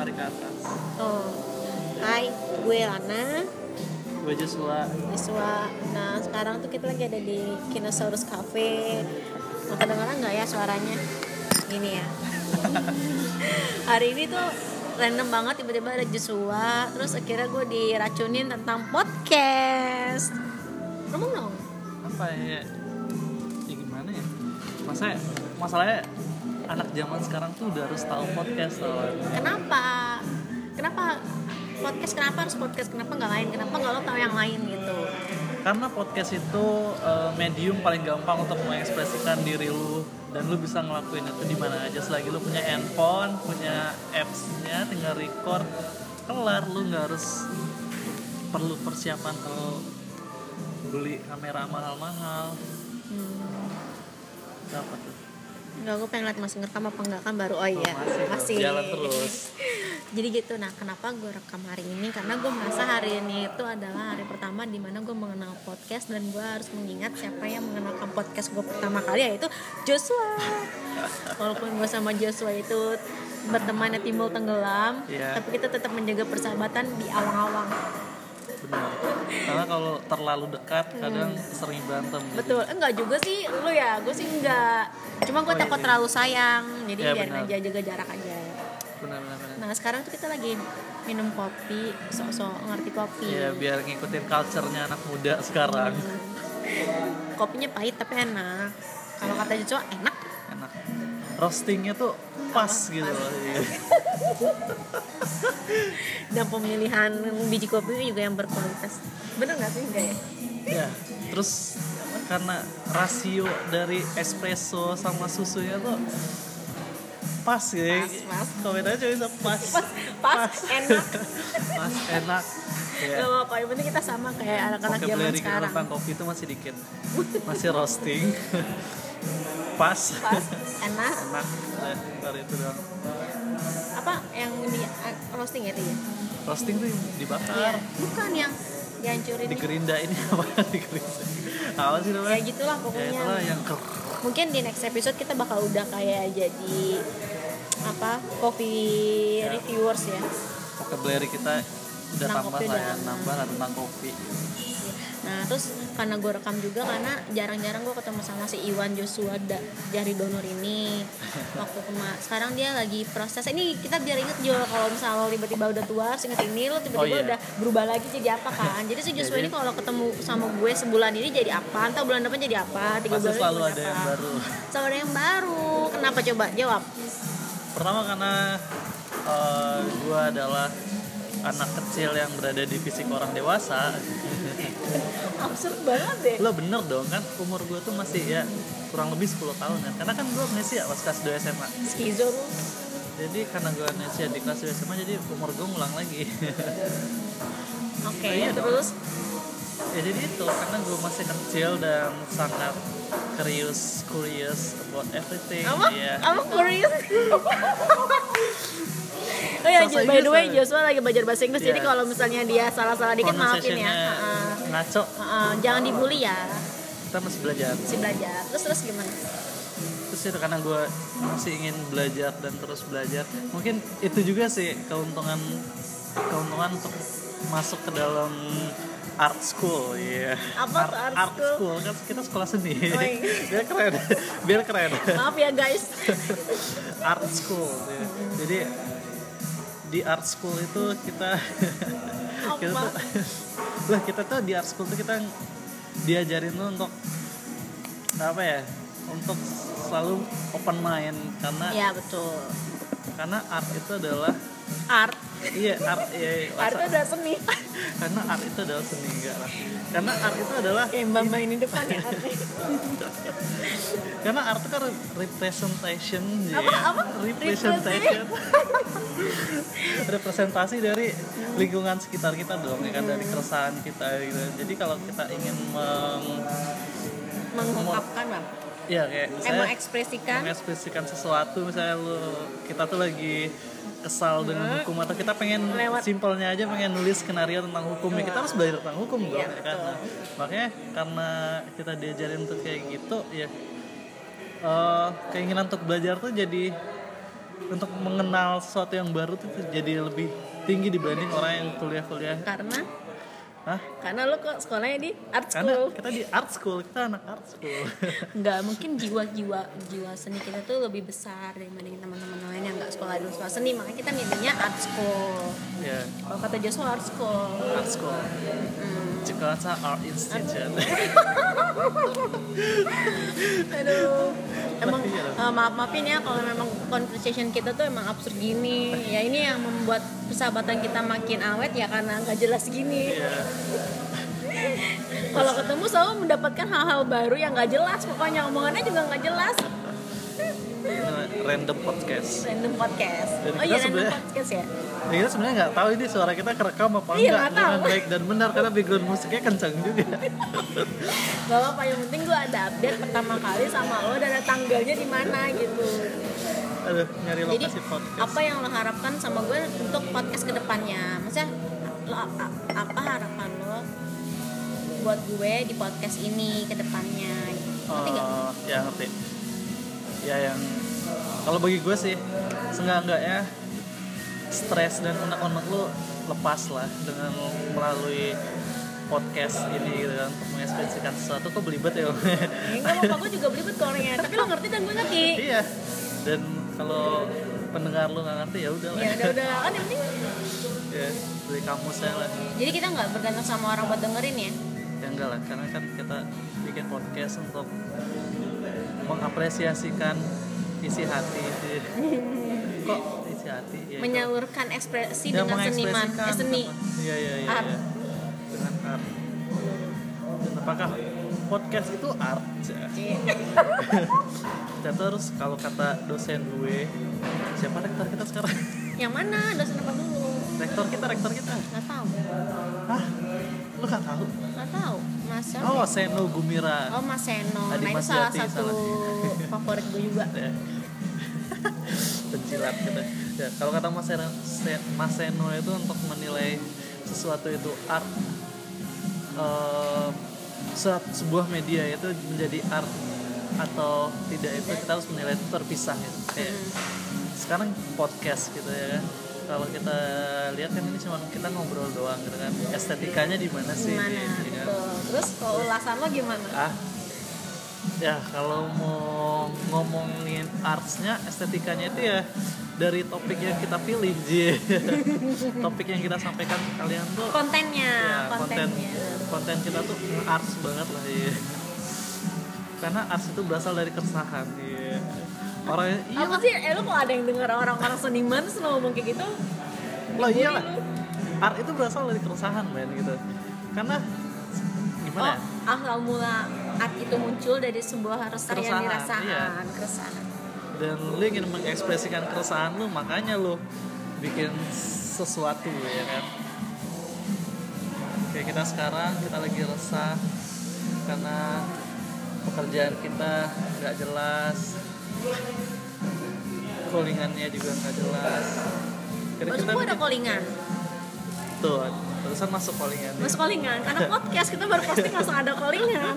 hari ke atas Oh, hai, gue Lana, gue Joshua Iswa. Nah, sekarang tuh kita lagi ada di Kinosaurus Cafe. Mau kedengeran nggak ya suaranya? Ini ya. Hari ini tuh random banget tiba-tiba ada Joshua, terus akhirnya gue diracunin tentang podcast. Ngomong dong. apa ya ya gimana ya masa masalahnya anak zaman sekarang tuh udah harus tahu podcast tau Kenapa? Kenapa podcast? Kenapa harus podcast? Kenapa nggak lain? Kenapa nggak lo tahu yang lain gitu? karena podcast itu eh, medium paling gampang untuk mengekspresikan diri lu dan lu bisa ngelakuin itu di mana aja selagi lu punya handphone punya apps-nya tinggal record kelar lu nggak harus perlu persiapan kalau beli kamera mahal-mahal Hmm. dapat tuh Enggak, gue pengen liat masih ngerekam apa enggak kan baru oh iya masih, jalan terus. Jadi gitu, nah kenapa gue rekam hari ini? Karena gue merasa hari ini itu adalah hari pertama di mana gue mengenal podcast dan gue harus mengingat siapa yang mengenalkan podcast gue pertama kali yaitu Joshua. Walaupun gue sama Joshua itu bertemannya timbul tenggelam, Iya. tapi kita tetap menjaga persahabatan di awang-awang. Benar karena kalau terlalu dekat kadang sering berantem Hmm. Betul, enggak juga sih lu ya, gue sih enggak. Cuma gue Oh, iya, takut iya. terlalu sayang, jadi Iya, biarin benar. aja jaga jarak aja. benar benar benar Nah sekarang tuh kita lagi minum kopi, sok-sok ngerti kopi. ya biar ngikutin culture-nya anak muda sekarang Kopinya pahit tapi enak. Kalau kata Jojo enak. enak roastingnya tuh pas gitu loh Iya. Dan pemilihan biji kopi juga yang berkualitas. Bener nggak sih enggak ya? ya terus karena rasio dari espresso sama susunya tuh pas ya Pas, pas. komentarnya cuma bisa pas Pas, enak. pas enak ya Gak apa-apa, yang penting kita sama kayak anak-anak zaman vocabulary sekarang. tentang kopi itu masih dikit masih roasting pas. Pas, enak. enak. Ya, ntar itu doang. Apa yang di uh, roasting ya dia? roasting tuh yang Iya. dibakar Bukan yang dihancurin. di gerinda ini apa di gerinda apa sih namanya? Ya gitulah ya pokoknya. itulah yang mungkin di next episode kita bakal udah kayak jadi apa coffee reviewers ya. Vocabulary kita udah tambah lah ya nambah lah tentang kopi nah terus karena gue rekam juga karena jarang-jarang gue ketemu sama si Iwan Joshua da, dari donor ini. Waktu kema sekarang dia lagi proses. Ini kita biar inget Jo kalau misalnya lo tiba-tiba udah tua inget ini lo tiba-tiba Oh, iya. udah berubah lagi jadi apa kan? Jadi si Joshua Jadi- ini kalau ketemu sama gue sebulan ini jadi apa? Entah bulan depan jadi apa? Tiga bulan selalu ada yang apa. baru? Selalu ada yang baru. Kenapa? Coba jawab. Pertama karena eh, gua adalah anak kecil yang berada di fisik orang dewasa absurd banget deh lo bener dong kan umur gue tuh masih ya kurang lebih 10 tahun kan karena kan gue amnesia pas kelas 2 SMA skizo lu jadi karena gue amnesia di kelas 2 SMA jadi umur gue ngulang lagi Oke, iya dong. terus ya jadi itu karena gue masih kecil dan sangat curious curious about everything apa? ya Apa curious? oh ya, by the way. Joshua lagi belajar bahasa Inggris, jadi Iya. kalau misalnya dia salah-salah dikit maafin ya. Ngaco Heeh, jangan dibully ya, kita masih belajar si belajar. Terus terus gimana? terus itu karena gue masih ingin belajar dan terus belajar mungkin itu juga sih keuntungan keuntungan untuk masuk ke dalam art school ya Apa tuh art school? kan kita sekolah seni Oh, iya. biar keren biar keren Maaf ya guys. art school ya. jadi di art school itu kita kita Apa? tuh lah kita tuh di art school tuh kita diajarin tuh untuk apa ya untuk selalu open mind karena ya betul. karena art itu adalah Art, iya art iya, iya, art itu udah seni. karena art itu adalah seni enggak lah karena art itu adalah Kayak mbak mbak ini depan ya. art. karena art itu kan representation Apa? ya. Apa? representation representasi dari lingkungan sekitar kita dong ya kan dari keresahan kita gitu jadi kalau kita ingin meng, Mengungkapkan bang. ya kayak Eh, misalnya mengekspresikan. mengekspresikan sesuatu misalnya lu kita tuh lagi kesal dengan hukum atau kita pengen Lewat. simpelnya aja pengen nulis skenario tentang hukum ya. Kita harus belajar tentang hukum dong Iya, ya kan. Nah, makanya karena kita diajarin untuk kayak gitu ya eh, keinginan untuk belajar tuh jadi untuk mengenal sesuatu yang baru tuh jadi lebih tinggi dibanding orang yang kuliah-kuliah. Karena Hah? karena lo kok sekolahnya di art Karena school kita di art school, kita anak art school. nggak mungkin jiwa-jiwa jiwa seni kita tuh lebih besar dibanding teman-teman lain yang nggak sekolah di sekolah seni makanya kita milihnya art school ya, kalau kata Joshua art school art school. Hmm. Jakarta Art Institute. aduh emang eh, maaf maafin ya kalau memang conversation kita tuh emang absurd gini ya ini yang membuat persahabatan kita makin awet ya karena nggak jelas gini Iya. Kalau ketemu selalu mendapatkan hal-hal baru yang nggak jelas. Pokoknya omongannya juga nggak jelas. Random podcast. random podcast. Dan oh iya random podcast ya? Kita sebenarnya nggak tahu ini suara kita kerekam apa Iya, enggak. dengan baik dan benar karena background musiknya kencang juga. gak apa-apa yang penting gue ada update pertama kali sama lo dan ada tanggalnya di mana gitu. Aduh, nyari jadi lokasi podcast. apa yang lo harapkan sama gue untuk podcast ke depannya maksudnya lo apa harapan lo buat gue di podcast ini ngerti nggak? Oh, ya ngerti. Ya yang kalau bagi gue sih seenggak-enggaknya stres dan unek-unek lu lepas lah dengan melalui podcast ini gitu kan untuk mengekspresikan sesuatu. Kok belibet ya? Ya nggak apa-apa gue juga belibet kok orangnya. Tapi lo ngerti dan gue ngerti. Iya. Dan kalau pendengar lu nggak ngerti ya udah lah. Ya udah udah. Kan yang penting ya beli kamusnya lah. Jadi kita nggak bergantung sama orang buat dengerin ya? Ya enggak lah karena kan kita bikin podcast untuk mengapresiasikan isi hati. Kok isi hati ya, menyalurkan ekspresi Ya, dengan seniman eh, seni. iya iya iya iya. dengan art. Dan apakah podcast itu art? Iya. kita terus kalau kata dosen gue siapa rektor kita sekarang? Yang mana? Dosen apa dulu rektor kita rektor kita. Nggak tahu. Hah? Lu gak tahu? Nggak tahu. Mas oh Seno Gumira. Oh mas Seno. Adi nah itu Mas salah Jati, satu salah. favorit gue juga. Penjilat gitu ya kalau kata Mas Seno, Se- Mas Seno itu untuk menilai sesuatu itu art se- sebuah media itu menjadi art atau tidak itu kita harus menilai itu terpisah gitu. Kayak Hmm. sekarang podcast gitu ya kan kalau kita lihat kan ini cuma kita ngobrol doang gitu kan. Estetikanya di mana sih? Gimana? Di- di- betul. Terus kalau ulasan lo gimana? Ah. Ya kalau mau ngomongin artsnya estetikanya itu ya dari topik yang kita pilih Ji. topik yang kita sampaikan ke kalian tuh kontennya ya, konten kontennya. konten kita tuh arts banget lah ya karena arts itu berasal dari keresahan ya. Orang iya apa sih? Eh lo kok ada yang denger orang-orang seniman terus lo ngomong kayak gitu? Lah iyalah lu. art itu berasal dari keresahan men gitu. Karena gimana oh ya? asal mula art itu muncul dari sebuah yang Keresahan, dirasakan iya. keresahan. Dan lu ingin mengekspresikan keresahan lu makanya lu bikin sesuatu ya kan? Kayak kita sekarang kita lagi resah karena pekerjaan kita nggak jelas callingannya juga nggak jelas. Kira Maksud gue ada callingan? Tuh terusan masuk callingan. Mas callingan? Karena podcast kita baru posting langsung ada callingan.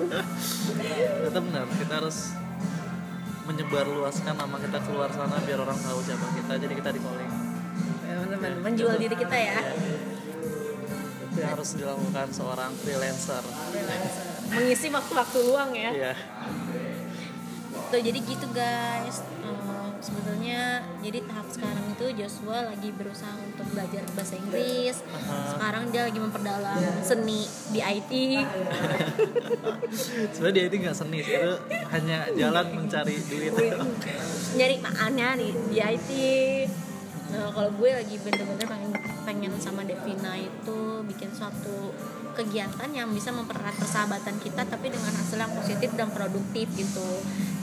Ternyata benar kita harus menyebar luaskan nama kita keluar sana biar orang tahu siapa kita. Jadi kita di calling. Ya, bener-bener menjual diri kita ya. Itu yang harus dilakukan seorang freelancer. Mengisi waktu-waktu luang ya. Iya Tuh jadi gitu guys. Eh, sebetulnya jadi tahap sekarang itu Joshua lagi berusaha untuk belajar bahasa Inggris. Sekarang dia lagi memperdalam seni di IT sebenarnya dia itu nggak seni itu hanya jalan mencari duit. Nyari makannya di, di IT nah kalau gue lagi bener-bener pengen, pengen sama Devina itu bikin suatu kegiatan yang bisa mempererat persahabatan kita tapi dengan hasil yang positif dan produktif gitu.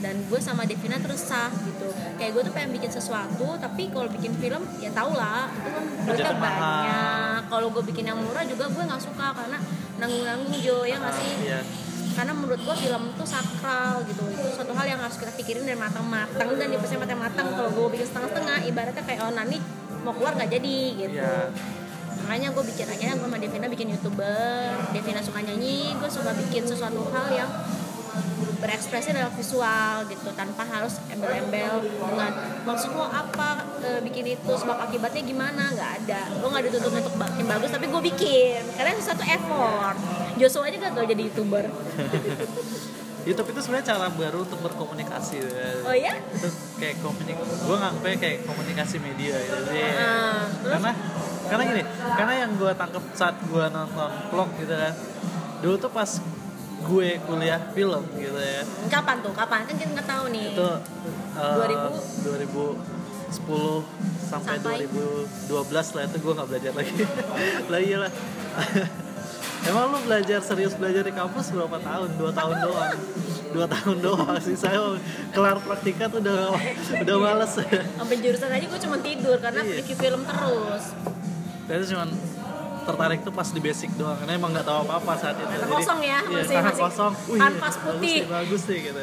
Dan gue sama Devina terus sah gitu. Kayak gue tuh pengen bikin sesuatu tapi kalau bikin film ya tau lah itu kan duitnya banyak. Kalau gue bikin yang murah juga gue nggak suka karena nanggung-nanggung Jo ya nggak sih? Iya. Karena menurut gua film itu sakral gitu. Itu suatu hal yang harus kita pikirin dari matang-matang dan dipersiapkan matang-matang kalau gua bikin setengah-setengah ibaratnya kayak oh nanti mau keluar nggak jadi? Gitu. Iya makanya gue bikin akhirnya gue sama Devina bikin youtuber. Devina suka nyanyi gue suka bikin sesuatu hal yang berekspresi dalam visual gitu tanpa harus embel-embel dengan maksud lo apa eh, bikin itu sebab akibatnya gimana nggak ada. Lo nggak dituntut untuk bikin bagus tapi gue bikin. Karena sesuatu effort. Joshua aja gak tau jadi youtuber. YouTube itu sebenarnya cara baru untuk berkomunikasi. Oh ya itu kayak komunik gue nganggapnya kayak komunikasi media gitu Jadi, Ah, terus? Karena gini karena yang gue tangkep saat gue nonton vlog gitu kan dulu tuh pas gue kuliah film gitu ya. Kapan tuh? Kapan? Kan kita nggak tahu nih. Itu uh, 2000? 2010 sampai, Sampai? 2012 lah itu gue nggak belajar lagi. Lah iyalah emang lu belajar serius belajar di kampus berapa tahun? Dua tahun doang. Dua tahun doang sih saya kelar praktika tuh udah udah males. Sampai jurusan aja gue cuma tidur karena Iya. film terus saya tuh cuman tertarik tuh pas di basic doang karena emang nggak tahu apa apa saat itu. Tanah kosong ya, iya, masih- tanah masih kosong. Wih, kanvas bagus putih. nih, bagus nih gitu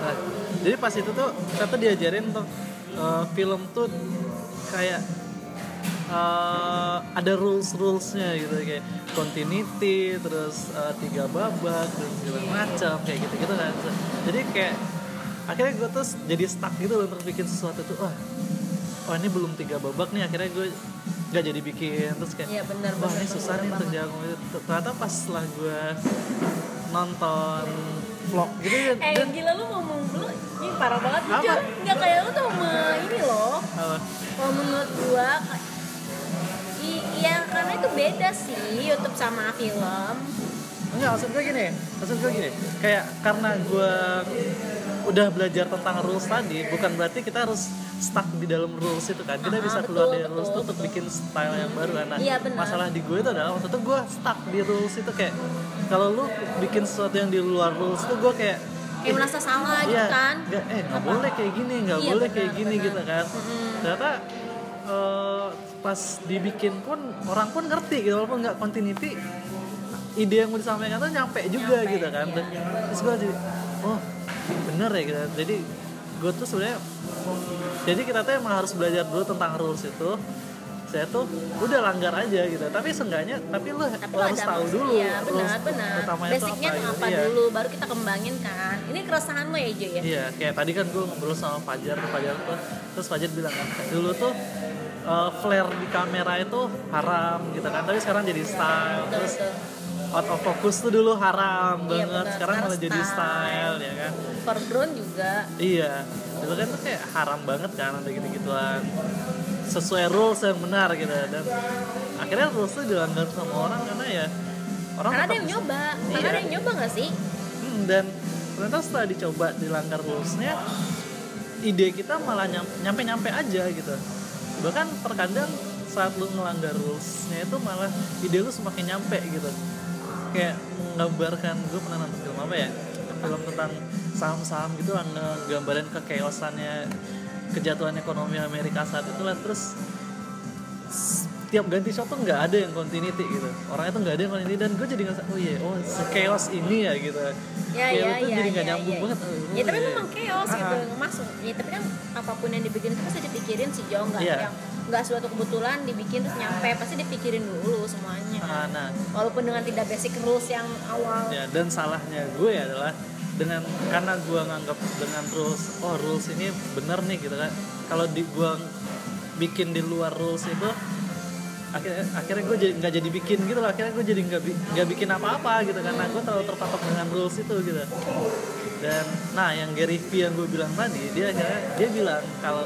nah, jadi pas itu tuh kita tuh diajarin untuk eh, film tuh kayak eh, ada rules rulesnya gitu kayak continuity terus eh, tiga babak dan segala macam kayak gitu gitu kan. Jadi kayak akhirnya gue tuh jadi stuck gitu loh untuk bikin sesuatu tuh wah oh ini belum tiga babak nih akhirnya gue nggak jadi bikin. Terus kayak Iya, benar, wah benar, ini susah nih untuk jago. Ternyata pas setelah gue nonton vlog gitu ya eh dan gila lu ngomong lu ini parah banget Apa? jujur. Nggak kayak lu tuh me, ini loh. Apa? kalau menurut gua i- iya karena itu beda sih YouTube sama film. Enggak, maksud gue gini, maksud gue gini, kayak karena gue udah belajar tentang rules tadi, bukan berarti kita harus stuck di dalam rules itu kan. Kita Ah, bisa betul, keluar dari rules itu betul, untuk bikin style yang baru kan. Nah, Iya, benar. masalah di gue itu adalah waktu itu gue stuck di rules itu kayak kalau lu bikin sesuatu yang di luar rules itu gue kayak kayak merasa salah gitu Iya, kan nggak, eh nggak boleh kayak gini, nggak Iya, boleh benar, kayak gini benar. gitu kan. Mm-mm. Ternyata eh, pas dibikin pun orang pun ngerti gitu walaupun nggak continuity ide yang mau disampaikan tuh nyampe juga Nyampe, gitu kan. iya. Terus gue jadi oh bener ya gitu. Jadi gue tuh sebenarnya jadi kita tuh emang harus belajar dulu tentang rules itu. Saya tuh udah langgar aja gitu. Tapi seenggaknya tapi lu tapi harus tahu maksud- dulu iya benar benar. utamanya tuh basicnya tuh apa Iya. dulu baru kita kembangin kan. Ini keresahan lo ya Jo ya? Iya, kayak tadi kan gue ngobrol sama Fajar, Fajar tuh, terus Fajar bilang kan, dulu tuh uh, flare di kamera itu haram gitu kan, tapi sekarang jadi style, Betul, terus betul. Out of focus tuh dulu haram Iya, banget, benar. sekarang Sekarang malah jadi style. ya kan. foreground juga. Iya, dulu kan tuh kayak haram banget kan ada gitu-gituan. Sesuai rules yang benar gitu. Dan akhirnya rules tuh dilanggar sama orang karena ya orang karena ada yang nyoba. karena Iya. ada yang nyoba gak sih? Hmm, dan ternyata setelah dicoba dilanggar rulesnya ide kita malah nyampe nyampe aja gitu. Bahkan terkadang saat lu ngelanggar rulesnya itu malah ide lu semakin nyampe gitu kayak menggambarkan gue pernah nonton film apa ya film tentang saham-saham gitu lah ngegambarin kekeosannya kejatuhan ekonomi Amerika saat itu lah terus tiap ganti shot tuh nggak ada yang continuity gitu orangnya tuh nggak ada yang continuity dan gue jadi ngerasa oh iya oh chaos ini ya gitu ya Kayak ya tuh ya jadi nggak ya, nyambung ya. banget Oh, ya tapi iya. memang chaos gitu Ah. masuk ya tapi kan apa pun yang dibikin itu pasti dipikirin sih Jo nggak Iya. yang nggak suatu kebetulan dibikin terus nyampe pasti dipikirin dulu semuanya. Ah, nah. Walaupun dengan tidak basic rules yang awal. Ya dan salahnya gue adalah dengan karena gue nganggap dengan rules oh rules ini bener nih gitu kan. Kalau di gue bikin di luar rules itu akhirnya akhirnya gue jadi nggak jadi bikin gitu loh. Akhirnya gue jadi nggak nggak bikin apa-apa gitu karena gue terlalu terpatok dengan rules itu gitu. Dan nah yang Gary V yang gue bilang tadi dia akhirnya dia bilang kalau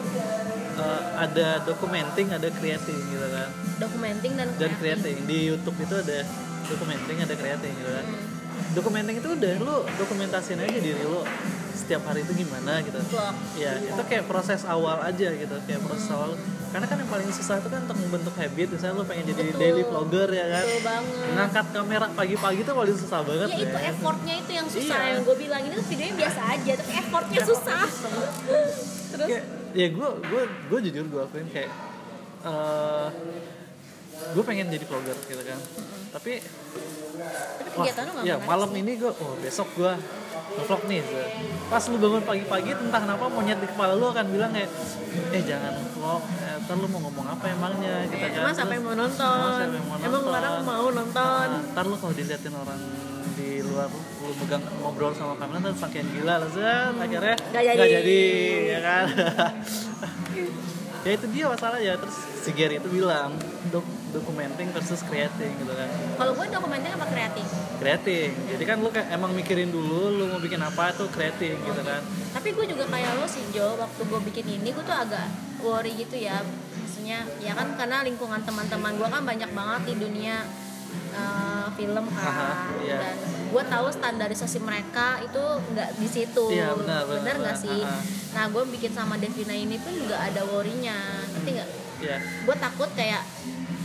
eh, ada documenting ada creating gitu kan documenting dan dan creating. creating di YouTube itu ada documenting ada creating gitu kan Hmm. documenting itu udah lu dokumentasin aja diri lu setiap hari itu gimana gitu Vlog. ya itu kayak proses awal aja gitu kayak proses awal karena kan yang paling susah itu kan untuk membentuk habit misalnya lu pengen jadi Betul. daily vlogger ya kan betul banget ngangkat kamera pagi-pagi tuh paling susah banget ya itu ya. effortnya itu yang susah Iya. yang gue bilang ini tuh videonya biasa aja tapi effortnya susah terus kayak ya gue gue gue jujur gue akuin kayak eh gue pengen jadi vlogger gitu kan tapi tapi Wah, lu ya malam sih. ini gue, oh besok gue ngevlog nih. gitu. Pas lu bangun pagi-pagi, entah kenapa monyet di kepala lu akan bilang kayak, eh jangan vlog, eh, ntar lu mau ngomong apa emangnya, gitu kan. emang siapa yang mau nonton Emang orang mau nonton Nah, ntar lu kalau diliatin orang luar lu megang ngobrol sama kamera ntar saking gila lah Zat. akhirnya Nggak jadi. nggak jadi ya kan? Ya itu dia masalahnya. Terus si Gary itu bilang dok documenting versus creating gitu kan. Kalau gue dokumenting apa kreatif creating. Jadi kan lu kayak emang mikirin dulu lu mau bikin apa tuh creating gitu kan. Tapi gue juga kayak lo sih Jo waktu gue bikin ini gue tuh agak worry gitu ya. Maksudnya ya kan karena lingkungan teman-teman gue kan banyak banget di dunia uh, film kan. Aha, iya. dan gue tahu standarisasi mereka itu nggak di situ. Iya, benar, benar, nggak sih? Aha. nah gue bikin sama Devina ini pun juga ada worrynya. Ngerti nggak? Ya gue takut kayak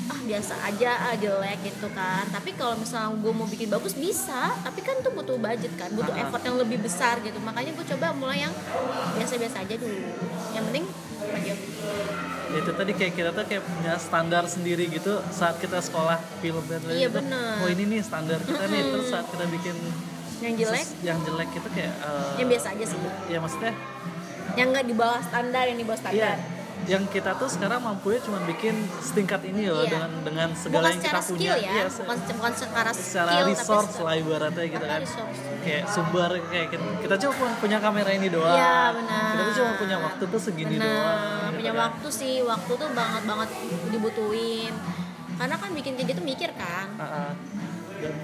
ah biasa aja ah jelek gitu kan. Tapi kalau misalnya gue mau bikin bagus bisa. Tapi kan itu butuh budget kan. Butuh Ah. effort yang lebih besar gitu. Makanya gue coba mulai yang biasa-biasa aja dulu. Yang penting aja itu tadi kayak kita tuh kayak punya standar sendiri gitu saat kita sekolah film dan lain-lain Iya, itu, bener. oh ini nih standar kita nih. Terus saat kita bikin yang jelek? ses- yang jelek itu kayak eh, yang biasa aja sih. ya maksudnya yang nggak di bawah standar yang di bawah Iya, standar yang kita tuh sekarang mampu ya cuma bikin setingkat ini loh Iya. dengan dengan segala bukan yang kita punya. ya se- bukan, bukan secara secara skill resource tapi lah ibaratnya gitu kan. resource. Kayak sumber kayak kita, kita cuma pu- punya kamera ini doang. Iya, benar. Kita tuh cuma punya waktu tuh segini Benar, doang. gitu punya kan. waktu sih waktu tuh banget banget dibutuhin karena kan bikin kayak gitu mikir kan Ah, ah. Dan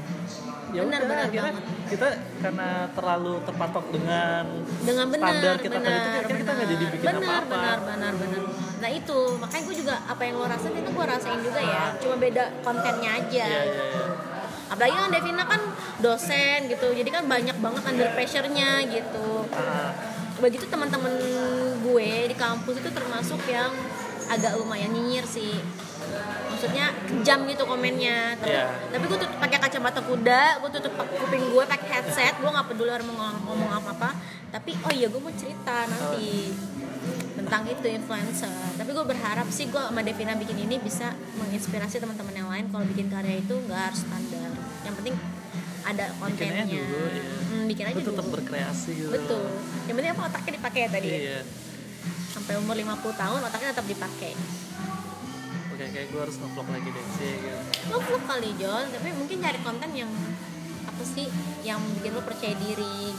ya Benar, udah, benar akhirnya banget. kita karena terlalu terpatok dengan dengan benar standar kita benar, tadi itu akhirnya kita nggak jadi bikin benar, apa-apa. benar benar benar. Nah itu makanya gue juga apa yang lo rasain itu gue rasain juga ya. Cuma beda kontennya aja. Iya, iya, iya. apalagi kan Devina kan dosen gitu jadi kan banyak banget under pressure-nya gitu. Ah, begitu teman-teman gue di kampus itu termasuk yang agak lumayan nyinyir sih maksudnya kejam gitu komennya tapi, Iya. tapi gue tutup pakai kacamata kuda gue tutup kuping gue pakai headset gue nggak peduli orang mau ngomong, ngomong apa apa tapi oh iya gue mau cerita nanti tentang itu influencer tapi gue berharap sih gue sama Devina bikin ini bisa menginspirasi teman-teman yang lain kalau bikin karya itu nggak harus standar yang penting ada kontennya Bikin aja dulu, iya. Hmm, bikin aja Lu tetap dulu berkreasi gitu. betul yang penting apa otaknya dipakai ya tadi ya? Iya. sampai umur 50 tahun otaknya tetap dipakai Oke, kayak gue harus nge-vlog lagi deh sih gitu. lo vlog kali John tapi mungkin cari konten yang apa sih yang bikin lo percaya diri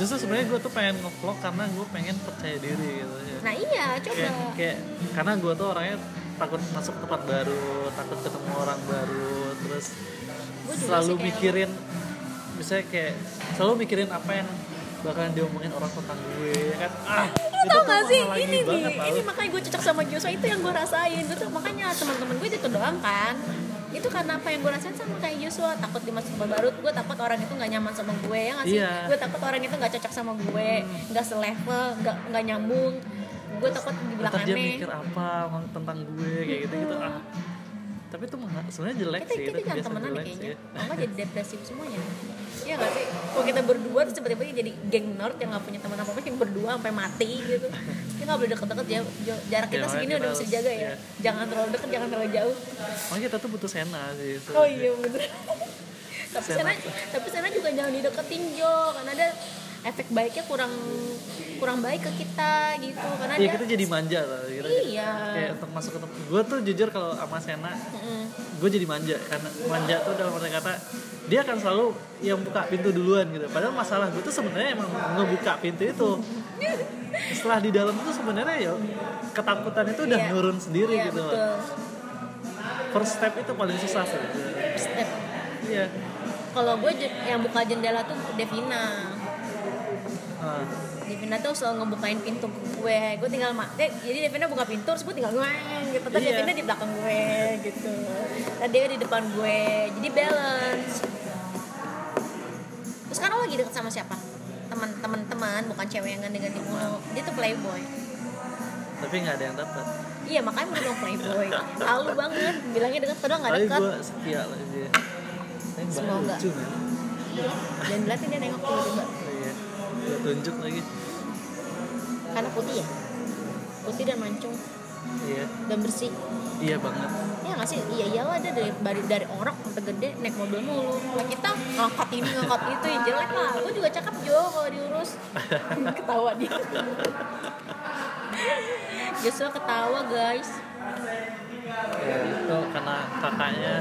Justru sebenarnya gue tuh pengen nge-vlog karena gue pengen percaya diri gitu ya. nah iya coba kayak, kayak karena gue tuh orangnya takut masuk tempat baru takut ketemu orang baru terus selalu kayak mikirin misalnya kayak selalu mikirin apa yang bakalan diomongin orang tentang gue ya kan? Ah Lo tau gak sih? ini nih banget, ini makanya gue cocok sama Joshua itu yang gue rasain. Tuh makanya teman-teman gue itu doang kan. Itu karena apa yang gue rasain sama kayak Joshua takut dimasukin baru gue takut orang itu nggak nyaman sama gue ya nggak sih? Iya. gue takut orang itu nggak cocok sama gue nggak selevel nggak nggak nyambung. Gue takut dibilang ntar dia aneh mikir apa tentang gue kayak gitu gitu ah tapi itu sebenarnya jelek kita sih kita itu jangan temenan deh jelek kayaknya. nggak jadi depresif semuanya. Iya gak sih? Kalau kita berdua terus tiba-tiba jadi geng nerd yang gak punya teman apa-apa yang berdua sampai mati gitu. Kita gak boleh deket-deket jauh- jarak kita Ya, segini makanya udah kita bisa harus- jaga ya. iya. Jangan terlalu deket, jangan terlalu jauh. Makanya kita tuh butuh sena sih Oh sebenarnya. iya bener. Tapi sana, tapi sana juga jangan dideketin Jo. Karena ada efek baiknya kurang kurang baik ke kita gitu Karena Iya dia kita jadi manja lah kita Iya. kayak untuk masuk ke tempat gue tuh jujur kalau sama Sena Mm-mm. gue jadi manja karena manja tuh dalam arti kata dia akan selalu yang buka pintu duluan gitu padahal masalah gue tuh sebenarnya emang ngebuka pintu itu setelah di dalam tuh sebenarnya ya ketakutan itu udah Iya. nurun sendiri Iya, gitu betul. first step itu paling susah sih Step. iya Kalau gue yang buka jendela tuh Devina Ah, Devina tuh selalu ngebukain pintu gue. Gue tinggal ma eh, jadi Devina buka pintu terus gue tinggal ngeng gitu. Terus. Devina di belakang gue gitu. Dan dia di depan gue. Jadi balance. Terus sekarang lo lagi deket sama siapa? Teman-teman teman bukan cewek yang ganti-ganti mulu. Dia tuh playboy. Tapi nggak ada yang dapat iya makanya mau dong playboy. Halu banget. Bilangnya deket padahal nggak tapi deket. gue setia lah dia. Tapi Semoga. lucu dan berarti dia nengok tiba-tiba iya gue tunjuk lagi. Karena putih ya? Putih dan mancung. Iya. Dan bersih. Iya banget. Ya nggak sih? Iya iyalah ada dari dari, dari orang sampai gede naik mobil mulu. Kalau kita ngangkat ini ngangkat itu ya jelek lah. Aku juga cakep jo kalau diurus. Ketawa dia. Joshua ketawa guys. Ya itu karena kakaknya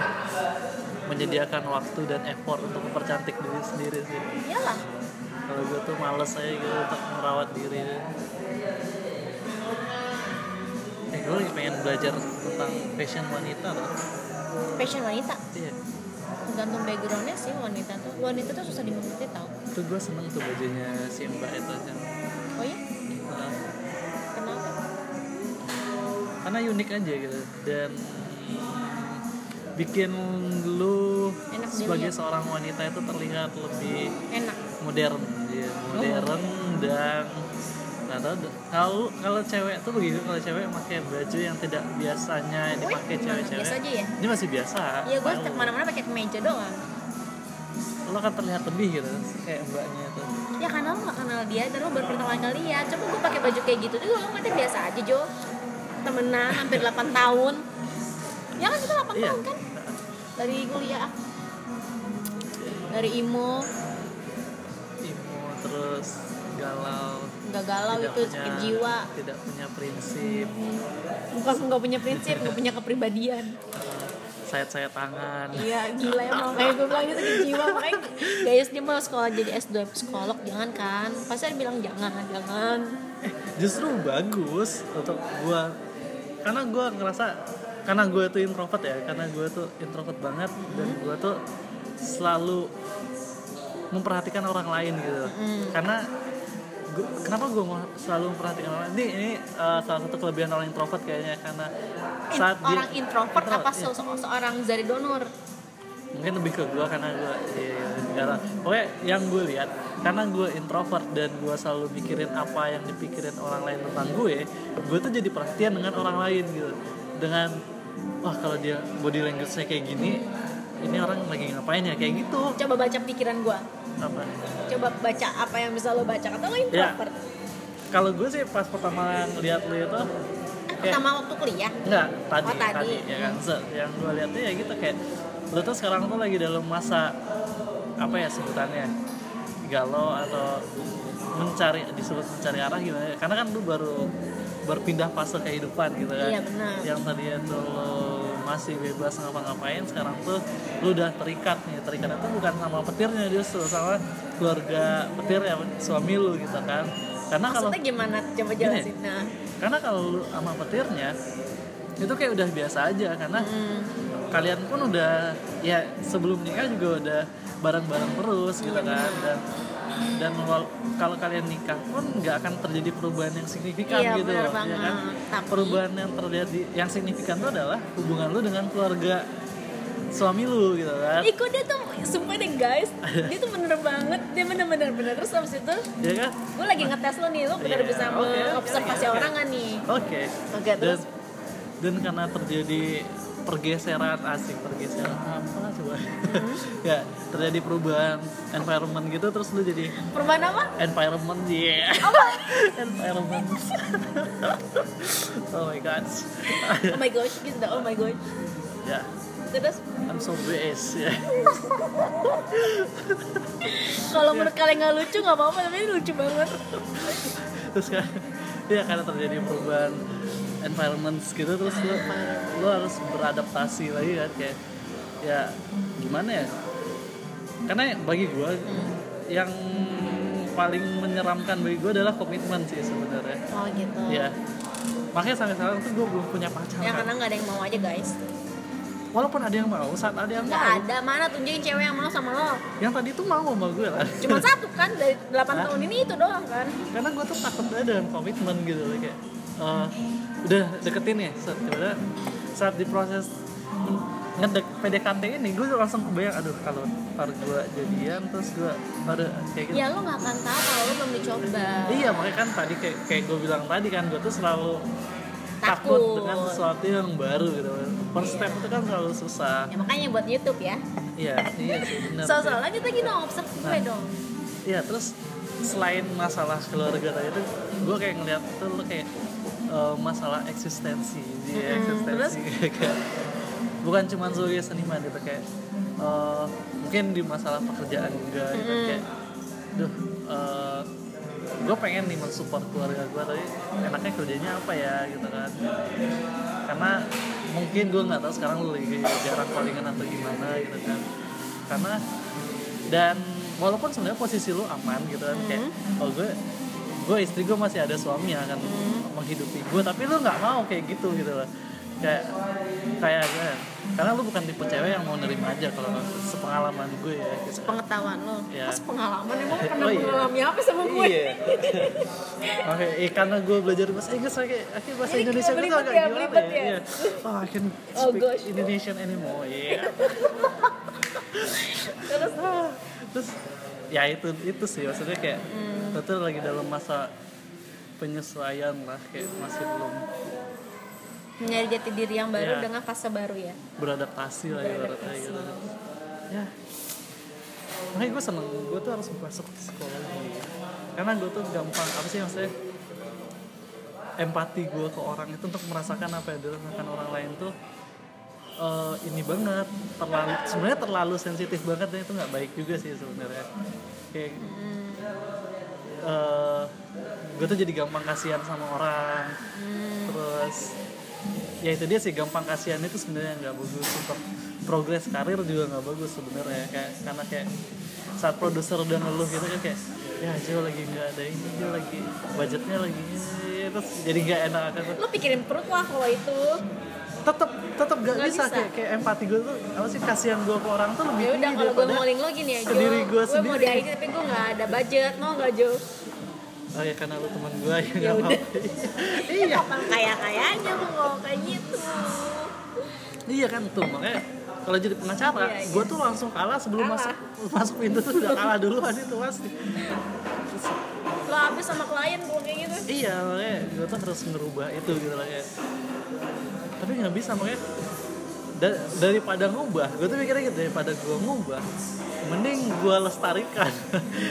menyediakan waktu dan effort untuk mempercantik diri sendiri sih. Iyalah kalau gue tuh males aja gitu untuk merawat diri. Gue lagi pengen belajar tentang fashion wanita loh. Fashion wanita? Iya. Tergantung backgroundnya sih wanita tuh. Wanita tuh susah dimengerti tau. Itu gue seneng tuh bajunya si mbak itu kan oh ya Nah, kenapa? Karena unik aja gitu. Dan bikin lu Enak sebagai dilihat. seorang wanita itu terlihat lebih enak modern. Ya modern dan nggak tahu kalau kalau cewek tuh begitu kalau cewek pakai baju yang tidak biasanya dipakai cewek-cewek. Biasa aja ya? Ini masih biasa ya gue ke mana-mana pakai kemeja doang. Lo kan terlihat lebih gitu kayak mbaknya itu. Ya karena lo gak kenal dia dan lo baru pertama kali lihat. Coba gue pakai baju kayak gitu juga lo ngeliatnya biasa aja Jo. Temenan hampir 8 tahun. Ya kan kita 8 iya. tahun kan? Dari kuliah. Dari imo terus galau. Nggak galau itu punya- sakit jiwa. tidak punya prinsip. Bukan nggak punya prinsip nggak punya kepribadian. Sayat sayat tangan. Iya gila emang. Kayak gue bilang itu sakit jiwa. Makanya guys dia mau sekolah jadi S2 psikolog jangan kan? Pasti dia bilang jangan jangan. Eh, justru bagus untuk gua. Karena gua ngerasa karena gue tuh introvert ya karena gue tuh introvert banget dan Hmm. gue tuh selalu memperhatikan orang lain gitu. Hmm. karena gua, kenapa gue selalu memperhatikan orang lain? Ini, ini uh, salah satu kelebihan orang introvert kayaknya karena In- saat dia orang introvert apa iya. se- se- seorang Zari Donor? Mungkin lebih ke gue karena gue iya, karena pokoknya yang gue lihat karena gue introvert dan gue selalu mikirin apa yang dipikirin orang lain tentang gue gue tuh jadi perhatian dengan orang lain gitu. Dengan wah kalau dia body language-nya kayak gini ini orang lagi ngapain ya kayak gitu coba baca pikiran gue apa coba baca apa yang bisa lo baca kata lo introvert kalau gue sih pas pertama ngeliat lu itu kayak pertama waktu kuliah Enggak, tadi, Oh, tadi. ya kan. Se- Yang gue lihat tuh ya gitu kayak lu tuh sekarang tuh lagi dalam masa apa ya sebutannya galau atau mencari disebut mencari arah gimana ya? karena kan lu baru berpindah fase kehidupan gitu kan Iya, benar. yang tadinya tuh lu masih bebas ngapa-ngapain sekarang tuh lu udah terikat nih. Terikat itu bukan sama petirnya justru sama keluarga petir ya suami lu gitu kan. Karena kalau gimana? Coba jelasin. Nah. karena kalau lu sama petirnya itu kayak udah biasa aja. Karena hmm, kalian pun udah ya sebelum nikah juga udah bareng-bareng terus gitu kan. Dan dan kalau kalian nikah pun nggak akan terjadi perubahan yang signifikan Iya, gitu loh, ya kan? Tapi- perubahan yang terjadi yang signifikan itu adalah hubungan lu dengan keluarga suami lu gitu kan? Kok dia tuh sumpah deh guys. Dia tuh bener banget. Dia bener-bener bener. Terus habis itu ya kan? gue lagi ngetes lo nih lo bener Iya, bisa oke, mengobservasi oke. orang kan nih? Oke. Oke, dan terus? dan karena terjadi pergeseran asik pergeseran apa coba? Ya terjadi perubahan environment gitu terus lu jadi perubahan apa? Environment yeah environment. Oh my god. Oh my gosh gitu oh my gosh. Ya. Terus? I'm so base ya. Kalau menurut kalian nggak lucu nggak apa-apa tapi ini lucu banget. Terus kan ya karena terjadi perubahan environment gitu terus lu lu harus beradaptasi lagi kan kayak ya gimana ya? Karena bagi gue yang paling menyeramkan bagi gue adalah komitmen sih sebenarnya. Oh gitu. Ya makanya sampai sekarang tuh gue belum punya pacar ya kan. karena nggak ada yang mau aja guys. Walaupun ada yang mau saat ada yang nggak mau. ada mana tunjukin cewek yang mau sama lo. Yang tadi tuh mau sama gue lah. Cuma satu kan dari 8 Hah? tahun ini itu doang kan. Karena gue tuh takut aja dengan komitmen gitu loh kayak eh, udah deketin ya? Tiba-tiba saat di proses ngedek PDKT ini gue langsung kebayang aduh kalau ntar gue jadian terus gue ada kayak gitu. Ya lo nggak akan tahu kalau lo belum dicoba. Iya makanya kan tadi kayak kayak gue bilang tadi kan gue tuh selalu takut, Takut. dengan sesuatu yang baru gitu. First step itu kan selalu susah. Ya makanya buat YouTube ya. Iya iya sih benar so sih. so lanjut lagi dong observe gue Nah. dong. Iya terus selain masalah keluarga tadi itu gue kayak ngeliat tuh lo kayak eh, masalah eksistensi dia Mm-mm, eksistensi. kayak bukan cuma sebagai seniman gitu kayak eh, mungkin di masalah pekerjaan juga gitu Mm-mm. kayak duh gue pengen nih mensupport keluarga gue tapi enaknya kerjanya apa ya gitu kan. Karena mungkin gue nggak tahu sekarang lu lagi jarang callingan atau gimana gitu kan. Karena dan walaupun sebenarnya posisi lu aman gitu kan kayak oh gue gue istri gue masih ada suami yang akan menghidupi gue tapi lu nggak mau kayak gitu gitu loh kayak kayak gue karena lu bukan tipe cewek yang mau nerima aja kalau sepengalaman gue ya gitu. pengetahuan lo Ya. pas pengalaman emang pernah Oh, iya. mengalami apa sama gue Iya. Oke, eh, karena gue belajar bahasa Inggris akhirnya akhirnya bahasa Indonesia gue agak ya, gimana ya? ya? Iya. Oh, I can Oh, speak gosh. Indonesian anymore. Iya. terus Ah, Terus ya itu itu sih maksudnya kayak Hmm. tuh lagi dalam masa penyesuaian lah kayak masih belum mencari jati diri yang baru Iya. dengan fase baru ya beradaptasi lah ibaratnya gitu. Ya. Makanya gue seneng, gue tuh harus masuk psikologi Karena gue tuh gampang, apa sih maksudnya Empati gue ke orang itu untuk merasakan apa yang dirasakan orang lain tuh eh, Ini banget, terlalu sebenarnya terlalu sensitif banget dan itu nggak baik juga sih sebenarnya. Kayak eh, gue tuh jadi gampang kasihan sama orang. Terus ya itu dia sih gampang kasihan itu sebenarnya nggak bagus. Untuk progres karir juga nggak bagus sebenarnya. Kayak karena kayak saat produser udah ngeluh gitu kan kayak ya Jo lagi nggak ada ini Jo lagi budgetnya lagi ini. Terus jadi nggak enak. Kan lo pikirin perut lah kalau itu tetap tetap nggak Nggak bisa, bisa. Kayak, kayak empati gue tuh apa sih kasihan gue ke orang tuh lebih ya udah tinggi kalau gue ngoling lo gini aja ke diri gue gue mau sendiri. di IT tapi gue nggak ada budget mau nggak Jo oh ya karena lu teman gue ya nggak mau iya kapan kaya kayanya lo ngomong kayak gitu Iya kan tuh makanya kalau jadi pengacara, Iya, iya. gue tuh langsung kalah sebelum Kalah. masuk masuk pintu tuh udah kalah duluan itu pasti. Lo habis sama klien gue kayak gitu iya makanya gue tuh harus ngerubah itu gitu lah ya. Tapi nggak bisa makanya da- daripada ngubah, gue tuh mikirnya gitu daripada gue ngubah, mending gue lestarikan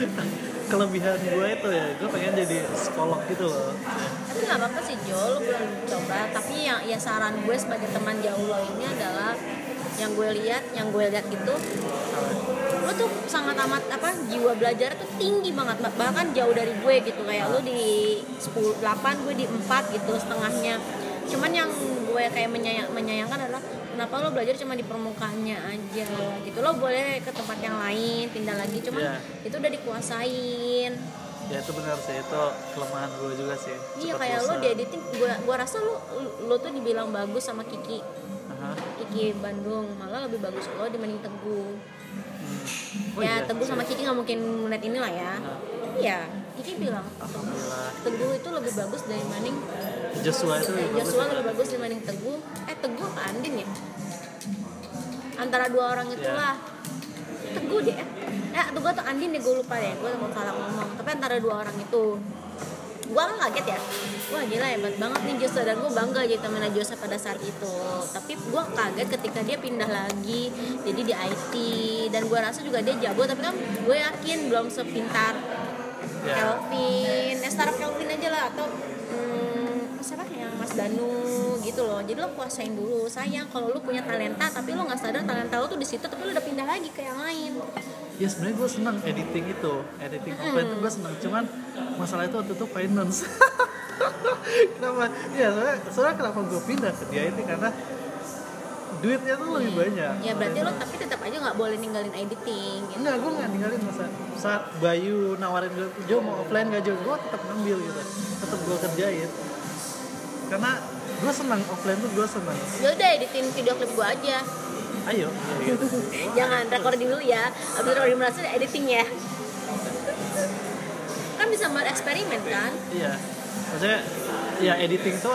kelebihan gue itu ya. Gue pengen jadi psikolog gitu loh. tapi nggak apa-apa sih Jo lo belum coba tapi yang ya saran gue sebagai teman jauh lo ini adalah yang gue lihat yang gue lihat itu lo tuh sangat amat apa jiwa belajar tuh tinggi banget bah- bahkan jauh dari gue gitu kayak lo di 10 8 gue di 4 gitu setengahnya cuman yang gue kayak menyayang, menyayangkan adalah kenapa lo belajar cuma di permukaannya aja gitu lo boleh ke tempat yang lain pindah lagi cuman Iya. itu udah dikuasain Ya itu benar sih itu kelemahan gue juga sih. Iya kayak lo di editing, gue gua rasa lo lo tuh dibilang bagus sama Kiki Aha. Kiki Bandung malah lebih bagus lo dibanding Teguh. Hmm. Oh ya iya, Teguh iya. sama Kiki nggak mungkin ngeliat ini lah ya. Nah, Iya Kiki bilang. Teguh itu lebih bagus dibanding Joshua itu eh, lebih bagus. Joshua lebih bagus dibanding Teguh. Eh Teguh apa Andin ya? Antara dua orang itulah. Teguh deh. Eh Teguh atau Andin deh gue lupa deh. Gue mau salah ngomong. Tapi antara dua orang itu. Gue kan kaget ya. Wah gila hebat banget nih Joshua dan gue bangga jadi temennya Joshua pada saat itu. Tapi gue kaget ketika dia pindah lagi jadi di IT dan gue rasa juga dia jago. Tapi kan gue yakin belum sepintar Ya. Kelvin, ya startup Kelvin aja lah atau siapa yang Mas Danu gitu loh. Jadi lo kuasain dulu. Sayang kalau lo punya talenta tapi lo nggak sadar talenta lo tuh di situ tapi lo udah pindah lagi ke yang lain. Ya sebenarnya gue seneng editing itu, editing offline itu gue seneng. Cuman masalah itu waktu itu finance. kenapa? Ya soalnya, soalnya kenapa gue pindah ke dia itu karena duitnya tuh lebih banyak. Ya berarti lo tapi tetap aja nggak boleh ninggalin editing. Gitu. Enggak, gue nggak ninggalin masa saat Bayu nawarin gue, Jo mau offline gak Jo? Gue tetap ngambil gitu, tetap gue kerjain. Karena gue senang offline tuh gue senang. Ya udah editin video klip gua aja. Ayo. Jangan recording dulu ya. Abis recording merasa editing ya. Kan bisa buat eksperimen kan? Iya, maksudnya ya editing tuh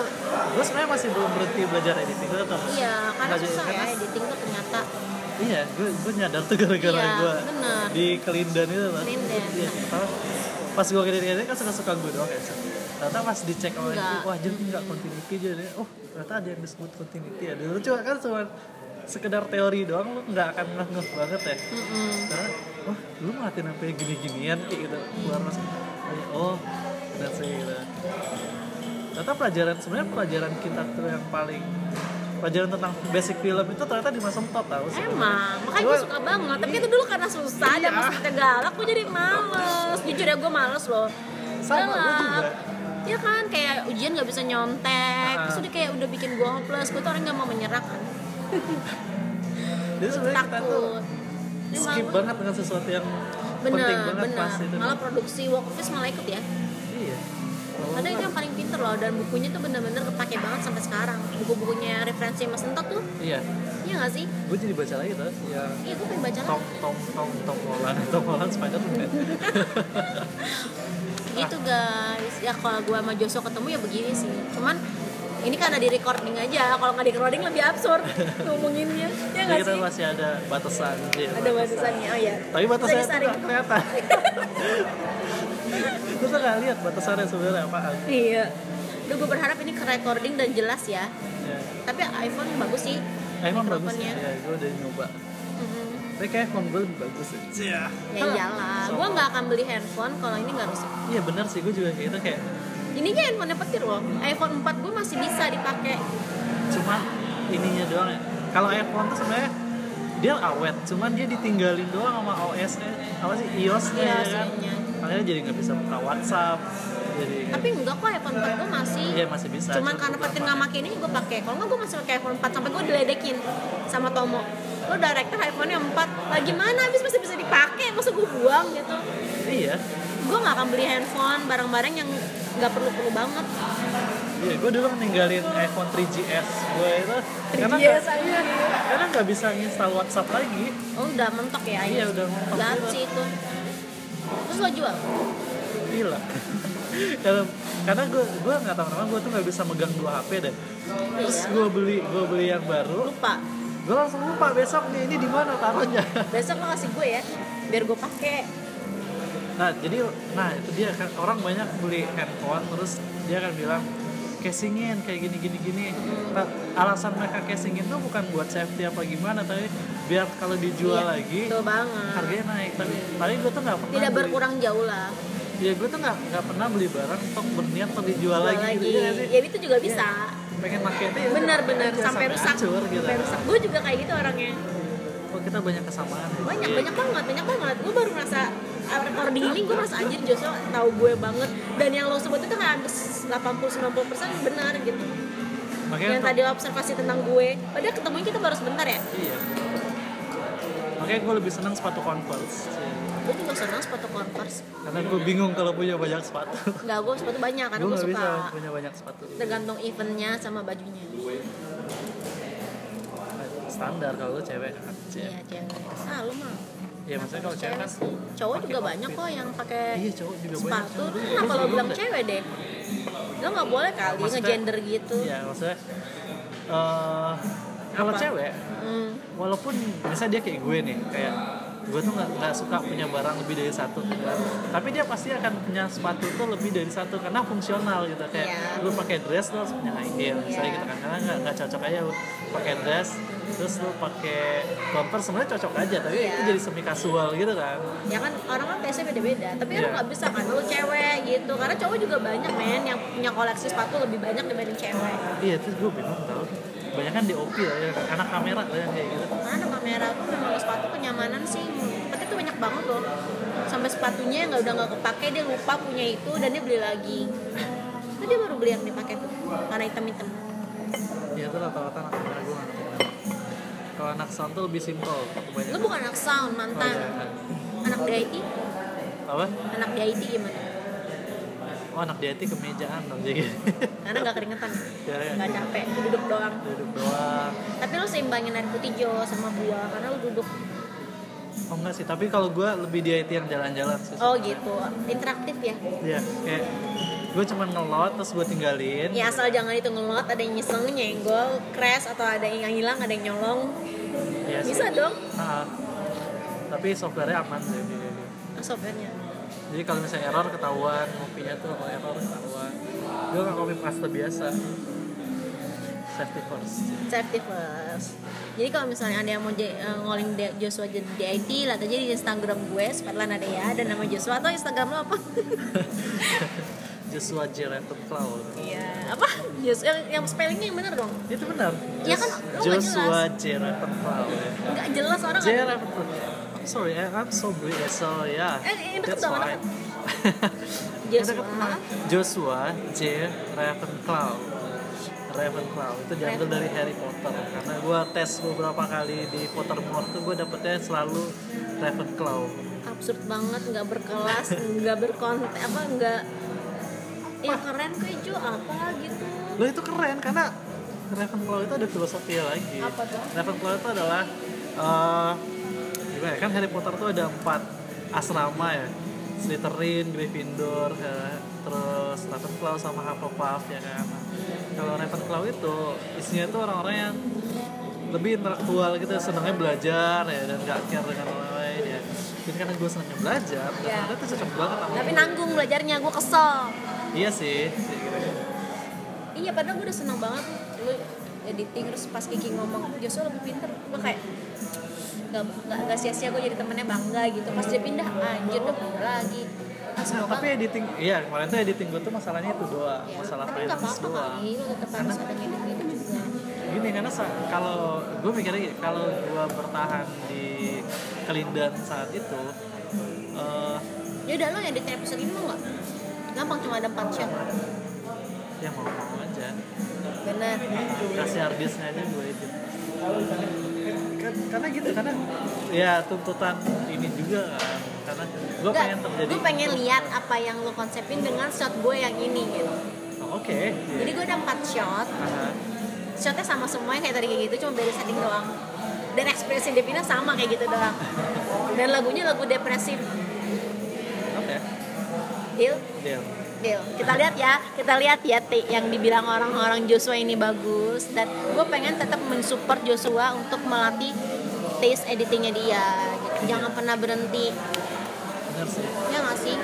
gue sebenarnya masih belum berhenti belajar editing gue tetap Iya, karena susah ya editing tuh ternyata. iya gue gue nyadar tuh gara-gara Iya, gue di kelindan itu lah Kelindan. iya pas gue editing kan suka suka gue doang ya ternyata pas dicek sama itu wah jadi nggak continuity jadi oh ternyata ada yang disebut continuity ya dulu cuma kan cuma sekedar teori doang lu nggak akan ngeh banget ya Mm-mm. karena wah lu ngeliatin sampai gini-ginian kayak gitu keluar masuk oh dan gitu ternyata pelajaran sebenarnya pelajaran kita tuh yang paling pelajaran tentang basic film itu ternyata di masa tot tau. Emang, makanya gue suka banget Tapi itu dulu karena susah dan Iya. masa kita galak Gue jadi males Jujur ya gue males loh Sama, Galak. juga. Ya kan, kayak ujian gak bisa nyontek Ah. Terus udah kayak udah bikin gue hopeless Gue tuh orang gak mau menyerah kan jadi sebenarnya kita tuh skip malah- banget dengan sesuatu yang Bener, penting banget bener pas itu Malah produksi Walk Office malah ikut ya iya Karena itu yang paling pinter loh dan bukunya tuh bener-bener kepake banget sampai sekarang. Buku-bukunya referensi Mas Entot tuh, iya iya gak sih? gue jadi baca lagi tuh yang Iya, gue pengen baca Tom lagi. Tom Tom Tom Holland Tom Holland Spider-Man Gitu guys. Ya kalau gue sama Joshua ketemu ya begini sih. Cuman ini karena di recording aja. Kalau nggak di recording lebih absurd ngomonginnya. Ya nggak kita sih? masih ada batasan iya, Ada batasannya. Oh ya. tapi batasannya disaring. nggak kelihatan tuh nggak lihat batasannya sebenarnya apaan Iya. Duh, gue berharap ini ke recording dan jelas ya. ya. Tapi iPhone bagus sih. emang bagus mikrofonnya. ya gue udah nyoba Mhm. Tapi kayak phone gue lebih bagus sih iya Ya iyalah. Gue nggak akan beli handphone kalau ini nggak rusak. iya bener sih gue juga kayak gitu kayak Ini aja handphone petir loh. iPhone 4 gue masih bisa dipakai. cuman ininya doang ya kalau iPhone tuh sebenarnya dia awet cuman dia ditinggalin doang sama OS nya apa sih iOS nya Iya, ya kan makanya jadi nggak bisa buka WhatsApp jadi Tapi enggak kok iPhone 4 gue masih. iya masih bisa Cuman karena petir nggak makin ini gue pakai. Kalau nggak gue masih pakai iPhone 4 sampai gue diledekin sama Tomo. Lo director iPhone-nya 4 Lagi mana habis masih bisa dipakai Masa gue buang gitu? Iya. Gue gak akan beli handphone Barang-barang yang nggak perlu-perlu banget. Iya gue dulu ninggalin iPhone 3GS gue itu. Karena 3GS nggak- aja. iya, karena nggak bisa install WhatsApp lagi. Oh udah mentok ya iya udah mentok sih itu. Terus lo jual? gila. Kalau- karena gue gue nggak tahu kenapa gue tuh nggak bisa megang dua HP deh. Terus Iya. gue beli gue beli yang baru. Lupa gue langsung lupa besok nih ini di mana taruhnya. Besok lo kasih gue ya Biar gue pakai nah jadi nah itu dia kan orang banyak beli handphone terus dia akan bilang casingin kayak gini gini gini. Nah, alasan mereka casingin tuh bukan buat safety apa gimana tapi biar kalau dijual Iya, lagi Betul banget. harganya naik. Tapi tapi gue tuh nggak pernah Tidak beli- berkurang jauh lah. Ya gue tuh nggak nggak pernah beli barang untuk berniat untuk dijual Jual lagi, lagi. gitu, iya sih? Ya itu juga bisa pengen pakai itu ya Bener-bener udah, Sampai rusak. hancur gitu. Sampai rusak. Gue juga kayak gitu orangnya. Oh kita banyak kesamaan ya. banyak banyak banget banyak banget. Gue baru merasa recording ini gue merasa anjir Joshua tahu gue banget. Dan yang lo sebut itu hampir 80 90 persen benar gitu. Makanya yang tadi lo observasi tentang gue. Padahal ketemunya kita baru sebentar ya? Iya. Makanya gue lebih senang sepatu converse gue juga senang sepatu converse. Karena gue bingung kalau punya banyak sepatu. Nggak gue sepatu banyak karena gue gue nggak bisa suka punya banyak sepatu. Tergantung eventnya sama bajunya. Standar kalau lu cewek kan iya cewek. Ah lu mah. Iya, maksudnya kalau cewek kan sih. Cowok juga banyak kok yang pakai iya cowok juga banyak. sepatu. Lu gue kenapa lo bilang cewek deh? Lo nggak boleh kali Maksudnya- ngegender gitu. Iya maksudnya eh kalau cewek hmm. walaupun misalnya dia kayak gue nih kayak gue tuh nggak suka punya barang lebih dari satu gitu kan. tapi dia pasti akan punya sepatu tuh lebih dari satu karena fungsional gitu kayak Iya. lu pakai dress lu harus punya high heel misalnya Iya. gitu kan karena nggak cocok aja lu pakai dress terus lu pakai converse sebenarnya cocok aja tapi Iya. itu jadi semi kasual gitu kan ya kan orang kan taste beda-beda tapi Iya. lu nggak bisa kan lu cewek gitu karena cowok juga banyak men yang punya koleksi sepatu lebih banyak dibanding cewek iya terus gue bingung tau banyak kan DOP lah ya anak kamera lah yang kayak gitu. Karena kamera tuh memang sepatu kenyamanan sih tapi itu banyak banget loh. Sampai sepatunya yang nggak udah nggak kepake dia lupa punya itu dan dia beli lagi. Itu dia baru beli yang dipakai tuh karena hitam-hitam. Iya itu rata-rata anak kamera gue kenapa. kalau anak sound tuh lebih kebanyakan. Lu bukan anak sound Oh, mantan. Iya. anak di IT apa? Anak di IT gimana oh anak di IT kemejaan dong jadi. Karena nggak keringetan. Ya, ya. nggak capek duduk doang. Duduk doang. Tapi lu seimbangin air putih Jo sama buah karena lu duduk. Oh enggak sih tapi kalau gue lebih di IT yang jalan-jalan sih oh gitu. Interaktif ya? Iya, kayak gue cuma ngelot terus gue tinggalin. Ya asal jangan itu ngelot ada yang nyeseng nyenggol crash atau ada yang hilang ada yang nyolong. Sih. bisa dong. Ah, tapi softwarenya aman sih Ah, softwarenya jadi kalau misalnya error ketahuan. Kopinya tuh kalau error ketahuan. Gue nggak copy paste biasa. Safety first. Safety first. Jadi kalau misalnya ada yang mau eh, ngoling Joshua jadi di IT lihat aja di Instagram gue Sperlan ada ya dan nama Joshua. Atau Instagram lo apa? Joshua J. Raven Cloud. Iya. Apa? Joshua yang, yang spellingnya yang bener dong? Itu benar. Iya kan, nggak Joshua J. Raven Cloud. Nggak jelas orang J. nggak- Raven Cloud. I'm sorry I'm so British so yeah. Eh, that's why. Joshua Joshua J. Ravenclaw Ravenclaw itu diambil dari Harry Potter. Karena gue tes beberapa kali di Pottermore tuh gue dapetnya selalu Ravenclaw absurd banget nggak berkelas nggak berkonten apa nggak ya keren Jo apa gitu? Lo itu keren karena Ravenclaw itu ada filosofi lagi. Apa tuh? Ravenclaw itu adalah eh, gimana ya, kan Harry Potter tuh ada empat asrama ya Slytherin, Gryffindor, eh, terus Ravenclaw sama Hufflepuff ya kan. Kalau Ravenclaw itu isinya itu orang-orang yang lebih intelektual gitu, senangnya belajar ya dan gak care dengan orang lain ya. Jadi karena gue senangnya belajar, dan Ya. ternyata itu cocok banget sama tapi nanggung belajarnya gue kesel Iya sih, sih gitu. iya padahal gue udah seneng banget lu editing terus pas Kiki ngomong Joshua lebih pinter gue kayak gak, gak, gak sia-sia gue jadi temennya bangga gitu. Pas dia pindah anjir udah pindah lagi. Nah, tapi editing, iya kemarin tuh editing gue tuh masalahnya itu doang, ya, masalah tapi finance apa-apa doang. kali lu tetap harus ada ngedit-ngedit juga. Gini karena sa- kalau gue mikirnya kalau gue bertahan di kelindan saat itu, eh ya udah lo edit episode ini mau gak? gampang cuma ada 4 shot ya mau mau aja, bener. Kasih harddisknya aja gue edit. Kan- karena gitu, karena ya tuntutan ini juga kan, karena gue pengen terjadi. gue pengen lihat apa yang lo konsepin dengan shot gue yang ini gitu Oh, Oke. jadi gue ada 4 shot Aha. shotnya sama semuanya kayak tadi kayak gitu cuma beda setting doang dan ekspresi Devina sama kayak gitu doang dan lagunya lagu depresif Oke. deal Deal. Deal kita lihat ya kita lihat ya T yang dibilang orang-orang Joshua ini bagus dan gue pengen tetap mensupport Joshua untuk melatih taste editingnya dia gitu. jangan pernah berhenti sih. ya nggak sih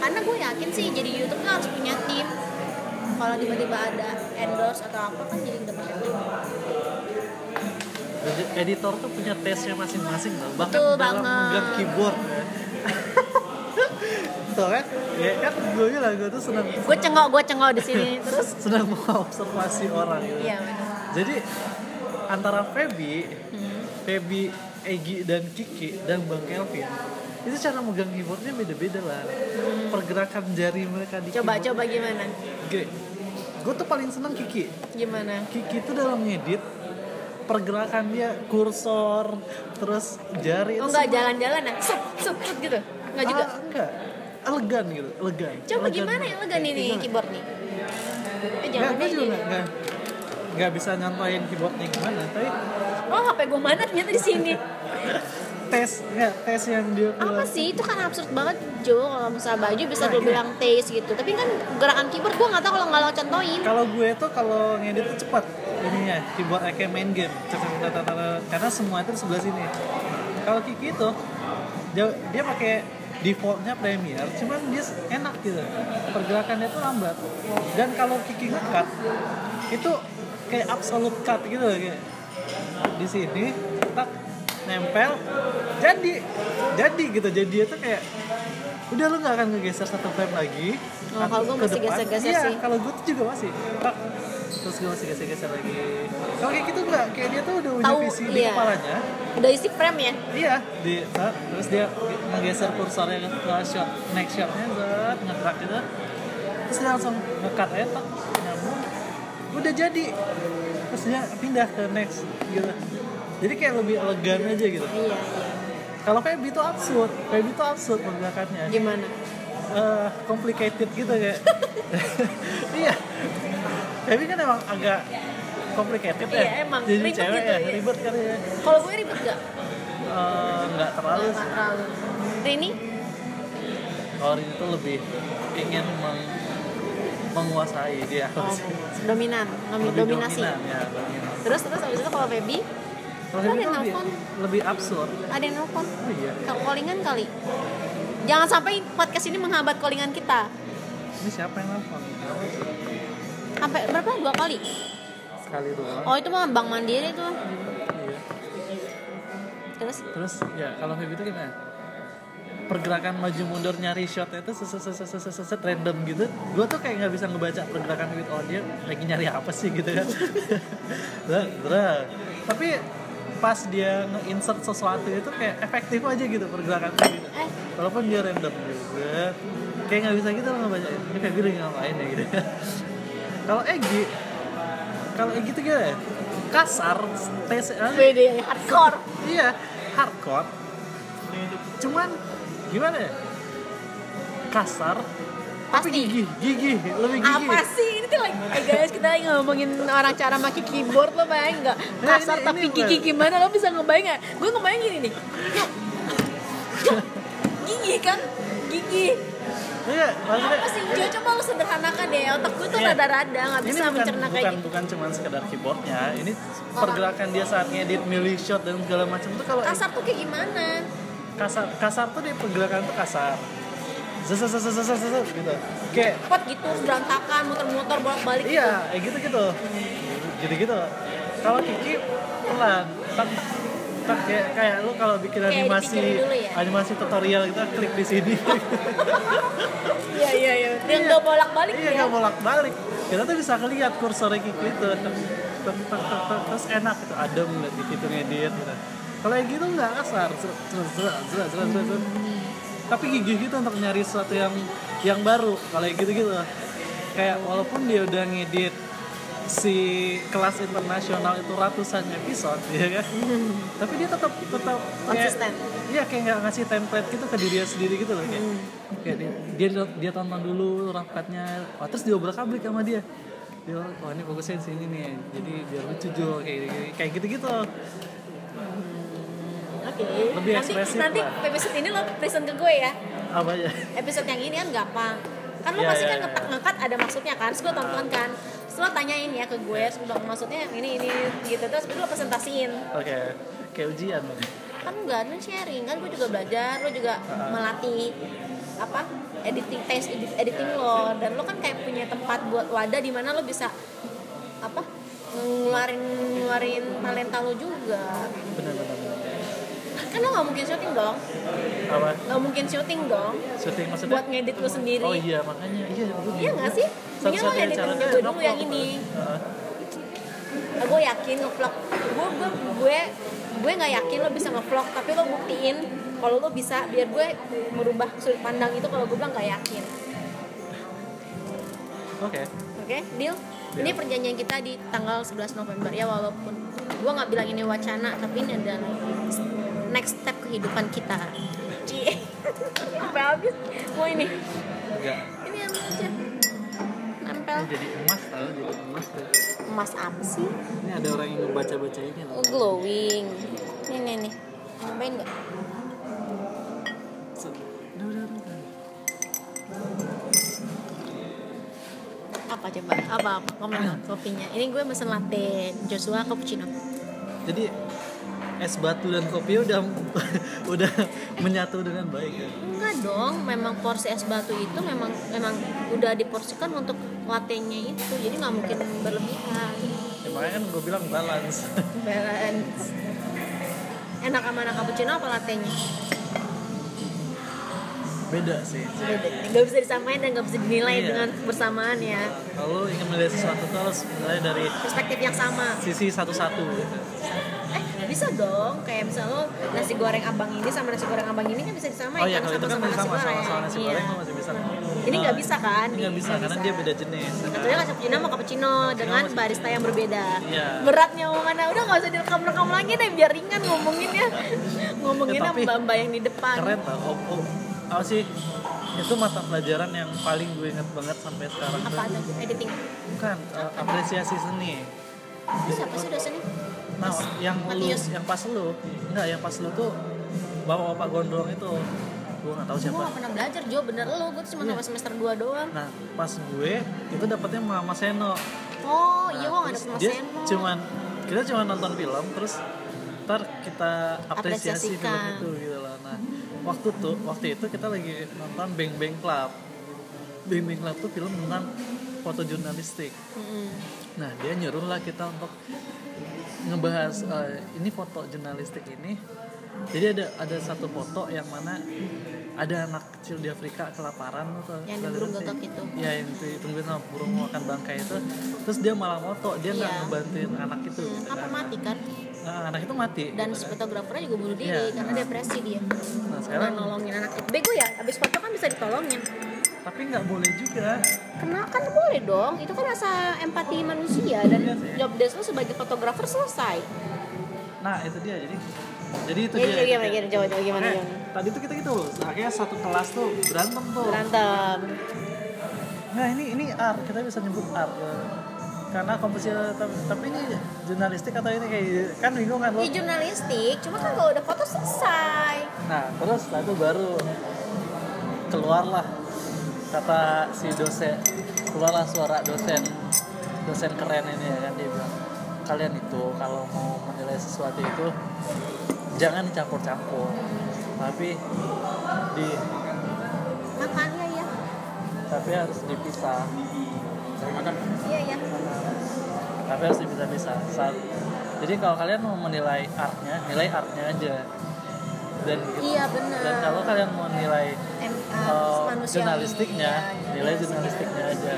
karena gue yakin sih jadi YouTube tuh harus punya tim kalau tiba-tiba ada endorse atau apa kan jadi udah punya tim editor tuh punya taste-nya masing-masing loh bahkan Betul dalam banget. keyboard ya. tuh kan? Ya kan gue bilang gue tuh senang. Gue cengok gue cengok di sini. Terus? Senang mengobservasi orang gitu. Iya bener. jadi antara Feby Hmm. Feby Egi dan Kiki dan Bang Kelvin itu cara megang keyboardnya beda-beda lah. Pergerakan jari mereka di coba keyboard. coba gimana? Gini, gue tuh paling seneng Kiki. Gimana? Kiki itu dalam ngedit pergerakan dia kursor terus jari oh enggak jalan-jalan ya? Sup sup sup gitu? Enggak juga? Ah, enggak elegan gitu elegan. Coba Elegan gimana ya elegan ini Gimana? keyboard nih eh jangan gue juga nggak- nggak. Nggak bisa nyontohin keyboardnya gimana tapi oh hp gue mana ternyata di sini? Tes nggak tes yang dia apa sih? Itu kan absurd banget Jo kalau misal baju bisa gue bilang taste gitu. Tapi kan gerakan keyboard gue nggak tahu kalau nggak lo contohin. Kalau gue tuh kalau ngedit tuh cepat ininya keyboard kayak main game. Karena semua itu di sebelah sini. Kalau Kiki itu dia, dia pakai defaultnya Premiere cuman dia enak gitu pergerakannya tuh lambat dan kalau Kiki ngekat itu kayak absolute cut gitu kayak di sini tak nempel jadi jadi gitu jadi itu kayak udah lu nggak akan ngegeser satu frame lagi Oh, kalau gue masih depan. geser-geser iya, sih. kalau gue tuh juga masih tak terus gue masih geser-geser lagi? Kalau kayak gitu nggak kayak dia tuh udah punya Tahu, visi di iya. kepalanya. Udah isi frame ya? Iya. Di saat terus dia ngegeser kursornya ke shot next shotnya zat ngegerak gitu terus dia langsung ngekat aja tak nyambung. Udah jadi. Terus dia pindah ke next gitu. Jadi kayak lebih elegan aja gitu. Iya iya. Kalau Feby itu absurd Feby itu absurd pergerakannya. Gimana? Eh, complicated gitu kayak. Iya Feby kan emang agak complicated ya. Iya, emang. jadi Ribet cewek gitu, ya. iya. ribet kan ya. Kalau gue ribet gak Eh, nggak terlalu nggak sih. terlalu. Rini? Kalau ini tuh lebih ingin meng- menguasai dia. Oh, dominan. Lebih dominasi. dominan ya dominan. Terus terus abis itu kalau baby kalau Ada Feby tuh lebih, lebih absurd. Ada yang nelfon? Oh iya. Callingan kali. Jangan sampai podcast ini menghambat callingan kita. Ini siapa yang nelfon sampai berapa? Dua kali? Sekali doang. Oh itu mah bank mandiri tuh iya. Terus? Terus ya kalau Feby itu gimana? Pergerakan maju mundur nyari shotnya itu set, set, set, set, set, set, set, random gitu. Gue tuh kayak nggak bisa ngebaca pergerakan Feby oh dia lagi nyari apa sih gitu kan. Tapi pas dia nge-insert sesuatu itu kayak efektif aja gitu pergerakan Feby eh. Walaupun dia random juga. Kayak nggak bisa gitu loh ngebaca ini Feby lagi ngapain ya? gitu kalau Egi kalau Egi tuh gimana ya? kasar tes beda hardcore iya hardcore cuman gimana ya kasar tapi Pasti. gigi gigi lebih gigi Apa sih? Ini tuh lagi, eh guys, kita lagi ngomongin orang cara pakai keyboard lo bayang nggak? Nah, Kasar ini- tapi ini gigi gimana lo bisa ngebayang nggak? Gue ngebayang gini nih. Gigi kan? Gigi. Iya maksudnya Apa sih? Coba, coba lo sederhanakan deh. Otak gue tuh Iya. rada-rada nggak bisa bukan mencerna kayak bukan gitu. bukan cuma sekedar keyboardnya ini pergerakan dia saat ngedit milih shot dan segala macam tuh kalau Kasar tuh kayak gimana? kasar kasar tuh dia pergerakan tuh kasar zes zes zes zes gitu kayak Cepet gitu, berantakan, muter-muter, bolak-balik gitu. iya kayak gitu gitu gitu gitu kalau Kiki pelan tak tak kayak kayak lu kalau bikin Kayak animasi ya? animasi tutorial kita klik di sini Iya, iya, iya. Dia nggak bolak-balik iya ya. nggak bolak balik kita tuh bisa ngeliat kursor Kiki itu terus enak gitu adem liat di situ ngedit gitu kalau yang gitu nggak kasar tapi gigih gitu untuk nyari sesuatu yang yang baru kalau yang gitu gitu kayak walaupun dia udah ngedit si kelas internasional itu ratusan episode ya kan tapi dia tetap tetap Konsisten. iya kayak nggak ngasih template gitu ke diri dia sendiri gitu loh kayak, kayak dia, dia dia tonton dulu rapatnya oh, terus diobrak abrik sama dia dia oh ini fokusnya di sini nih jadi biar lucu Jo kayak kayak gitu gitu Oke. Lebih nanti, nanti lah. episode ini lo present ke gue ya. apa ya Episode yang ini kan gampang. Kan lo Iya, pasti iya, kan iya. ngetak ngekat ada maksudnya kan. Terus gue tonton kan. Terus lo tanyain ya ke gue, terus bilang maksudnya ini ini gitu. Terus lo presentasiin. oke kayak ujian. Kan enggak, lo sharing. Kan gue juga belajar, lo juga Ah. melatih apa editing tes edit- editing lo. Dan lo kan kayak punya tempat buat wadah di mana lo bisa apa ngeluarin ngeluarin talenta lo juga. Benar benar benar. kan lo nggak mungkin syuting dong. Apa? Nggak mungkin syuting dong. Syuting maksudnya? Buat ngedit lo sendiri. Oh iya makanya. Iya iya nggak sih mendingan lo caranya gue dulu yang ini. Nah, gue yakin ngevlog. Gue gue gue gue nggak yakin lo bisa ngevlog tapi lo buktiin kalau lo bisa biar gue merubah sudut pandang itu kalau gue bilang nggak yakin. Oke. Oke deal? Ini perjanjian kita di tanggal 11 November. Ya walaupun gue nggak bilang ini wacana tapi ini adalah next step kehidupan kita. Habis. Mau ini. Enggak ini ambil aja ini jadi emas tau jadi emas tuh emas apa sih ini ada orang yang baca baca ini loh Oh, glowing. Nih nih nih. Cobain nggak? Apa coba? Apa apa? Komen kopinya. Ini gue pesen latte Joshua cappuccino. jadi es batu dan kopi udah udah menyatu dengan baik ya Enggak dong, memang porsi es batu itu memang memang udah diporsikan untuk latte-nya itu. Jadi nggak mungkin berlebihan. ya, makanya kan gue bilang balance Balance. Enak sama anak cappuccino apa latte-nya? beda sih Beda. Gak bisa disamain dan gak bisa dinilai Iya. dengan bersamaan ya. kalau ingin melihat sesuatu tuh harus mulai dari Perspektif yang sama. sisi satu-satu gitu. Bisa dong kayak misal lo nasi goreng abang ini sama nasi goreng abang ini kan bisa disamain oh iya kalau itu kan sama-sama masih nasi sama goreng. sama sama nasi Iya. goreng lo masih bisa Ini nggak bisa kan? Ini nggak bisa karena dia beda jenis Katanya kan cappuccino sama cappuccino dengan barista yang berbeda. Iya. Beratnya omongannya udah nggak usah direkam-rekam lagi deh biar ringan ngomonginnya. Ya, tapi mbak-mbak yang di depan. keren tau oh, oh, apa sih itu mata pelajaran yang paling gue inget banget sampai sekarang Apa ada editing? bukan eh, apresiasi seni Terus siapa sih dosennya? Nah yang lu Matius. yang pas lu. Enggak yang pas lu tuh bawa bapak gondrong itu. Gue nggak tahu Gue siapa. gak pernah belajar Jo. Bener lo gue tuh cuma sampai semester 2 doang. nah pas gue itu dapetnya Mama Seno. Oh iya gue gak dapet mas dia Seno. cuman kita cuma nonton film terus ntar kita apresiasi film itu gitu lah nah waktu tuh waktu itu kita lagi nonton Bang Bang Club. Bang Bang Club tuh film tentang foto jurnalistik Mm-mm. nah dia nyuruh lah kita untuk ngebahas eh, ini foto jurnalistik ini jadi ada ada satu foto yang mana ada anak kecil di Afrika kelaparan tuh Yang burung gagak itu. ya yang ditungguin sama burung makan bangkai itu terus dia malah foto dia nggak Iya. ngebantuin anak itu Hmm, gitu apa kan. mati kan? Nah, anak itu mati Dan gitu fotografernya juga bunuh diri Iya. karena depresi dia. nah sekarang nolongin anak itu. Bego ya, abis foto kan bisa ditolongin. Tapi nggak boleh juga Kenal kan boleh dong, itu kan rasa empati manusia dan Iya sih. job desk lo sebagai fotografer selesai. nah itu dia jadi jadi itu Jadi dia gimana, gimana, coba, coba gimana, Eh, gimana? tadi tuh kita gitu akhirnya satu kelas tuh berantem tuh Berantem. nah ini ini art kita bisa nyebut art ya. karena komposisi tapi, tapi ini jurnalistik atau ini kayak kan bingung kan lo Ini jurnalistik, cuma kan kalau udah foto selesai. nah terus setelah itu baru keluarlah kata si dosen keluarlah suara dosen. Dosen keren ini ya kan dia bilang. Kalian itu kalau mau menilai sesuatu itu jangan dicampur-campur tapi di Makanya ya. tapi harus dipisah. Makan. Iya ya. tapi harus dipisah-pisah. Saat jadi kalau kalian mau menilai artnya nilai artnya aja dan Iya benar. dan kalau kalian mau nilai uh, uh, jurnalistiknya iya, nilai jurnalistiknya aja.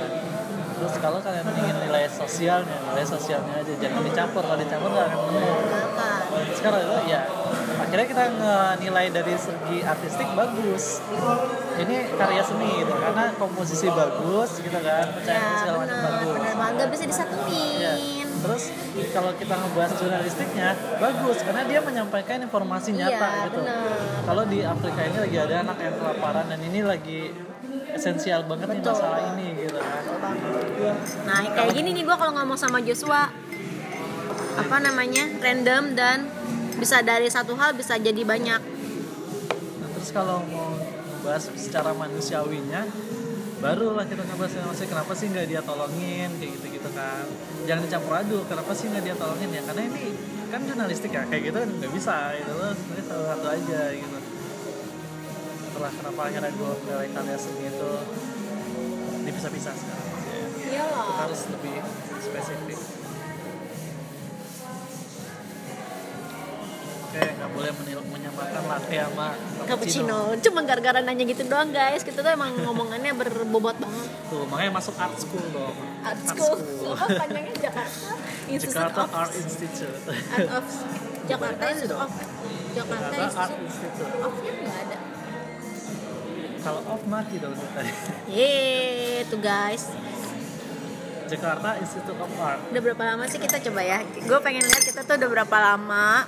Terus kalau kalian ingin nilai sosialnya nilai sosialnya aja jangan dicampur. Kalau dicampur nggak akan nemu sekarang itu ya akhirnya kita nilai dari segi artistik bagus. Ini karya seni gitu karena komposisi bagus gitu kan Ya pencahayaan segala macam bagus. benar banget. Gak bisa disatuin. Ya. Terus kalau kita ngebahas jurnalistiknya bagus karena dia menyampaikan informasi Iya, nyata gitu. benar. Kalau di Afrika ini lagi ada anak yang kelaparan dan ini lagi esensial banget nih Betul. masalah ini gitu kan. Nah kayak gini nih gue kalau ngomong sama Joshua apa namanya random dan bisa dari satu hal bisa jadi banyak. Nah, terus kalau mau ngebahas secara manusiawinya barulah kita ngebahas maksudnya kenapa sih nggak dia tolongin kayak gitu gitu kan jangan dicampur aduk kenapa sih nggak dia tolongin ya karena ini kan jurnalistik ya kayak gitu nggak bisa gitu loh sebenarnya salah satu aja gitu setelah kenapa akhirnya gue menilai karya seni itu dipisah-pisah sekarang ya. Iyalah. Harus lebih spesifik oke nggak boleh menil- menyamakan latte sama Cappuccino. Cuma gara-gara nanya gitu doang guys. Kita tuh emang ngomongannya berbobot banget. tuh makanya masuk art school dong Art school. Apa panjangnya Jakarta? Institute Jakarta of Art Institute Art of Jakarta Institute of Jakarta Art Institute of-nya nggak ada. kalau off mati dong kita Yeay, tuh guys. Jakarta Institute of Art Udah berapa lama sih kita coba ya? Gue pengen lihat kita tuh udah berapa lama.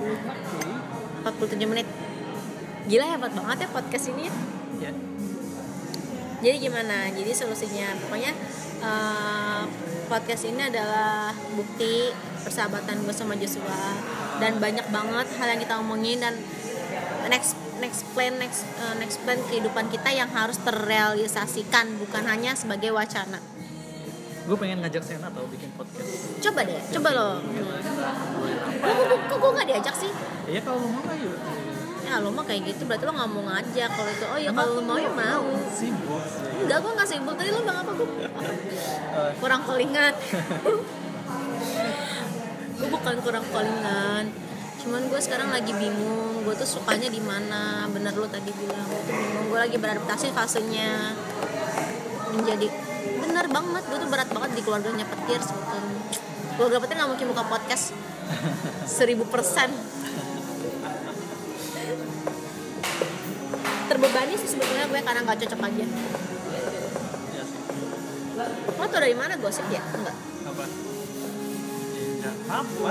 47 menit. Gila hebat banget ya podcast ini ya. ya Jadi gimana? Jadi solusinya pokoknya eh, podcast ini adalah bukti persahabatan gue sama Joshua dan banyak banget hal yang kita omongin dan next next plan next eh, next plan kehidupan kita yang harus terrealisasikan bukan hanya sebagai wacana. Gue pengen ngajak Sena tau bikin podcast. Coba deh, coba lo. Kok, gue gak diajak sih? ya kalau mau ayo. Ya lo mah kayak gitu. Berarti lo gak mau ngajak kalau itu. Oh ya kalau lo mau ya mau. sibuk Enggak gue gak sibuk. Tadi lo bilang apa gue Eh, kurang callingan gue bukan kurang callingan cuman gue sekarang lagi bingung. Gue tuh sukanya di mana? Bener lo tadi bilang. Gue tuh bingung. Gue lagi beradaptasi fasenya. Menjadi bener banget gue tuh berat banget di keluarganya petir sebetulnya keluarga petir nggak mungkin buka podcast seribu persen. Terbebani sih sebetulnya gue karena nggak cocok aja. Lo tau dari mana gosip ya enggak. Apa? Ya apa?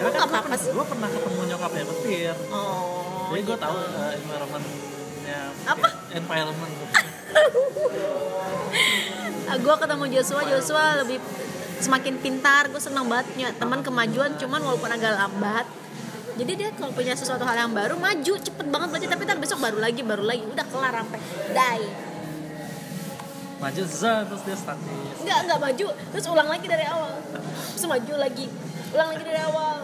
Kok nggak apa-apa sih? gue pernah ketemu nyokapnya petir. Oh jadi gue tahu uh, environmentnya Apa? environment gue ketemu Joshua Joshua lebih semakin pintar gue senang banget punya teman kemajuan cuman walaupun agak lambat jadi dia kalau punya sesuatu hal yang baru maju cepet banget berarti tapi ntar besok baru lagi baru lagi udah kelar sampai die. Maju zah terus dia statis nggak nggak maju terus ulang lagi dari awal. Terus maju lagi ulang lagi dari awal.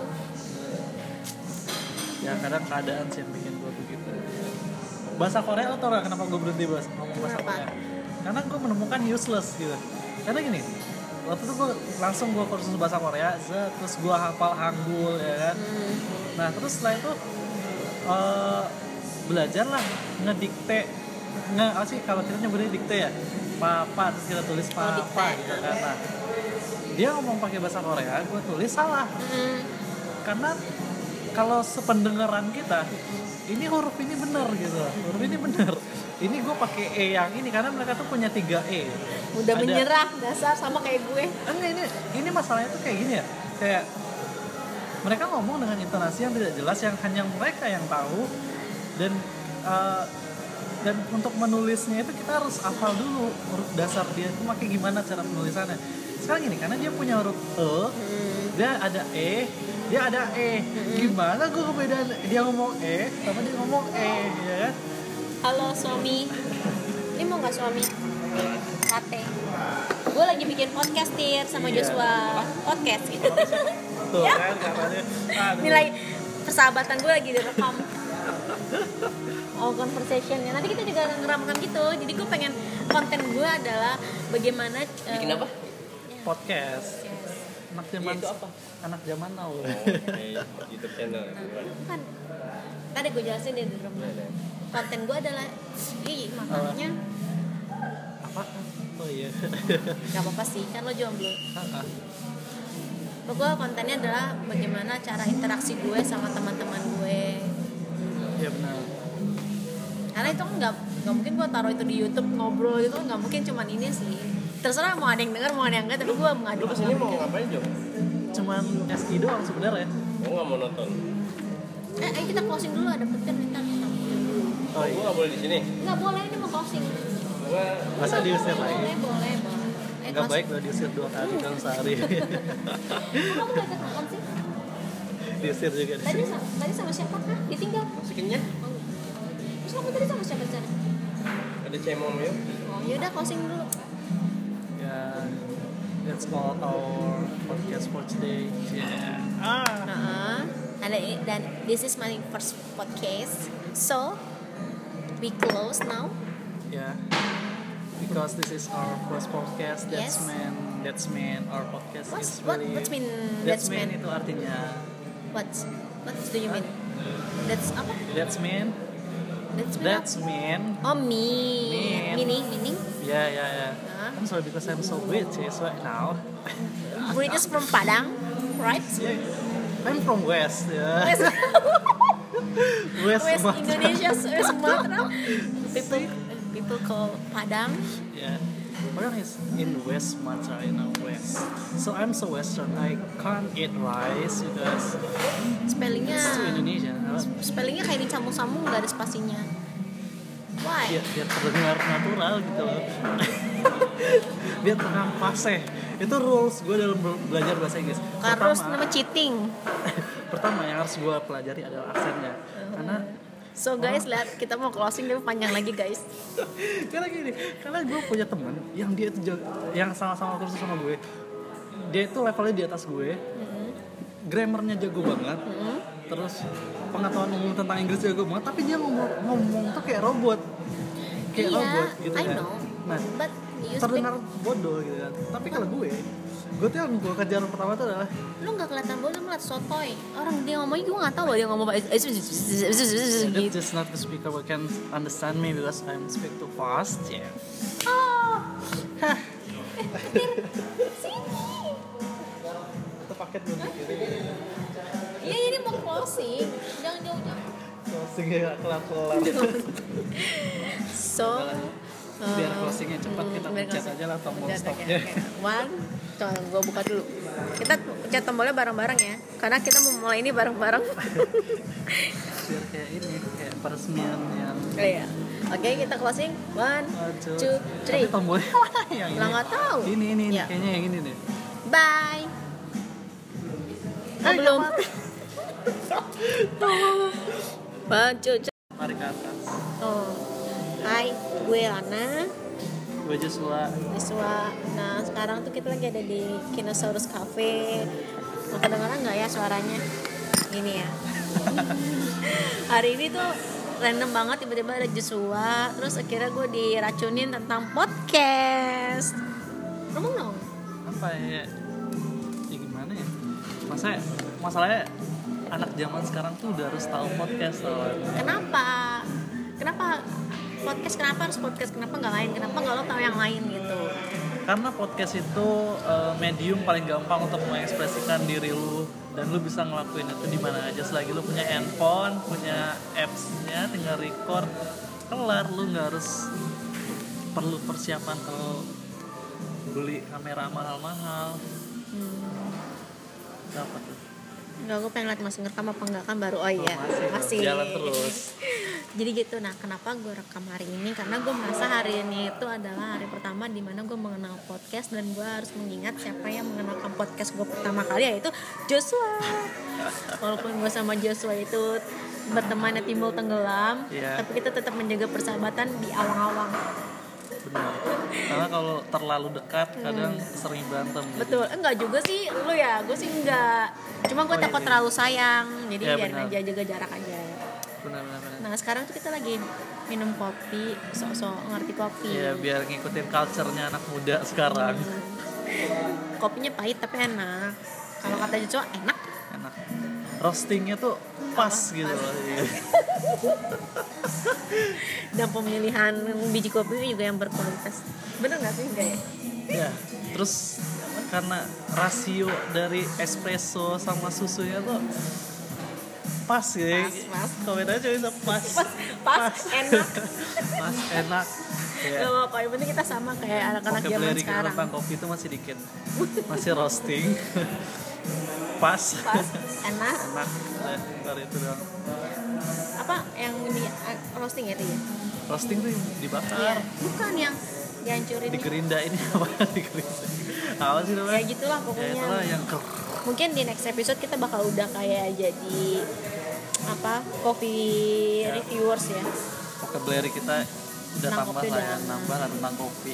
Ya kadang keadaan sih yang bikin gue begitu. Bahasa Korea lo tau gak kenapa gue berhenti bahas ngomong bahasa? Korea karena gue menemukan useless gitu karena gini waktu itu gue langsung gue kursus bahasa Korea zet, terus gue hafal Hangul ya kan hmm. nah terus setelah itu eh belajar lah ngedikte nge apa sih kalau kita nyebutnya dikte ya papa terus kita tulis Oh, papa dikte. gitu kan nah, dia ngomong pakai bahasa Korea gue tulis salah Hmm. karena kalau sependengaran kita ini huruf ini benar gitu. Huruf ini benar. Ini gue pakai e yang ini karena mereka tuh punya tiga e. Udah Ada- menyerah dasar sama kayak gue. Enggak ini ini masalahnya tuh kayak gini ya. Kayak mereka ngomong dengan intonasi yang tidak jelas yang hanya mereka yang tahu. Dan eh, dan untuk menulisnya itu kita harus hafal dulu huruf dasar dia itu pakai gimana cara penulisannya. Sekarang gini karena dia punya huruf e Hmm. dia ada e dia ada e gimana gue kebedaan dia ngomong e sama dia ngomong e ya kan Halo suami. Ini mau nggak suami? Kate. Gue lagi bikin podcast tir sama Iya. Joshua. Podcast gitu. tuh Ya. kan katanya aduh. Nilai persahabatan gue lagi direkam. Oh conversationnya nanti kita juga ngeramkan gitu jadi gue pengen konten gue adalah bagaimana Bikin apa? podcast anak zaman Iya, itu apa? anak zaman now. Kayak YouTube channel. Ya, bukan? kan tadi gue jelasin deh di rumah. Konten gue adalah ih makanya apa? Oh iya. Nggak apa-apa sih kan lo jomblo. Ah. pokoknya kontennya adalah bagaimana cara interaksi gue sama teman-teman gue. Iya benar. Karena itu kan nggak nggak mungkin gue taruh itu di YouTube ngobrol itu nggak mungkin cuman ini sih terserah mau ada yang denger mau ada yang enggak tapi gue mengadu Lu ke sini mau ngapain Jo? cuman SI doang sebenarnya. Gue nggak mau nonton. eh ayo kita closing dulu ada petir ntar oh Gue iya nggak boleh di sini. nggak boleh ini mau closing. Gue masa diusir lagi boleh boleh boleh. Eh, baik lo diusir dua kali dalam sehari. Kok kamu gak ikut makan sih? Diusir juga di tadi sama, tadi sama siapa kah? Ditinggal? Masukinnya? Oh. terus kamu tadi sama siapa di sana? Ada cemong ya. oh yaudah closing dulu that's all our podcast for today yeah ah Nah, ada dan this is my first podcast. So we close now. yeah because this is our first podcast that's Yes. mean that's mean our podcast What's- is what- really what's mean that's that's mean mean? itu artinya What? What do you mean? That's apa? that's mean That's mean that's mean Oh me. Mean. Meaning meaning. yeah yeah yeah? I'm sorry because I'm so British right now British from Padang, right? yeah. I'm from West yeah West, West, West. Indonesia, West Sumatera. People people call Padang. Yeah. Padang is in West Sumatra, you know, West. So I'm so Western. I can't eat rice because Spellingnya it's Indonesian. spellingnya kayak dicampur-sambung nggak ada spasinya. Why? Biar, biar terdengar natural gitu loh. biar terdengar fase. Itu rules gue dalam be- belajar bahasa Inggris. Harus nama cheating. pertama yang harus gue pelajari adalah aksennya. Karena So guys, lihat kita mau closing tapi panjang lagi guys. karena gini karena gue punya teman yang dia itu yang sama-sama kursus sama gue dia itu levelnya di atas gue grammarnya jago banget terus pengetahuan umum tentang Inggris jago banget tapi dia ngomong ngomong tuh kayak robot kayak Iya, robot gitu I kan know. nah But you speak, terdengar bodoh gitu kan tapi kalau gue gue tuh yang gue kejar pertama tuh adalah lu nggak kelihatan bodoh ngeliat sotoy. Orang dia ngomongnya gue nggak tahu loh dia ngomong apa. gitu. just not the speaker who can understand me because I'm speak too fast yeah Oh, sini. itu paket belum ini mau closing. Jangan jauh-jauh. closingnya gak kelar-kelar So, biar uh, closingnya cepat kita biar pencet closing. aja lah tombol stopnya oke. One, coba gue buka dulu. Kita pencet tombolnya bareng-bareng ya, karena kita mau mulai ini bareng-bareng. biar kayak ini kayak peresmian yang Oh, Iya. Oke, kita closing. One, two, three. Tapi tombolnya mana yang ini? Lah nggak tahu. Ini ini, ini. Ya. kayaknya yang ini deh. Bye. Oh, Eh, belum. Three. Mari ke atas. Oh. Hai, gue Lana. Gue Joshua. Iswa. Nah, sekarang tuh kita lagi ada di Kinosaurus Cafe. Mau kedengeran nggak ya suaranya? Ini ya. Hari ini tuh random banget tiba-tiba ada Joshua. Terus akhirnya gue diracunin tentang podcast. Ngomong dong. Apa ya? Ya gimana ya? Masa masalahnya anak zaman sekarang tuh udah harus tahu podcast tau. Kenapa? Kenapa podcast? Kenapa harus podcast? Kenapa nggak lain? Kenapa nggak lo tahu yang lain gitu? Karena podcast itu eh, medium paling gampang untuk mengekspresikan diri lu dan lu bisa ngelakuin itu di mana aja selagi lu punya handphone, punya apps-nya, tinggal record, kelar lu nggak harus perlu persiapan kalau beli kamera mahal-mahal. Hmm. Dapat tuh. Enggak, gue pengen liat masih ngerekam apa enggak kan baru oh iya masih, Jalan terus. Jadi gitu, nah kenapa gue rekam hari ini? Karena gue merasa hari ini itu adalah hari pertama di mana gue mengenal podcast dan gue harus mengingat siapa yang mengenalkan podcast gue pertama kali yaitu Joshua. Walaupun gue sama Joshua itu bertemannya timbul tenggelam, Iya. tapi kita tetap menjaga persahabatan di awang-awang. Benar. Karena kalau terlalu dekat kadang sering berantem. Hmm. Betul, enggak juga sih lu ya, gue sih enggak. Cuma gue Oh, takut iya. terlalu sayang, jadi Ya, biarin aja jaga jarak aja. Benar benar benar. Nah sekarang tuh kita lagi minum kopi, sok-sok ngerti kopi. Ya biar ngikutin culture-nya anak muda sekarang. Kopinya pahit tapi enak. Kalau kata Jojo enak. Enak. Roastingnya tuh pas gitu loh. Dan pemilihan biji kopi juga yang berkualitas. Bener nggak sih enggak ya? Ya, terus karena rasio dari espresso sama susunya tuh pas gitu. Pas, pas. Komen aja bisa pas. Pas, enak. pas enak. Ya. Gak apa-apa, yang penting kita sama kayak anak-anak zaman sekarang. tentang kopi itu masih dikit. Masih roasting. pas. Pas, enak. enak. Eh, ntar itu dong. Apa yang di uh, roasting ya itu ya? Roasting tuh yang dibakar. Bukan yang dihancurin. Di gerinda ini apa? Di gerinda. Apa sih namanya? Ya gitulah Ya pokoknya. itulah yang mungkin di next episode kita bakal udah kayak jadi apa coffee Ya. reviewers ya vocabulary kita udah Tentang tambah kopi lah ya, nambah lah tentang kopi.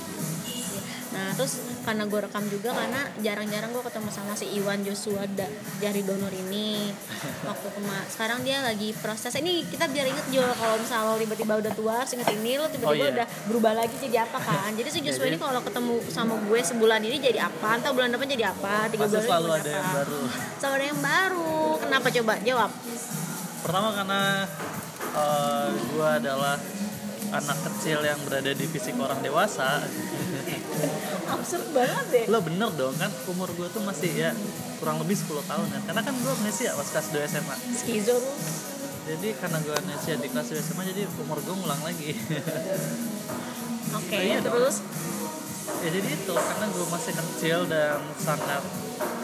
nah terus karena gue rekam juga karena jarang-jarang gue ketemu sama si Iwan Joshua da, dari donor ini waktu kema sekarang dia lagi proses ini kita biar inget Jo kalau misalnya lo tiba-tiba udah tua terus inget ini lo tiba-tiba Oh, iya. udah berubah lagi jadi apa kan jadi si Joshua Jadi- ini kalau ketemu sama gue sebulan ini jadi apa entah bulan depan jadi apa tiga bulan selalu ada yang apa. baru. selalu ada yang baru kenapa coba jawab Pertama karena eh, gua adalah anak kecil yang berada di fisik orang dewasa. absurd banget deh Lo bener dong kan umur gua tuh masih ya kurang lebih 10 tahun kan. Karena kan gua amnesia pas kelas 2 SMA. skizo lu Jadi karena gua amnesia di kelas 2 SMA jadi umur gua ngulang lagi. Oke, Iya dong. Ya jadi itu karena gua masih kecil dan sangat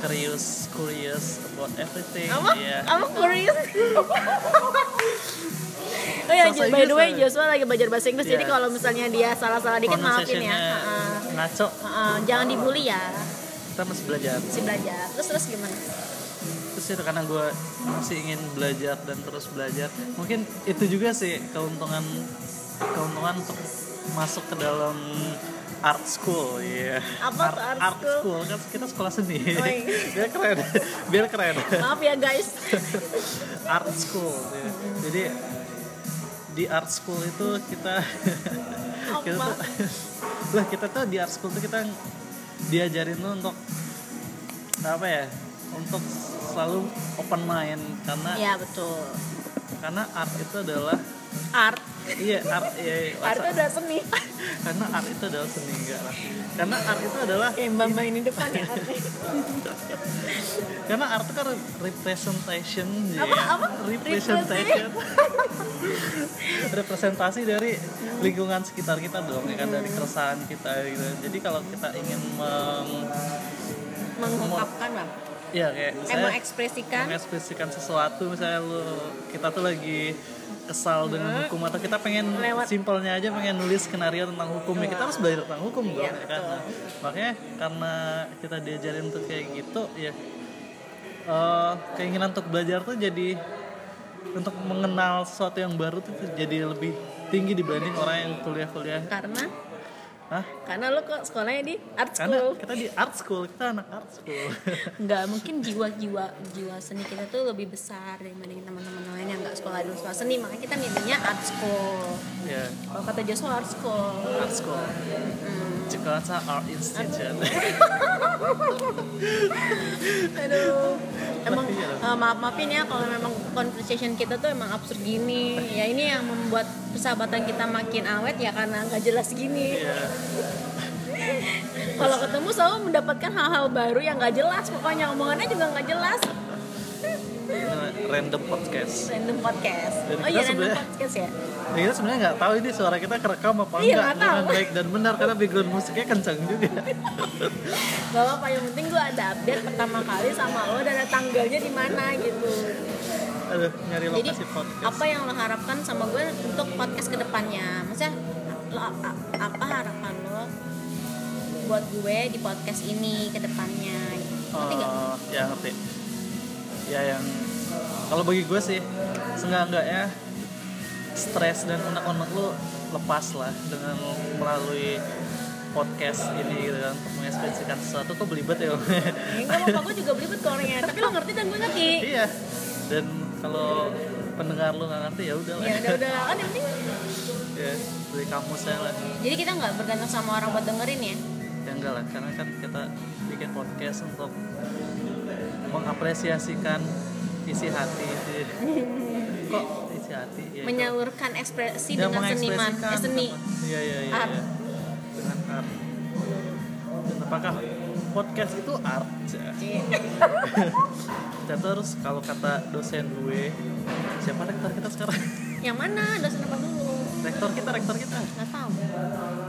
curious curious about everything. apa? Iya. Apa curious? oh ya, Bahasa by the way Joshua lagi belajar bahasa Inggris, Iya. jadi kalau misalnya dia salah-salah dikit maafin ya. Ngaco. Heeh, jangan dibully ya, Kita masih belajar. si belajar. Terus terus gimana? terus itu karena gue masih ingin belajar dan terus belajar mungkin itu juga sih keuntungan keuntungan untuk masuk ke dalam art school ya Apa tuh art school? kan kita sekolah seni Oh, iya. biar keren biar keren Maaf ya guys. art school ya. jadi di art school itu kita kita tuh lah kita tuh di art school tuh kita diajarin tuh untuk apa ya untuk selalu open mind karena ya betul. karena art itu adalah Art, iya art iya, art itu udah seni. karena art itu adalah seni enggak lah karena art itu adalah Eh, mbak mbak ini depan ya art. karena art itu kan representation Apa, ya. apa? representation representasi dari lingkungan sekitar kita dong ya kan dari keresahan kita gitu jadi kalau kita ingin meng, Mengungkapkan bang. ya kayak Eh, misalnya mengekspresikan. mengekspresikan sesuatu misalnya lu kita tuh lagi kesal dengan hukum atau kita pengen. Lewat- simpelnya aja pengen nulis skenario tentang hukum ya. Kita harus belajar tentang hukum dong Iya, ya kan? Nah, makanya karena kita diajarin untuk kayak gitu ya eh, keinginan untuk belajar tuh jadi untuk mengenal sesuatu yang baru tuh jadi lebih tinggi dibanding orang yang kuliah-kuliah. Karena Hah? karena lu kok sekolahnya di art karena school. kita di art school kita anak art school. Nggak mungkin jiwa-jiwa jiwa seni kita tuh lebih besar dibanding teman-teman lain yang nggak sekolah di sekolah seni makanya kita milihnya art school. Ya kalau kata Joshua art school. Art school. Jakarta Art Institute. Aduh. Emang Iya. eh, maaf maafin ya kalau memang conversation kita tuh emang absurd gini. Ya ini yang membuat persahabatan kita makin awet ya karena nggak jelas gini. Ya kalau ketemu selalu mendapatkan hal-hal baru yang nggak jelas. Pokoknya omongannya juga nggak jelas. Random podcast. Random podcast. Dan oh iya random podcast ya? Ya, kita sebenarnya nggak tahu ini suara kita kerekam apa Iya, enggak. nggak dengan baik dan benar karena background musiknya kencang juga. gak apa-apa yang penting gue ada update pertama kali sama lo dan ada tanggalnya di mana gitu. Aduh, nyari jadi lokasi podcast. apa yang lo harapkan sama gue untuk podcast ke depannya maksudnya lo apa harapan lo buat gue di podcast ini ke depannya gitu. ngerti Oh, ya ngerti. Ya yang kalau bagi gue sih seenggak-enggaknya stres dan unek-unek lu lepas lah dengan melalui podcast ini gitu kan untuk mengekspresikan sesuatu. Kok belibet ya Ya, nggak apa-apa gue juga belibet ke orangnya. Tapi lo ngerti dan gue ngerti. Iya. Dan kalau pendengar lu nggak ngerti ya udah lah. Ya udah udah. Kan yang penting ya beli kamusnya lah. Jadi kita nggak bergantung sama orang buat dengerin ya? Ya enggak lah karena kan kita bikin podcast untuk mengapresiasikan isi hati. Kok isi hati ya, menyalurkan ekspresi Ya, dengan seniman. eh, seni. iya iya iya Art. iya. dengan art. Dan apakah podcast itu art? Cie. kita terus kalau kata dosen gue siapa rektor kita sekarang? Yang mana? Dosen apa dulu? Rektor kita rektor kita. Nggak tahu.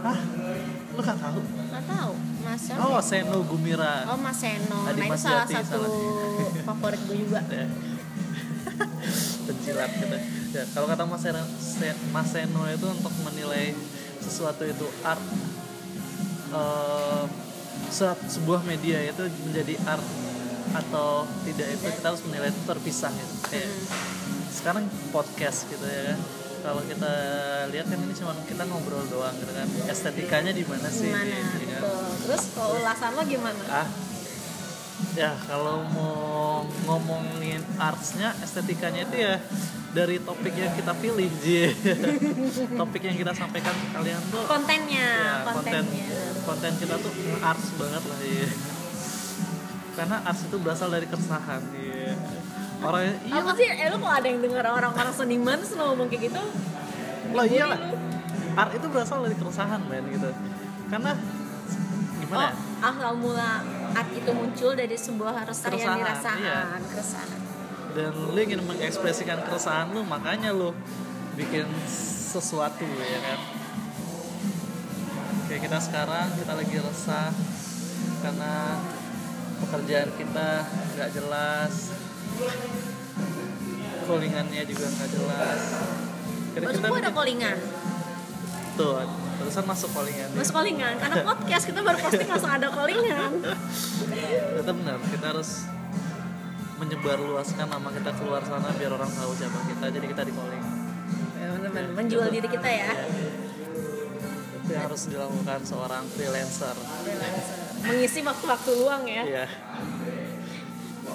Ah lu gak tahu? Nggak tahu. Mas oh Seno Gumira. Oh mas Seno. Adi nah itu Mas salah Jati, satu favorit gue juga. Ya. penjilat kita. Ya kalau kata Mas Seno, Se- Mas Seno itu untuk menilai sesuatu itu art se- sebuah media itu menjadi art atau tidak itu kita harus menilai itu terpisah gitu. Kayak sekarang podcast gitu ya. Kan kalau kita lihat kan ini cuma kita ngobrol doang gitu kan. Estetikanya di mana sih? Gimana? Ya kan? Terus kalau ulasan lo gimana? Ah. Ya kalau mau ngomongin artsnya estetikanya itu ya dari topik yang kita pilih topik yang kita sampaikan ke kalian tuh kontennya ya, konten kontennya. konten kita tuh arts banget lah ya karena arts itu berasal dari keresahan ya. Orang iya. apa sih? Eh lo kok ada yang denger orang-orang seniman terus lo ngomong kayak gitu? Lah iyalah art itu berasal dari keresahan men gitu. Karena gimana oh ya? asal mula art itu muncul dari sebuah resah yang dirasakan iya. keresahan. Dan lu ingin mengekspresikan keresahan lu makanya lu bikin sesuatu ya kan? Kayak kita sekarang kita lagi resah karena pekerjaan kita nggak jelas callingannya juga nggak jelas. Maksud gue ada callingan? Tuh terusan masuk callingan Mas callingan karena podcast kita baru posting langsung ada callingan. Tetap benar kita harus menyebar luaskan nama kita keluar sana biar orang tahu siapa kita jadi kita di calling ya, bener-bener menjual diri kita ya. Itu yang harus dilakukan seorang freelancer. Mengisi waktu-waktu luang ya. Iya.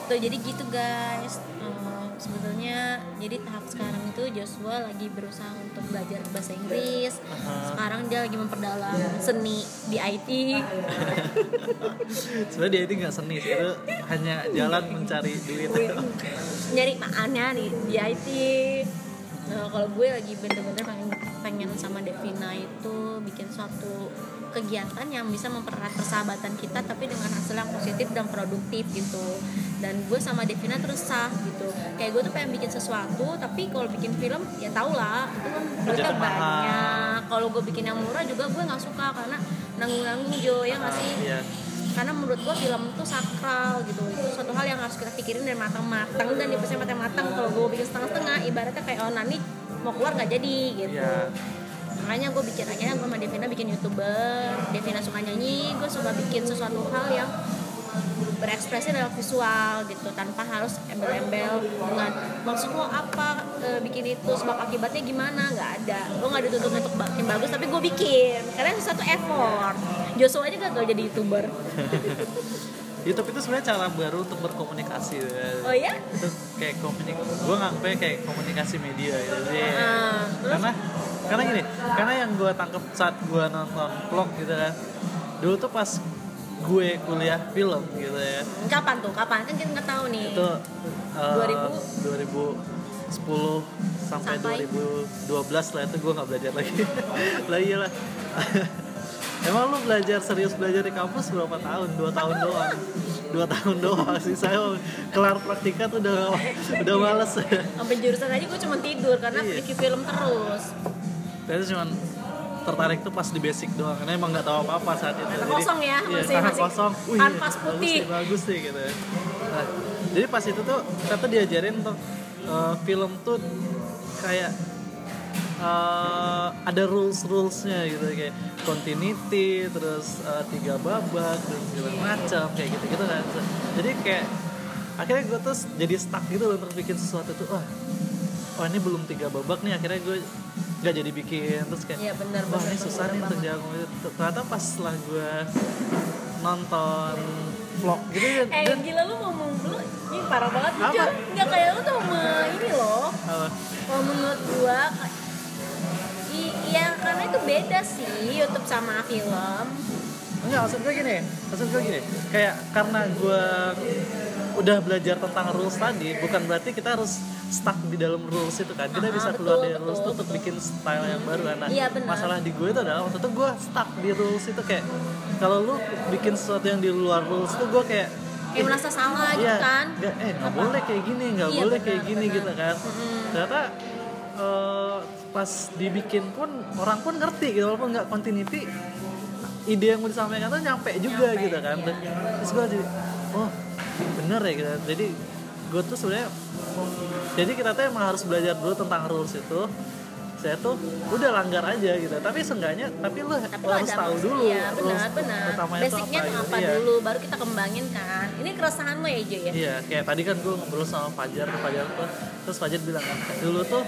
Tuh jadi gitu guys. Eh, sebetulnya jadi tahap sekarang itu Joshua lagi berusaha untuk belajar bahasa Inggris. Sekarang dia lagi memperdalam seni di IT sebenarnya dia itu nggak seni sih itu hanya jalan mencari duit. Nyari makannya di, di IT nah, kalau gue lagi bener-bener pengen, pengen sama Devina itu bikin suatu kegiatan yang bisa mempererat persahabatan kita tapi dengan hasil yang positif dan produktif gitu. Dan gue sama Devina terus sah gitu. Kayak gue tuh pengen bikin sesuatu tapi kalau bikin film ya tau lah itu kan duitnya banyak. Kalau gue bikin yang murah juga gue nggak suka karena nanggung-nanggung Jo ya nggak sih? Iya. karena menurut gua film itu sakral gitu. Itu suatu hal yang harus kita pikirin dari matang-matang dan dipersiapkan matang-matang kalau gue bikin setengah-setengah ibaratnya kayak oh Nani mau keluar nggak jadi gitu. Iya. Makanya gue bikin akhirnya gue sama Devina bikin youtuber. Devina suka nyanyi gue suka bikin sesuatu hal yang berekspresi dalam visual gitu tanpa harus embel-embel dengan maksud lo apa e, bikin itu sebab akibatnya gimana nggak ada. Lo nggak dituntut untuk bikin bagus tapi gue bikin. Karena itu satu effort. Joshua aja gagal jadi youtuber. YouTube itu sebenarnya cara baru untuk berkomunikasi ya. oh ya itu kayak komunik gue nganggapnya kayak komunikasi media gitu Jadi, Ah, terus? Karena gini karena yang gue tangkep saat gue nonton vlog gitu kan dulu tuh pas gue kuliah film gitu ya. Kapan tuh? Kapan? Kan kita nggak tahu nih. Itu eh, 2000? 2010 sampai, Sampai? 2012 lah itu gue nggak belajar lagi. Lah iyalah. Emang lu belajar serius belajar di kampus berapa tahun? Dua tahun doang. Dua tahun doang sih. Saya kelar praktika tuh udah udah males. Sampai jurusan aja gue cuma tidur karena Iya. film terus Saya tuh cuman tertarik tuh pas di basic doang karena emang nggak tahu apa-apa saat itu. Tanah kosong ya, iya, masih- masih kosong. Wih, kanvas bagus putih. nih, bagus nih gitu. Nah, jadi pas itu tuh kita tuh diajarin untuk eh, film tuh kayak eh, ada rules rulesnya gitu kayak continuity terus eh, tiga babak dan segala macam kayak gitu gitu kan jadi kayak akhirnya gue tuh jadi stuck gitu loh untuk bikin sesuatu tuh wah wah ini belum tiga babak nih akhirnya gue nggak jadi bikin terus kayak Iya, benar, wah benar, ini susah nih untuk jago ternyata pas setelah gue nonton vlog gitu dan, eh dan gila lu mau ngomong lu ini parah banget jujur. Nggak kayak lu tuh mau ini loh. Apa? Kalau menurut gua i- iya karena itu beda sih YouTube sama film. Enggak, maksud gue gini, maksud gue gini, kayak karena gue udah belajar tentang rules tadi, bukan berarti kita harus stuck di dalam rules itu kan. Kita Ah, bisa betul, keluar dari rules betul, itu untuk bikin style yang baru kan. Nah, Iya, benar. masalah di gue itu adalah waktu itu gue stuck di rules itu kayak kalau lu bikin sesuatu yang di luar rules itu gue kayak kayak merasa salah gitu Iya, kan nggak, eh nggak boleh kayak gini, nggak Iya, boleh benar, kayak gini benar. gitu kan. Ternyata eh, pas dibikin pun orang pun ngerti gitu walaupun nggak continuity ide yang mau disampaikan tuh nyampe juga Nyampe, gitu kan. iya. Terus gue jadi oh bener ya gitu. Jadi gue tuh sebenarnya jadi kita tuh emang harus belajar dulu tentang rules itu saya tuh udah langgar aja gitu tapi seenggaknya tapi lu tapi lo harus tahu dulu iya benar benar utamanya basicnya tuh gitu. apa Iya. dulu baru kita kembangin kan ini keresahan lo ya Jo ya Iya, kayak tadi kan gue ngobrol sama Fajar, Fajar tuh, terus Fajar bilang kan, dulu tuh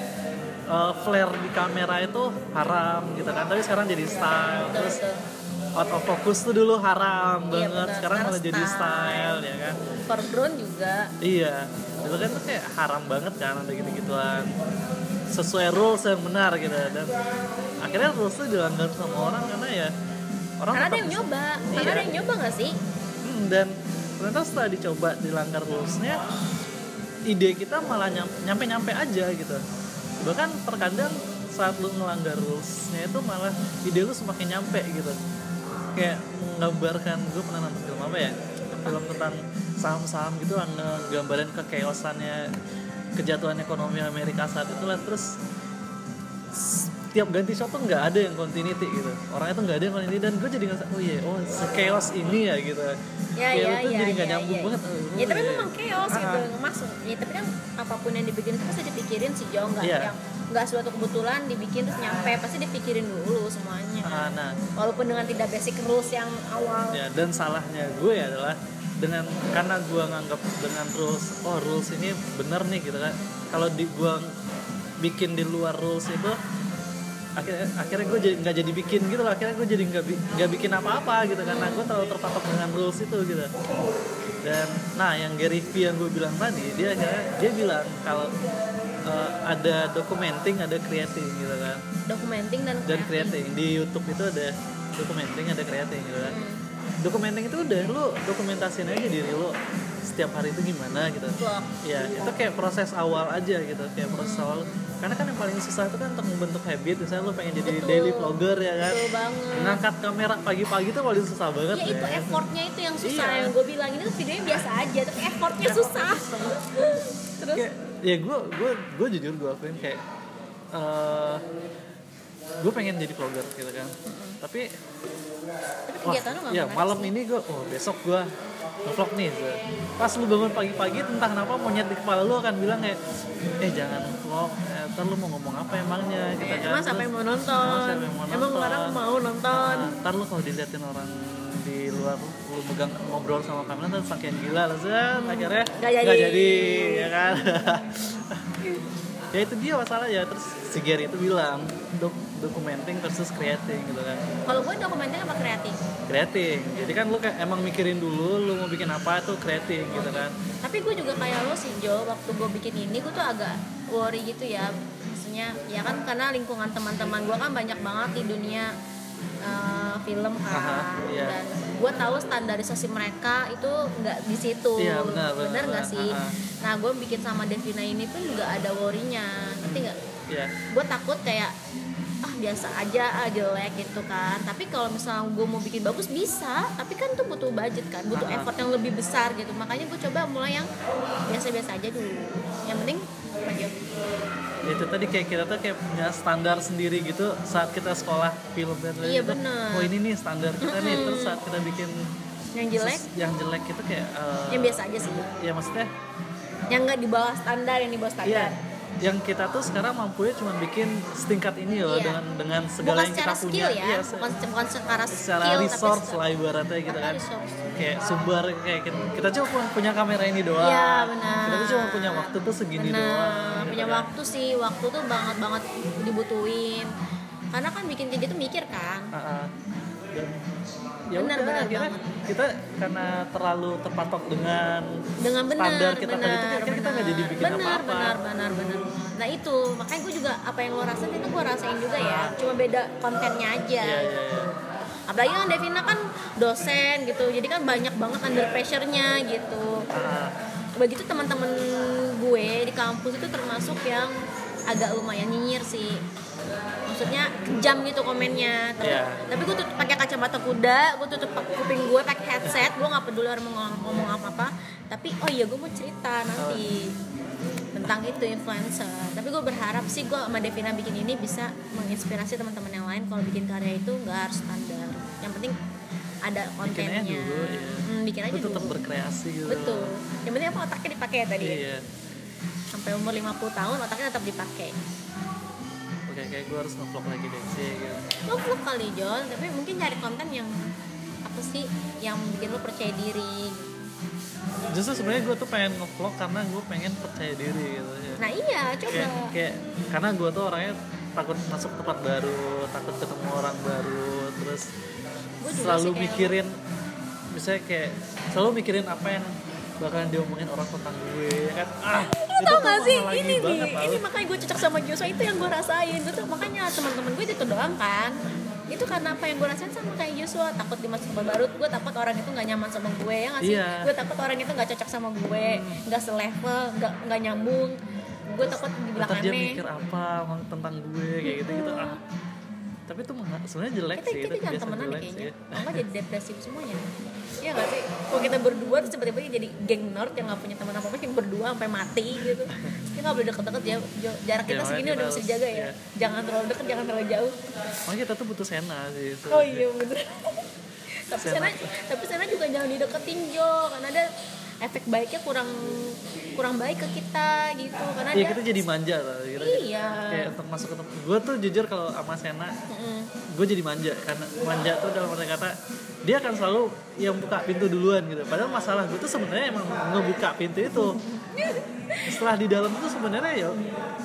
uh, flare di kamera itu haram gitu kan, tapi sekarang jadi style, Betul, terus betul. Out of focus tuh dulu haram Iya, banget, benar. sekarang malah jadi style. ya kan. foreground juga. Iya, dulu kan tuh kayak haram banget kan ada gitu-gituan. Sesuai rules yang benar gitu. Dan akhirnya rules tuh dilanggar sama orang karena ya orang karena ada yang nyoba. Karena Iya. ada yang nyoba gak sih? Hmm, dan ternyata setelah dicoba dilanggar rulesnya ide kita malah nyampe nyampe aja gitu. Bahkan terkadang saat lu ngelanggar rulesnya itu malah ide lu semakin nyampe gitu kayak menggambarkan gue pernah nonton film apa ya film tentang saham-saham gitu lah ngegambarin kekeosannya kejatuhan ekonomi Amerika saat itu lah terus tiap ganti shot tuh nggak ada yang continuity gitu orangnya tuh nggak ada yang continuity dan gue jadi ngerasa oh iya oh chaos ini ya gitu ya ya tuh ya jadi ya, nggak nyambung ya. banget Oh, ya tapi iya. memang chaos Ah, gitu ah. masuk ya tapi kan apa pun yang dibikin itu pasti dipikirin sih Jo nggak Iya. yang nggak suatu kebetulan dibikin terus nyampe pasti dipikirin dulu semuanya. Ah, nah walaupun dengan tidak basic rules yang awal. Ya dan salahnya gue adalah dengan karena gue nganggap dengan rules oh rules ini bener nih gitu kan. Kalau di gue bikin di luar rules itu akhirnya akhirnya gue jadi nggak jadi bikin gitu loh. Akhirnya gue jadi nggak bi- nggak bikin apa-apa gitu karena gue terlalu terpatok dengan rules itu gitu. Dan nah yang Gary V yang gue bilang tadi dia akhirnya dia bilang kalau eh, ada documenting ada creating gitu kan documenting dan, dan creating. creating di YouTube itu ada documenting ada creating gitu kan Hmm. documenting itu udah lu dokumentasin aja diri lu setiap hari itu gimana gitu Vlog. ya itu kayak proses awal aja gitu kayak proses awal karena kan yang paling susah itu kan untuk membentuk habit misalnya lu pengen jadi Betul. daily vlogger ya kan Betul banget. ngangkat kamera pagi-pagi tuh paling susah banget ya itu ya. effortnya itu yang susah Iya. yang gue bilang ini tuh videonya biasa aja tapi effortnya susah terus kayak ya gue gue gue jujur gue akuin kayak eh gue pengen jadi vlogger gitu kan tapi tapi Wah, ya malam sih. ini gue, oh besok gue vlog nih. gitu. Pas lu bangun pagi-pagi, entah kenapa monyet di kepala lu akan bilang kayak, eh jangan vlog, eh, ntar lu mau ngomong apa emangnya, gitu kan. emang siapa yang mau nonton Emang siapa yang mau emang nonton? orang mau nonton Nah, ntar lu kalau diliatin orang di luar lu megang ngobrol sama kamera ntar saking gila lah Zat. akhirnya Nggak jadi. nggak jadi ya kan? Ya itu dia masalahnya. Terus si Gary itu bilang dok documenting versus creating gitu kan. Kalau gue dokumenter apa kreatif creating. Jadi kan lu kayak emang mikirin dulu lu mau bikin apa tuh creating gitu kan. Tapi gue juga kayak lo sih Jo waktu gue bikin ini gue tuh agak worry gitu ya. Maksudnya ya kan karena lingkungan teman-teman gue kan banyak banget di dunia eh, film kan. Aha, iya. dan gue tahu standarisasi mereka itu nggak di situ. Iya, benar, benar, nggak sih? Aha. nah gue bikin sama Devina ini pun juga ada worrynya. Ngerti nggak? Ya gue takut kayak ah biasa aja ah jelek gitu kan. Tapi kalau misalnya gue mau bikin bagus bisa. Tapi kan itu butuh budget kan butuh Ah. effort yang lebih besar gitu. Makanya gue coba mulai yang biasa-biasa aja dulu. Yang penting aja? Itu tadi kayak kita tuh kayak punya standar sendiri gitu saat kita sekolah film dan lain-lain Iya, gitu. bener. oh ini nih standar kita nih. Terus saat kita bikin yang jelek? yang jelek itu kayak eh, yang biasa aja sih. ya maksudnya yang nggak di bawah standar yang di bawah iya. standar yang kita tuh sekarang mampunya cuma bikin setingkat ini loh Iya. dengan dengan segala bukan yang kita punya ya Iya, bukan, bukan secara secara skill resource tapi lah ibaratnya gitu kan resource. kayak sumber kayak kita, kita cuma punya kamera ini doang Iya benar. kita tuh cuma punya waktu tuh segini benar. doang gitu Punya kan. waktu sih, waktu tuh banget banget dibutuhin. Karena kan bikin kayak gitu mikir kan. Ah, ah. Ya Benar, udah benar akhirnya banget. kita karena terlalu terpatok dengan Dengan benar, standar kita benar, tadi itu akhirnya kita nggak jadi bikin benar, apa-apa benar, benar, benar. Nah itu makanya gue juga apa yang lo rasain itu gue rasain juga ya. Cuma beda kontennya aja. Iya, iya, iya. Apalagi kan Devina kan dosen gitu, jadi kan banyak banget under pressure-nya gitu. Ah, begitu teman-teman gue di kampus itu termasuk yang agak lumayan nyinyir sih maksudnya kejam gitu komennya tapi, Iya. tapi gue tutup pakai kacamata kuda gue tutup kuping gue pakai headset gue nggak peduli orang mau ngomong, apa apa tapi oh iya gue mau cerita nanti tentang itu influencer tapi gue berharap sih gue sama Devina bikin ini bisa menginspirasi teman-teman yang lain kalau bikin karya itu nggak harus standar yang penting ada Bikin aja kontennya dulu, ya. Hmm, bikin aja tetap dulu berkreasi gitu Betul. Yang penting apa otaknya dipakai ya tadi. iya Sampai umur 50 tahun otaknya tetap dipakai. Oke kayak gue harus ngevlog lagi deh sih gitu. Lo vlog kali John, tapi mungkin cari konten yang apa sih yang bikin lo percaya diri. justru sebenarnya gue tuh pengen ngevlog karena gue pengen percaya diri gitu ya. Nah iya, coba. kayak kayak karena gue tuh orangnya takut masuk tempat baru takut ketemu orang baru terus selalu kayak mikirin misalnya kayak selalu mikirin apa yang bakalan diomongin orang tentang gue ya kan? Ah Lo tau gak sih? ini nih, banget, ini makanya gue cocok sama Joshua itu yang gue rasain. Gitu makanya teman-teman gue itu doang kan. Itu karena apa yang gue rasain sama kayak Joshua? Takut dimasuk tempat baru gue takut orang itu nggak nyaman sama gue ya nggak sih? Iya. gue takut orang itu nggak cocok sama gue nggak selevel nggak nggak nyambung. Gue takut dibilang Ntar dia aneh. mikir apa tentang gue kayak gitu gitu ah. Tapi itu sebenarnya jelek kita sih kita itu jangan temenan kayaknya. sih. Nggak jadi depresif semuanya Iya gak sih? Kalau kita berdua terus tiba-tiba jadi geng nerd yang gak punya teman apa-apa yang berdua sampai mati gitu Kita gak boleh deket-deket ya Jarak Ya, kita makanya segini kita udah bisa harus- jaga ya iya. Jangan terlalu deket, jangan terlalu jauh makanya kita tuh butuh sena sih itu. Oh iya bener Tapi Sena. tapi sana juga jangan dideketin Jo Karena ada efek baiknya kurang kurang baik ke kita gitu. Karena Iya dia kita jadi manja lah kita Iya. Kayak untuk masuk ke tempat gue tuh jujur kalau sama Sena Mm-mm. gue jadi manja karena manja tuh dalam arti kata dia akan selalu yang buka pintu duluan gitu. Padahal masalah gue tuh sebenarnya emang ngebuka pintu itu. Setelah di dalam itu sebenarnya ya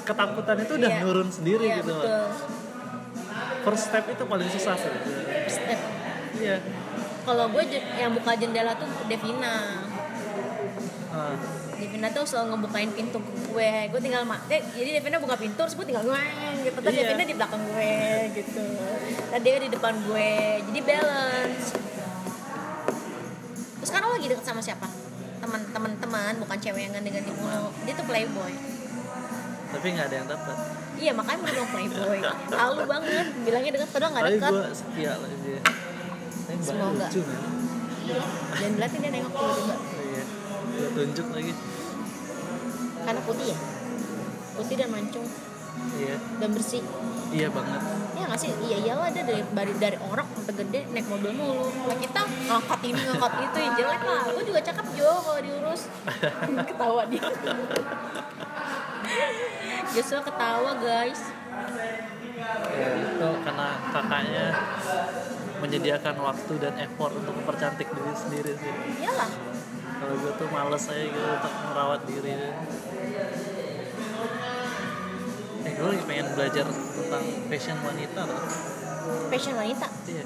ketakutan itu udah Iya. nurun sendiri Iya gitu. loh. betul. First step itu paling susah sih. Step. Iya. Kalau gue yang buka jendela tuh Devina Ah, Devina tuh selalu ngebukain pintu ke gue. Gue tinggal mati jadi Devina buka pintu terus gue tinggal ngeng gitu. Terus Iya. Devina di belakang gue gitu. Dan dia di depan gue. Jadi balance. Terus sekarang lagi deket sama siapa? Teman-teman teman bukan cewek yang ganti-ganti mulu dia tuh playboy. Tapi nggak ada yang dapat iya makanya mau bilang playboy. Halu banget. Bilangnya deket padahal nggak tapi deket. gue setia lah dia Tapi Semoga. lucu dan berarti dia nengok tiba-tiba Iya gue tunjuk lagi. Karena putih ya? Putih dan mancung. Iya. Dan bersih. Iya banget. Ya nggak sih? Iya iyalah dia dari dari, dari orang sampai gede naik mobil mulu. Lah kita ngangkat ini ngangkat itu ya jelek lah. Gue juga cakep Jo kalau diurus. Ketawa dia. Joshua ketawa guys. Ya itu karena kakaknya menyediakan waktu dan effort untuk mempercantik diri sendiri sih. Iyalah kalau gue tuh males aja gitu untuk merawat diri. Eh gue lagi pengen belajar tentang fashion wanita loh fashion wanita? Iya.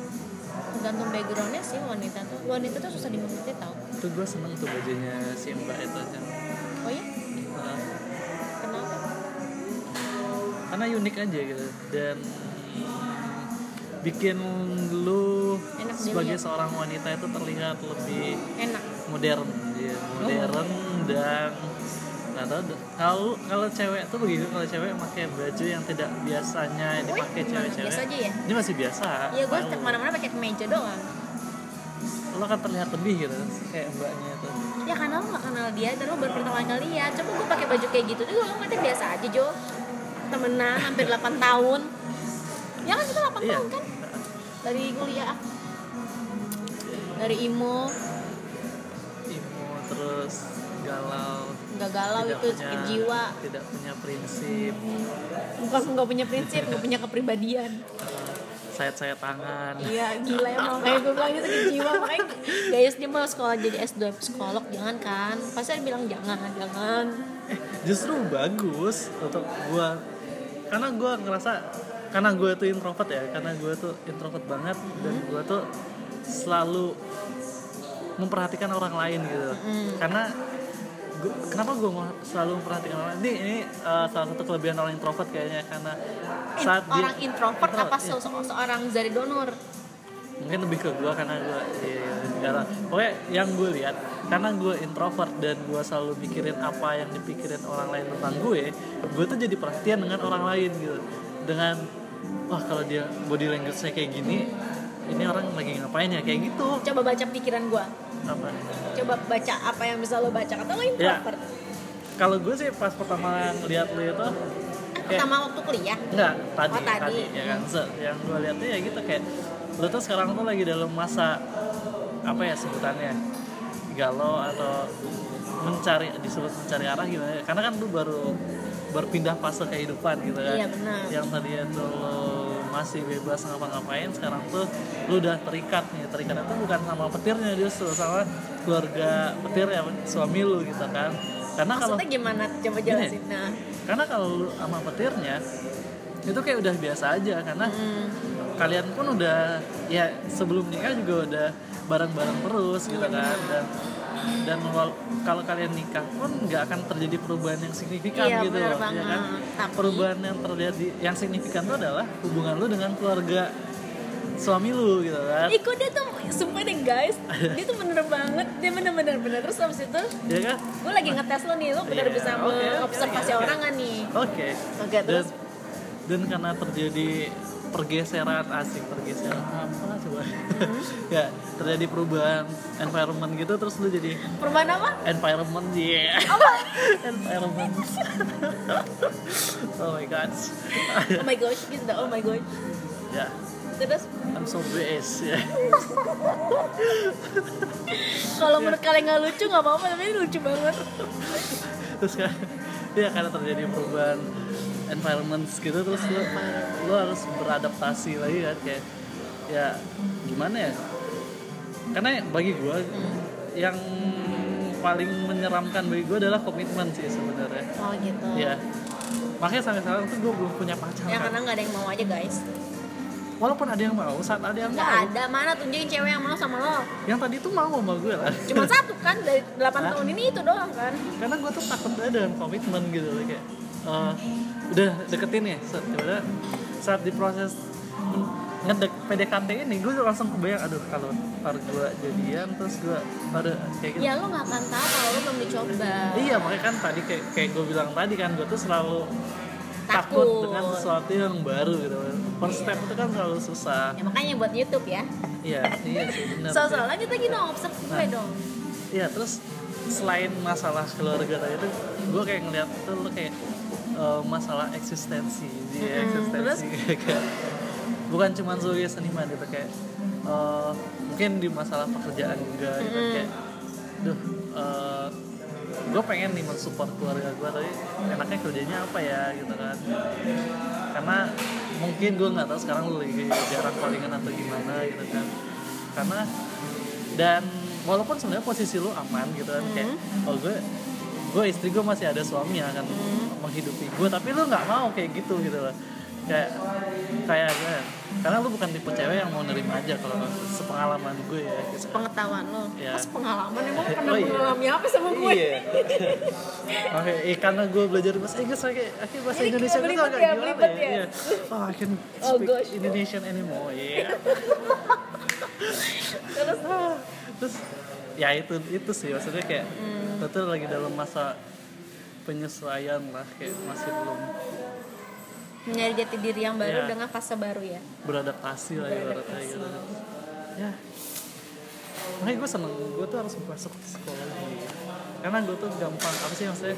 Tergantung backgroundnya sih wanita tuh. Wanita tuh susah dimengerti tau. Itu gue seneng tuh bajunya si mbak itu kan oh ya Nah, kenapa? Karena unik aja gitu. Dan bikin lu Enak sebagai dilihat. seorang wanita itu terlihat lebih enak modern. Ya modern dan dan tahu kalau kalau cewek tuh begitu kalau cewek pakai baju yang tidak biasanya dipakai cewek-cewek. Ya? ini masih biasa. Ya gue Malu. ke mana-mana pakai kemeja doang. Lo kan terlihat lebih gitu kayak mbaknya itu ya karena lo gak kenal dia dan lo baru pertama kali lihat. Coba gue pakai baju kayak gitu juga lo ngeliatnya biasa aja Jo. Temenan hampir 8 tahun. Ya kan kita 8 iya. tahun kan? Dari kuliah dari imo terus galau. Nggak galau tidak itu punya- jiwa. tidak punya prinsip. Bukan nggak punya prinsip nggak punya kepribadian. Sayat sayat tangan. Iya gila emang. Kayak gue bilang itu sakit jiwa makanya guys dia mau sekolah jadi S2 psikolog jangan kan? Pasti dia bilang jangan jangan. Justru bagus untuk gua. Karena gua ngerasa karena gue tuh introvert ya karena gue tuh introvert banget dan gue tuh selalu memperhatikan orang lain gitu. Karena gua, kenapa gue mau selalu memperhatikan orang lain? Ini ini uh, salah satu kelebihan orang introvert kayaknya karena In- saat dia orang introvert apa iya. se- se- seorang Zari Donor? Mungkin lebih ke gue karena gue iya, nggak tahu. pokoknya yang gue lihat karena gue introvert dan gue selalu mikirin apa yang dipikirin orang lain tentang gue gue tuh jadi perhatian dengan orang lain gitu. Dengan wah kalau dia body language-nya kayak gini ini orang lagi ngapain ya? Kayak gitu. Coba baca pikiran gue apa coba baca apa yang bisa lo baca kata lo introvert kalau gue sih pas pertama lihat lo itu kayak pertama waktu kuliah Enggak, tadi, Oh, tadi. ya kan. Se- yang gue lihat tuh ya gitu kayak lu tuh sekarang tuh lagi dalam masa apa ya sebutannya galau atau mencari disebut mencari arah gimana ya? karena kan lu baru berpindah fase kehidupan gitu kan Iya, benar. yang tadi itu lu masih bebas ngapa-ngapain sekarang tuh lu udah terikat nih. Terikat itu bukan sama petirnya justru sama keluarga petir ya suami lu gitu kan. Karena kalau gimana? Coba jelasin. Nah. karena kalau lu sama petirnya itu kayak udah biasa aja karena hmm, kalian pun udah ya sebelum nikah juga udah bareng-bareng terus gitu kan. Dan dan kalau kalian nikah pun nggak akan terjadi perubahan yang signifikan Iya, gitu loh, ya kan. Tapi- perubahan yang terjadi yang signifikan itu adalah hubungan lu dengan keluarga suami lu gitu kan? Ih kok dia tuh sumpah deh guys. Dia tuh bener banget. Dia bener-bener bener. Terus abis itu ya kan? Gue lagi ngetes lo nih Lo bener Iya, bisa oke, mengobservasi oke, oke. orang gak nih? Oke. Oke, dan terus? dan karena terjadi pergeseran asik pergeseran. Apa coba? Hmm. ya terjadi perubahan environment gitu terus lu jadi Perubahan apa? environment yeah. Environment. Oh my god. Oh my gosh Gitu Oh my gosh. Ya. Terus? I'm so blessed ya. Kalau menurut kalian gak lucu gak apa-apa Tapi ini lucu banget. Terus kan ya karena terjadi perubahan environment gitu terus lu, lu harus beradaptasi lagi kan kayak ya gimana ya? Karena bagi gue yang paling menyeramkan bagi gue adalah komitmen sih sebenarnya. Oh gitu. Ya makanya sampai sekarang tuh gue belum punya pacar Ya kan. karena gak ada yang mau aja guys. Walaupun ada yang mau saat ada yang Gak mau. ada. Mana tunjukin cewek yang mau sama lo? Yang tadi tuh mau sama gue lah Cuma satu kan Dari 8 Hah? tahun ini itu doang kan. Karena gue tuh takut aja dengan komitmen gitu loh kayak eh, udah deketin ya? Saat, tiba-tiba saat diproses ngedek PDKT ini gue langsung kebayang aduh kalau ntar gue jadian terus gue pada kayak gitu. Ya lo gak akan tahu kalau lo belum dicoba. Iya makanya kan tadi kayak kayak gue bilang tadi kan gue tuh selalu takut, Takut. dengan sesuatu yang baru gitu. First step itu kan selalu susah. Ya makanya buat Youtube ya. Iya iya sih benar So, so lanjut lagi dong, observe gue Nah. dong. Iya terus selain masalah keluarga tadi itu gue kayak ngeliat tuh lo kayak eh, masalah eksistensi dia Mm-mm, eksistensi. Kayak bukan cuma sebagai seniman gitu kayak eh, mungkin di masalah pekerjaan juga gitu Mm-mm. kayak duh gue pengen nih mensupport keluarga gue tapi enaknya kerjanya apa ya? Gitu kan. Karena mungkin gue nggak tahu sekarang lu lagi jarang callingan atau gimana gitu kan. Karena dan walaupun sebenarnya posisi lu aman gitu kan kayak oh gue gue istri gue masih ada suami yang akan menghidupi gue tapi lu nggak mau kayak gitu gitu loh kayak kayak gue karena lu bukan tipe cewek yang mau nerima aja kalau sepengalaman gue ya gitu. Pengetahuan lo Ya. Mas pengalaman emang pernah Oh, iya. mengalami apa sama gue Iya. Oke, eh, karena gue belajar bahasa Inggris kayak akhirnya bahasa Jadi Indonesia gue belibet agak ya, gimana ya? ya? Iya. Oh, I can Oh, speak gosh. Indonesian anymore. Iya. Terus Terus ya itu itu sih. Maksudnya kayak Hmm. betul lagi dalam masa penyesuaian lah kayak masih belum. Nyari jati diri yang baru Iya. dengan fase baru ya? Beradaptasi lah ibaratnya gitu. Ya. Makanya gue seneng gue tuh harus masuk psikologi karena gue tuh gampang apa sih maksudnya?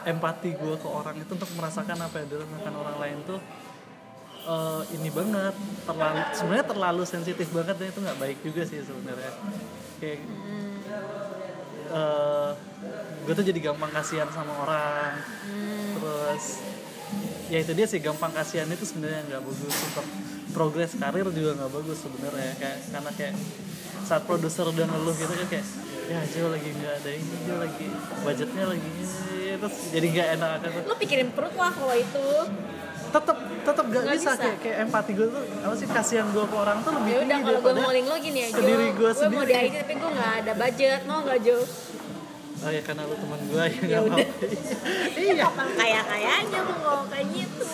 Empati gue ke orang itu untuk merasakan apa yang dirasakan orang lain tuh eh, ini banget terlalu sebenarnya terlalu sensitif banget dan itu nggak baik juga sih sebenarnya. Kayak eh, gue tuh jadi gampang kasihan sama orang. Terus ya itu dia sih gampang kasihan itu sebenarnya nggak bagus. Untuk progres karir juga nggak bagus sebenarnya. Kayak karena kayak saat produser udah ngeluh gitu kan kayak ya Jo lagi nggak ada ini Jo lagi budgetnya lagi ini. Terus jadi nggak enak. Kan lo pikirin perut lah kalau itu tetep tetep gak, Nggak bisa, bisa. Kayak, kayak empati gue tuh apa sih kasihan gue ke orang tuh lebih ya udah tinggi kalau gue daripada ngoling lo gini aja ke diri gue gue mau sendiri. di IT tapi gue nggak ada budget. Mau nggak Jo? Oh ya karena lu teman gue ya, Ya nggak mau. Iya. Kapan kaya kayanya ngomong kayak gitu.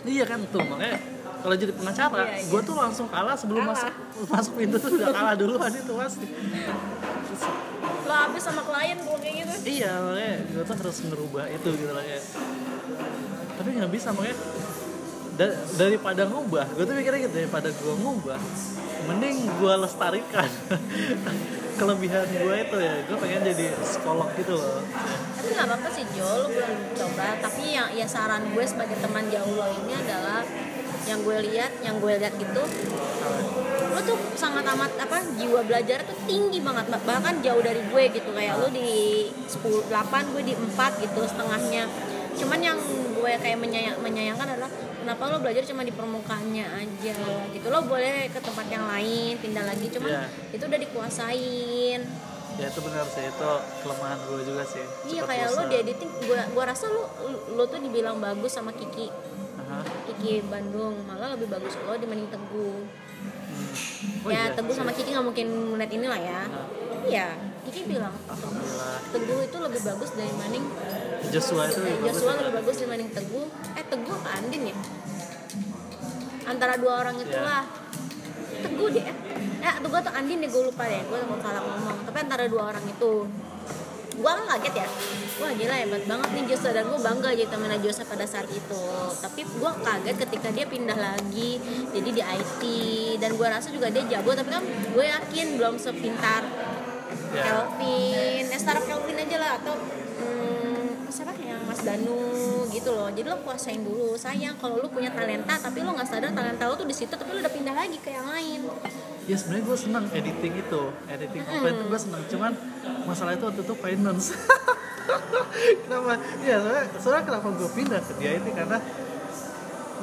Iya kan tuh makanya kalau jadi pengacara Iya, iya. gue tuh langsung kalah sebelum Kalah. masuk masuk pintu tuh udah kalah duluan itu pasti lo habis sama klien gue kayak gitu. Iya makanya gue tuh harus ngerubah itu gitu lah kayak tapi nggak bisa makanya da- daripada ngubah gue tuh mikirnya gitu daripada gue ngubah mending gue lestarikan kelebihan gue itu ya. Gue pengen jadi psikolog gitu loh. Tapi nggak apa-apa sih Jo lo belum coba. Tapi yang ya saran gue sebagai teman jauh lo ini adalah yang gue lihat yang gue lihat itu lo tuh sangat amat apa jiwa belajar tuh tinggi banget. Bah- bahkan jauh dari gue gitu. Kayak lo di 10 8 gue di 4 gitu setengahnya. Cuman yang gue kayak menyayang, menyayangkan adalah kenapa lo belajar cuma di permukaannya aja gitu lo boleh ke tempat yang lain pindah lagi cuman Iya. itu udah dikuasain ya itu benar sih itu kelemahan gue juga sih Iya kayak lo di editing, gua gua rasa lo lo tuh dibilang bagus sama Kiki Aha. Kiki Bandung malah lebih bagus lo dibanding Teguh. Hmm. Oh ya iya, Teguh sih. sama Kiki nggak mungkin ngeliat ini lah ya. Iya Kiki bilang alhamdulillah Teguh itu lebih bagus dibanding Joshua itu eh, lebih bagus Joshua lebih bagus dibanding Teguh. Eh Teguh apa Andin ya? Antara dua orang Iya. itulah. Teguh deh. Eh Teguh atau Andin deh gue lupa deh. Gue kalau salah ngomong. Tapi antara dua orang itu. Gue kan kaget ya. Wah gila hebat banget nih Joshua dan gue bangga jadi temennya Joshua pada saat itu. Tapi gue kaget ketika dia pindah lagi jadi di IT dan gue rasa juga dia jago tapi kan gue yakin belum sepintar Ya. Kelvin, eh startup Kelvin aja lah atau hmm, siapa yang Mas Danu gitu loh. Jadi lo kuasain dulu. Sayang kalau lu punya talenta tapi lo nggak sadar talenta lo tuh di situ tapi lo udah pindah lagi ke yang lain. ya sebenarnya gue seneng editing itu editing offline itu gue seneng cuman masalah itu waktu itu finance kenapa ya soalnya, soalnya kenapa gue pindah ke dia itu karena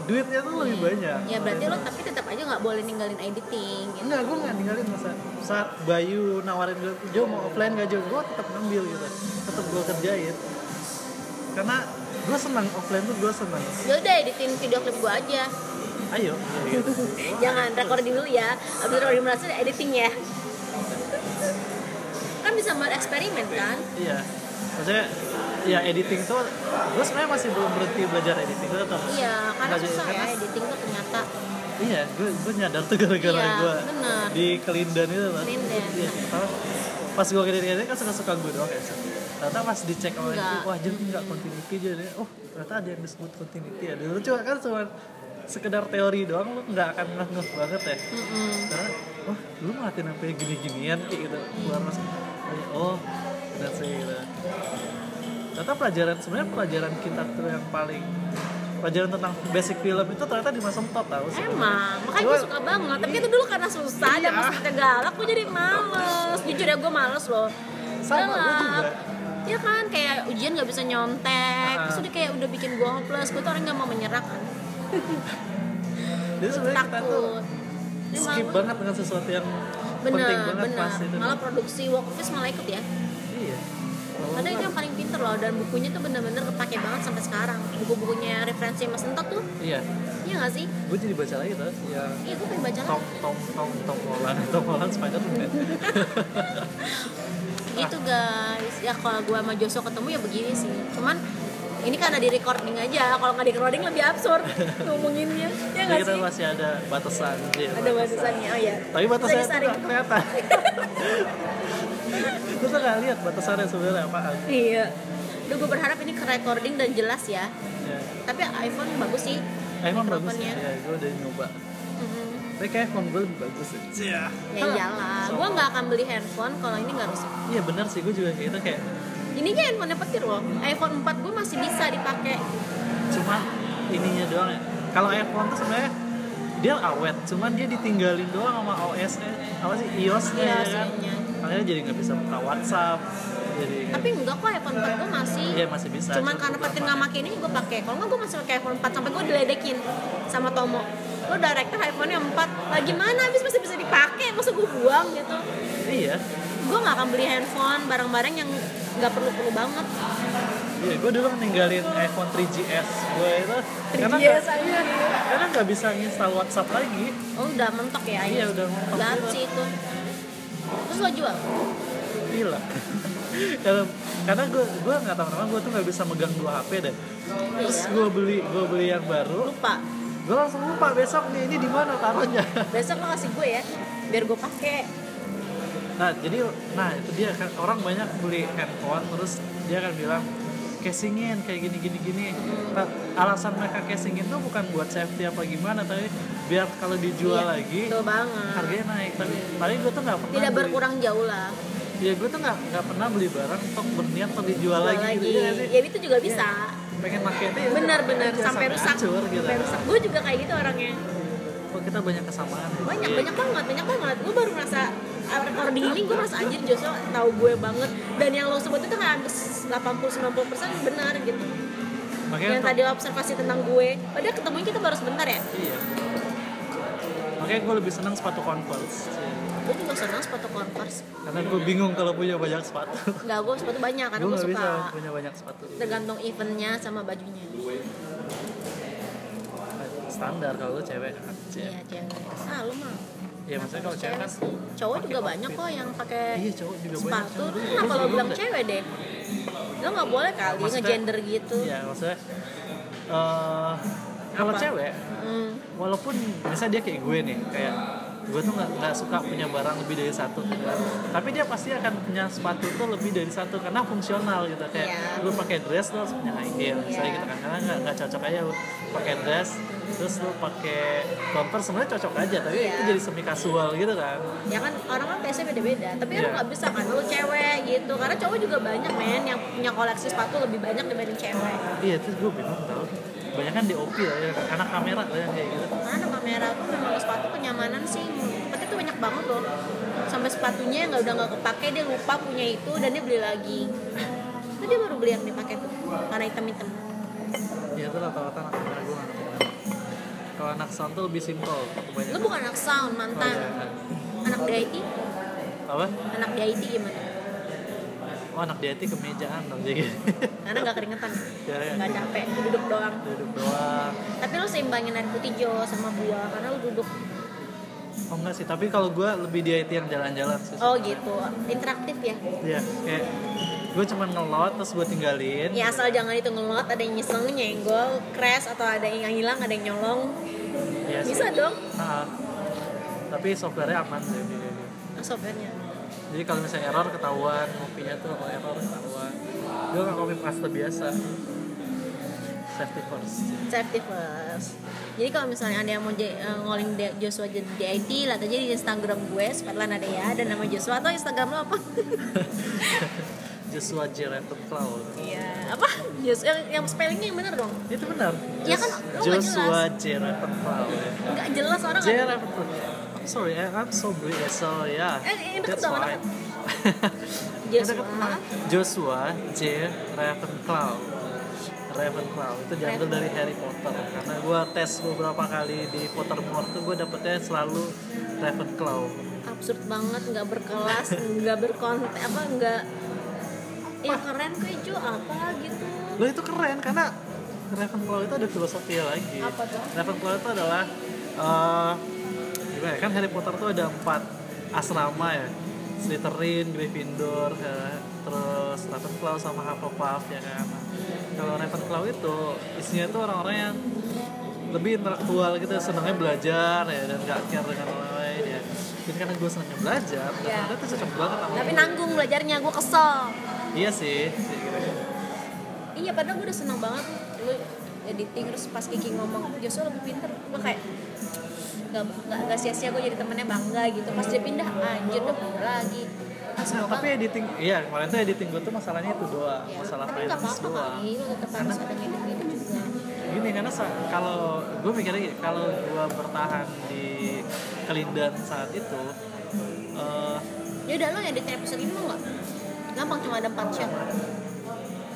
duitnya tuh lebih banyak Ya berarti lo tapi tetap aja nggak boleh ninggalin editing. Gitu. enggak gue nggak ninggalin masa saat Bayu nawarin gue Jo mau offline gak Jo gue tetap ngambil gitu tetap gue kerjain karena gue seneng offline tuh gue seneng Ya udah editing video klip gua aja. ayo ya gitu. Jangan recording dulu ya. Abis recording berhasil editing ya. Kan bisa buat eksperimen kan? iya maksudnya ya editing tuh gue sebenarnya masih belum berhenti belajar editing gue tetap Iya, karena jadi- susah ya editing tuh ternyata. Iya, gue gue nyadar tuh gara-gara Iya, gue di kelindan itu lah. Kelindan. Iya, pas gue kelindan kan suka-suka gue doang ya. Ternyata pas dicek sama itu, wah jadi nggak continuity jadi, oh ternyata ada yang disebut continuity ya. Dulu cuma kan cuma sekedar teori doang lu nggak akan ngeh banget ya. Mm-mm. Karena, wah lu ngeliatin sampai gini-ginian kayak gitu. Keluar masuk, oh udah sih gitu. Ternyata pelajaran sebenarnya pelajaran kita tuh yang paling pelajaran tentang basic film itu ternyata di masa top tau sih. Emang, makanya gue suka banget. Tapi itu dulu karena susah dan Iya. masuknya galak, gue jadi males. Jujur ya gue males loh. Sama, Galak. juga. Ya kan, kayak ujian gak bisa nyontek. Ah. Terus udah kayak udah bikin gue hopeless. Gue tuh orang gak mau menyerah kan. Jadi sebenarnya kita tuh skip banget dengan sesuatu yang Bener, penting banget bener. pas itu. Malah produksi work office malah ikut ya. Padahal itu yang paling pinter loh. Dan bukunya tuh bener-bener kepake banget sampai sekarang. Buku-bukunya referensi Mas Entok tuh. Iya. Iya gak sih? Gue jadi baca lagi tuh. Ya. Iya, gue pengen baca lagi. Tom Tom Tom Holland Tom Holland Spider-Man. gitu guys ya kalau gue sama Joshua ketemu ya begini sih cuman ini karena di recording aja kalau nggak di recording lebih absurd ngomonginnya. Ya nggak kita sih? masih ada batasan. Iya, ada batasannya oh ya Tapi batasannya tuh nggak kelihatan. gue tuh gak lihat batasannya sebenarnya apaan? Iya. Duh, gue berharap ini ke recording dan jelas ya. Ya. tapi iPhone bagus sih iPhone bagus ya gue udah nyoba. Mhm. tapi kayak iPhone gue lebih bagus ya ya Kalau- iyalah. Sama- gue nggak akan beli handphone kalau ini nggak rusak. Iya benar sih gue juga kayak gitu kayak ini aja handphone petir loh. iPhone 4 gue masih bisa dipakai. Cuma ininya doang ya. Kalau iPhone tuh sebenarnya dia awet cuman dia ditinggalin doang sama OS nya. Apa sih? iOS-nya ya kan? makanya jadi nggak bisa buka WhatsApp jadi tapi enggak kok iPhone 4 gue masih Iya, masih bisa. cuman Cuma karena petir nggak makin ini gue pakai. Kalau nggak gue masih pakai iPhone 4 sampai gue diledekin sama Tomo. Lo director iPhone-nya 4 lah gimana? Habis masih bisa dipakai masa gue buang gitu? Iya. Gue nggak akan beli handphone barang-barang yang nggak perlu-perlu banget. Iya gue dulu ninggalin iPhone 3GS gue itu. karena Yes, nggak- aja. karena nggak bisa install WhatsApp lagi. Oh udah mentok ya Iya, udah mentok sih itu. Terus lo jual? Gila. Karena karena gue gue nggak tahu kenapa gue tuh nggak bisa megang dua HP deh. Terus Iya. gue beli gue beli yang baru. Lupa. Gue langsung lupa besok nih ini di mana taruhnya? Besok lo kasih gue ya biar gue pakai nah jadi nah itu dia kan orang banyak beli handphone terus dia akan bilang casingin kayak gini gini gini. Nah, alasan mereka casingin tuh bukan buat safety apa gimana tapi biar kalau dijual Iya, lagi betul banget. harganya naik. Tapi tapi gue tuh nggak pernah tidak beli- berkurang jauh lah. Ya gue tuh nggak nggak pernah beli barang untuk berniat untuk dijual Jual lagi, lagi, gitu ya sih? Ya itu juga bisa. Pengen pakai itu ya benar-benar udah, sampai rusak. hancur gitu. Sampai rusak. Gue juga kayak gitu orangnya. Kok kita banyak kesamaan ya? banyak Iya. banyak banget banyak banget. Gue baru merasa recording ini gue merasa anjir Joshua tahu gue banget. Dan yang lo sebut itu kan hampir 80 90 persen benar gitu. Makanya yang tadi lo observasi tentang gue. Padahal ketemunya kita baru sebentar ya? Iya. Makanya gue lebih senang sepatu converse. Gue juga senang sepatu converse. Karena gue bingung kalau punya banyak sepatu. Nggak gue sepatu banyak karena gue nggak bisa suka punya banyak sepatu. tergantung eventnya sama bajunya. Standar kalau cewek kan iya cewek. Ah lu mah Iya, maksudnya kalau cewek kan cowok juga banyak kok yang pakai iya cowok juga banyak. sepatu. Gue- kenapa lo bilang cewek deh? Lo nggak boleh kali Maksudnya- ngegender gitu. iya maksudnya eh kalau cewek hmm. walaupun misalnya dia kayak gue nih kayak gue tuh nggak nggak suka punya barang lebih dari satu tapi dia pasti akan punya sepatu tuh lebih dari satu karena fungsional gitu. Kayak Iya. lu pakai dress lu harus punya high heel misalnya Iya. gitu kan. Karena nggak cocok aja pakai dress terus lu pakai converse sebenarnya cocok aja tapi Iya. itu jadi semi kasual gitu kan. Ya kan orang kan taste beda-beda. Tapi Iya. lo nggak bisa kan lo cewek gitu. Karena cowok juga banyak men yang punya koleksi sepatu lebih banyak dibanding cewek. Iya terus gue bingung tau. Banyak kan DOP lah ya anak kamera lah yang kayak gitu. Karena kamera tuh memang sepatu kenyamanan sih. Tapi itu banyak banget loh. Sampai sepatunya nggak udah nggak kepake dia lupa punya itu dan dia beli lagi. Itu dia baru beli yang dipakai tuh karena hitam-hitam. Iya itu rata-rata anak kamera gue. Kalau anak sound tuh lebih simpel kebanyakan. Bukan anak sound Oh, mantan. Iya. anak di IT apa? Anak di IT gimana? Oh anak di IT kemejaan dong jadi karena nggak keringetan. Ya, ya. nggak capek duduk doang. Duduk doang. Tapi lo seimbangin air putih Jo sama buah karena lo duduk. Oh enggak sih. Tapi kalau gue lebih di IT yang jalan-jalan sih oh gitu. Interaktif ya? Iya, kayak gue cuma ngelot terus gue tinggalin. Ya asal jangan itu ngelot ada yang nyeseng nyenggol crash atau ada yang hilang ada yang nyolong. Sih. bisa dong. Nah, tapi softwarenya aman sih gitu. softwarenya. Jadi kalau misalnya error ketahuan kopinya tuh kalau error ketahuan. Gue nggak copy paste biasa. Safety first. Safety first. Jadi kalau misalnya ada yang mau j- eh, ngoling Joshua jadi di IT lihat aja di Instagram gue Spatlan ada ya dan nama Joshua atau Instagram lo apa Joshua J. Cloud iya. Apa? Jos yang, yang spellingnya yang bener dong? Itu benar. Ya kan, nggak Joshua J. Random Cloud ya. nggak jelas orang J. Random Cloud I'm sorry I'm so British so yeah. Eh, eh, that's why. Joshua. Joshua J. Ravenclaw Ravenclaw itu diambil dari Harry Potter. Karena gue tes beberapa kali di Pottermore tuh gue dapetnya selalu Ravenclaw absurd banget nggak berkelas nggak berkonten apa nggak ya keren kok Jo apa gitu lo itu keren karena Ravenclaw itu ada filosofinya lagi Apa tuh? Ravenclaw itu adalah eh gimana ya, kan Harry Potter tuh ada empat asrama ya Slytherin, Gryffindor, ya, terus Ravenclaw sama Hufflepuff ya kan. Kalau Ravenclaw itu isinya itu orang-orang yang lebih intelektual gitu, senangnya belajar ya dan gak care dengan orang lain ya. dan karena gue senangnya belajar Iya. ternyata itu cocok banget sama tapi gue. nanggung belajarnya gue kesel iya sih. Iya padahal gue udah seneng banget lu editing terus pas Kiki ngomong Joshua lebih pinter. Gue kayak gak, gak, gak sia-sia gue jadi temennya bangga gitu. Pas dia pindah anjir udah pindah lagi. Nah, tapi editing iya kemarin tuh editing gue tuh masalahnya itu doang ya, masalah finance doang. kali tetap harus ada ngedit-ngedit juga. Gini karena kalau gue mikirnya gini kalau gue bertahan di kelindan saat itu eh ya udah lo edit episode ini mau gak? Gampang cuma ada 4 shot.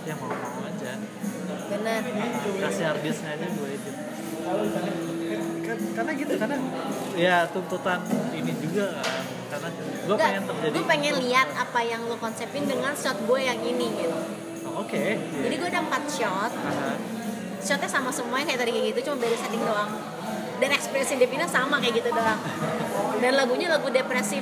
Ya mau mau aja. Bener. Kasih harddisknya aja gue edit. Kan- karena gitu karena ya tuntutan ini juga kan. Karena gue Nggak, pengen terjadi. gue pengen lihat apa yang lo konsepin dengan shot gue yang ini gitu. Oh, oke. Jadi gue ada 4 shot. Aha. shotnya sama semuanya kayak tadi kayak gitu cuma beda setting doang. Dan ekspresi Devina sama kayak gitu doang. Dan lagunya lagu depresif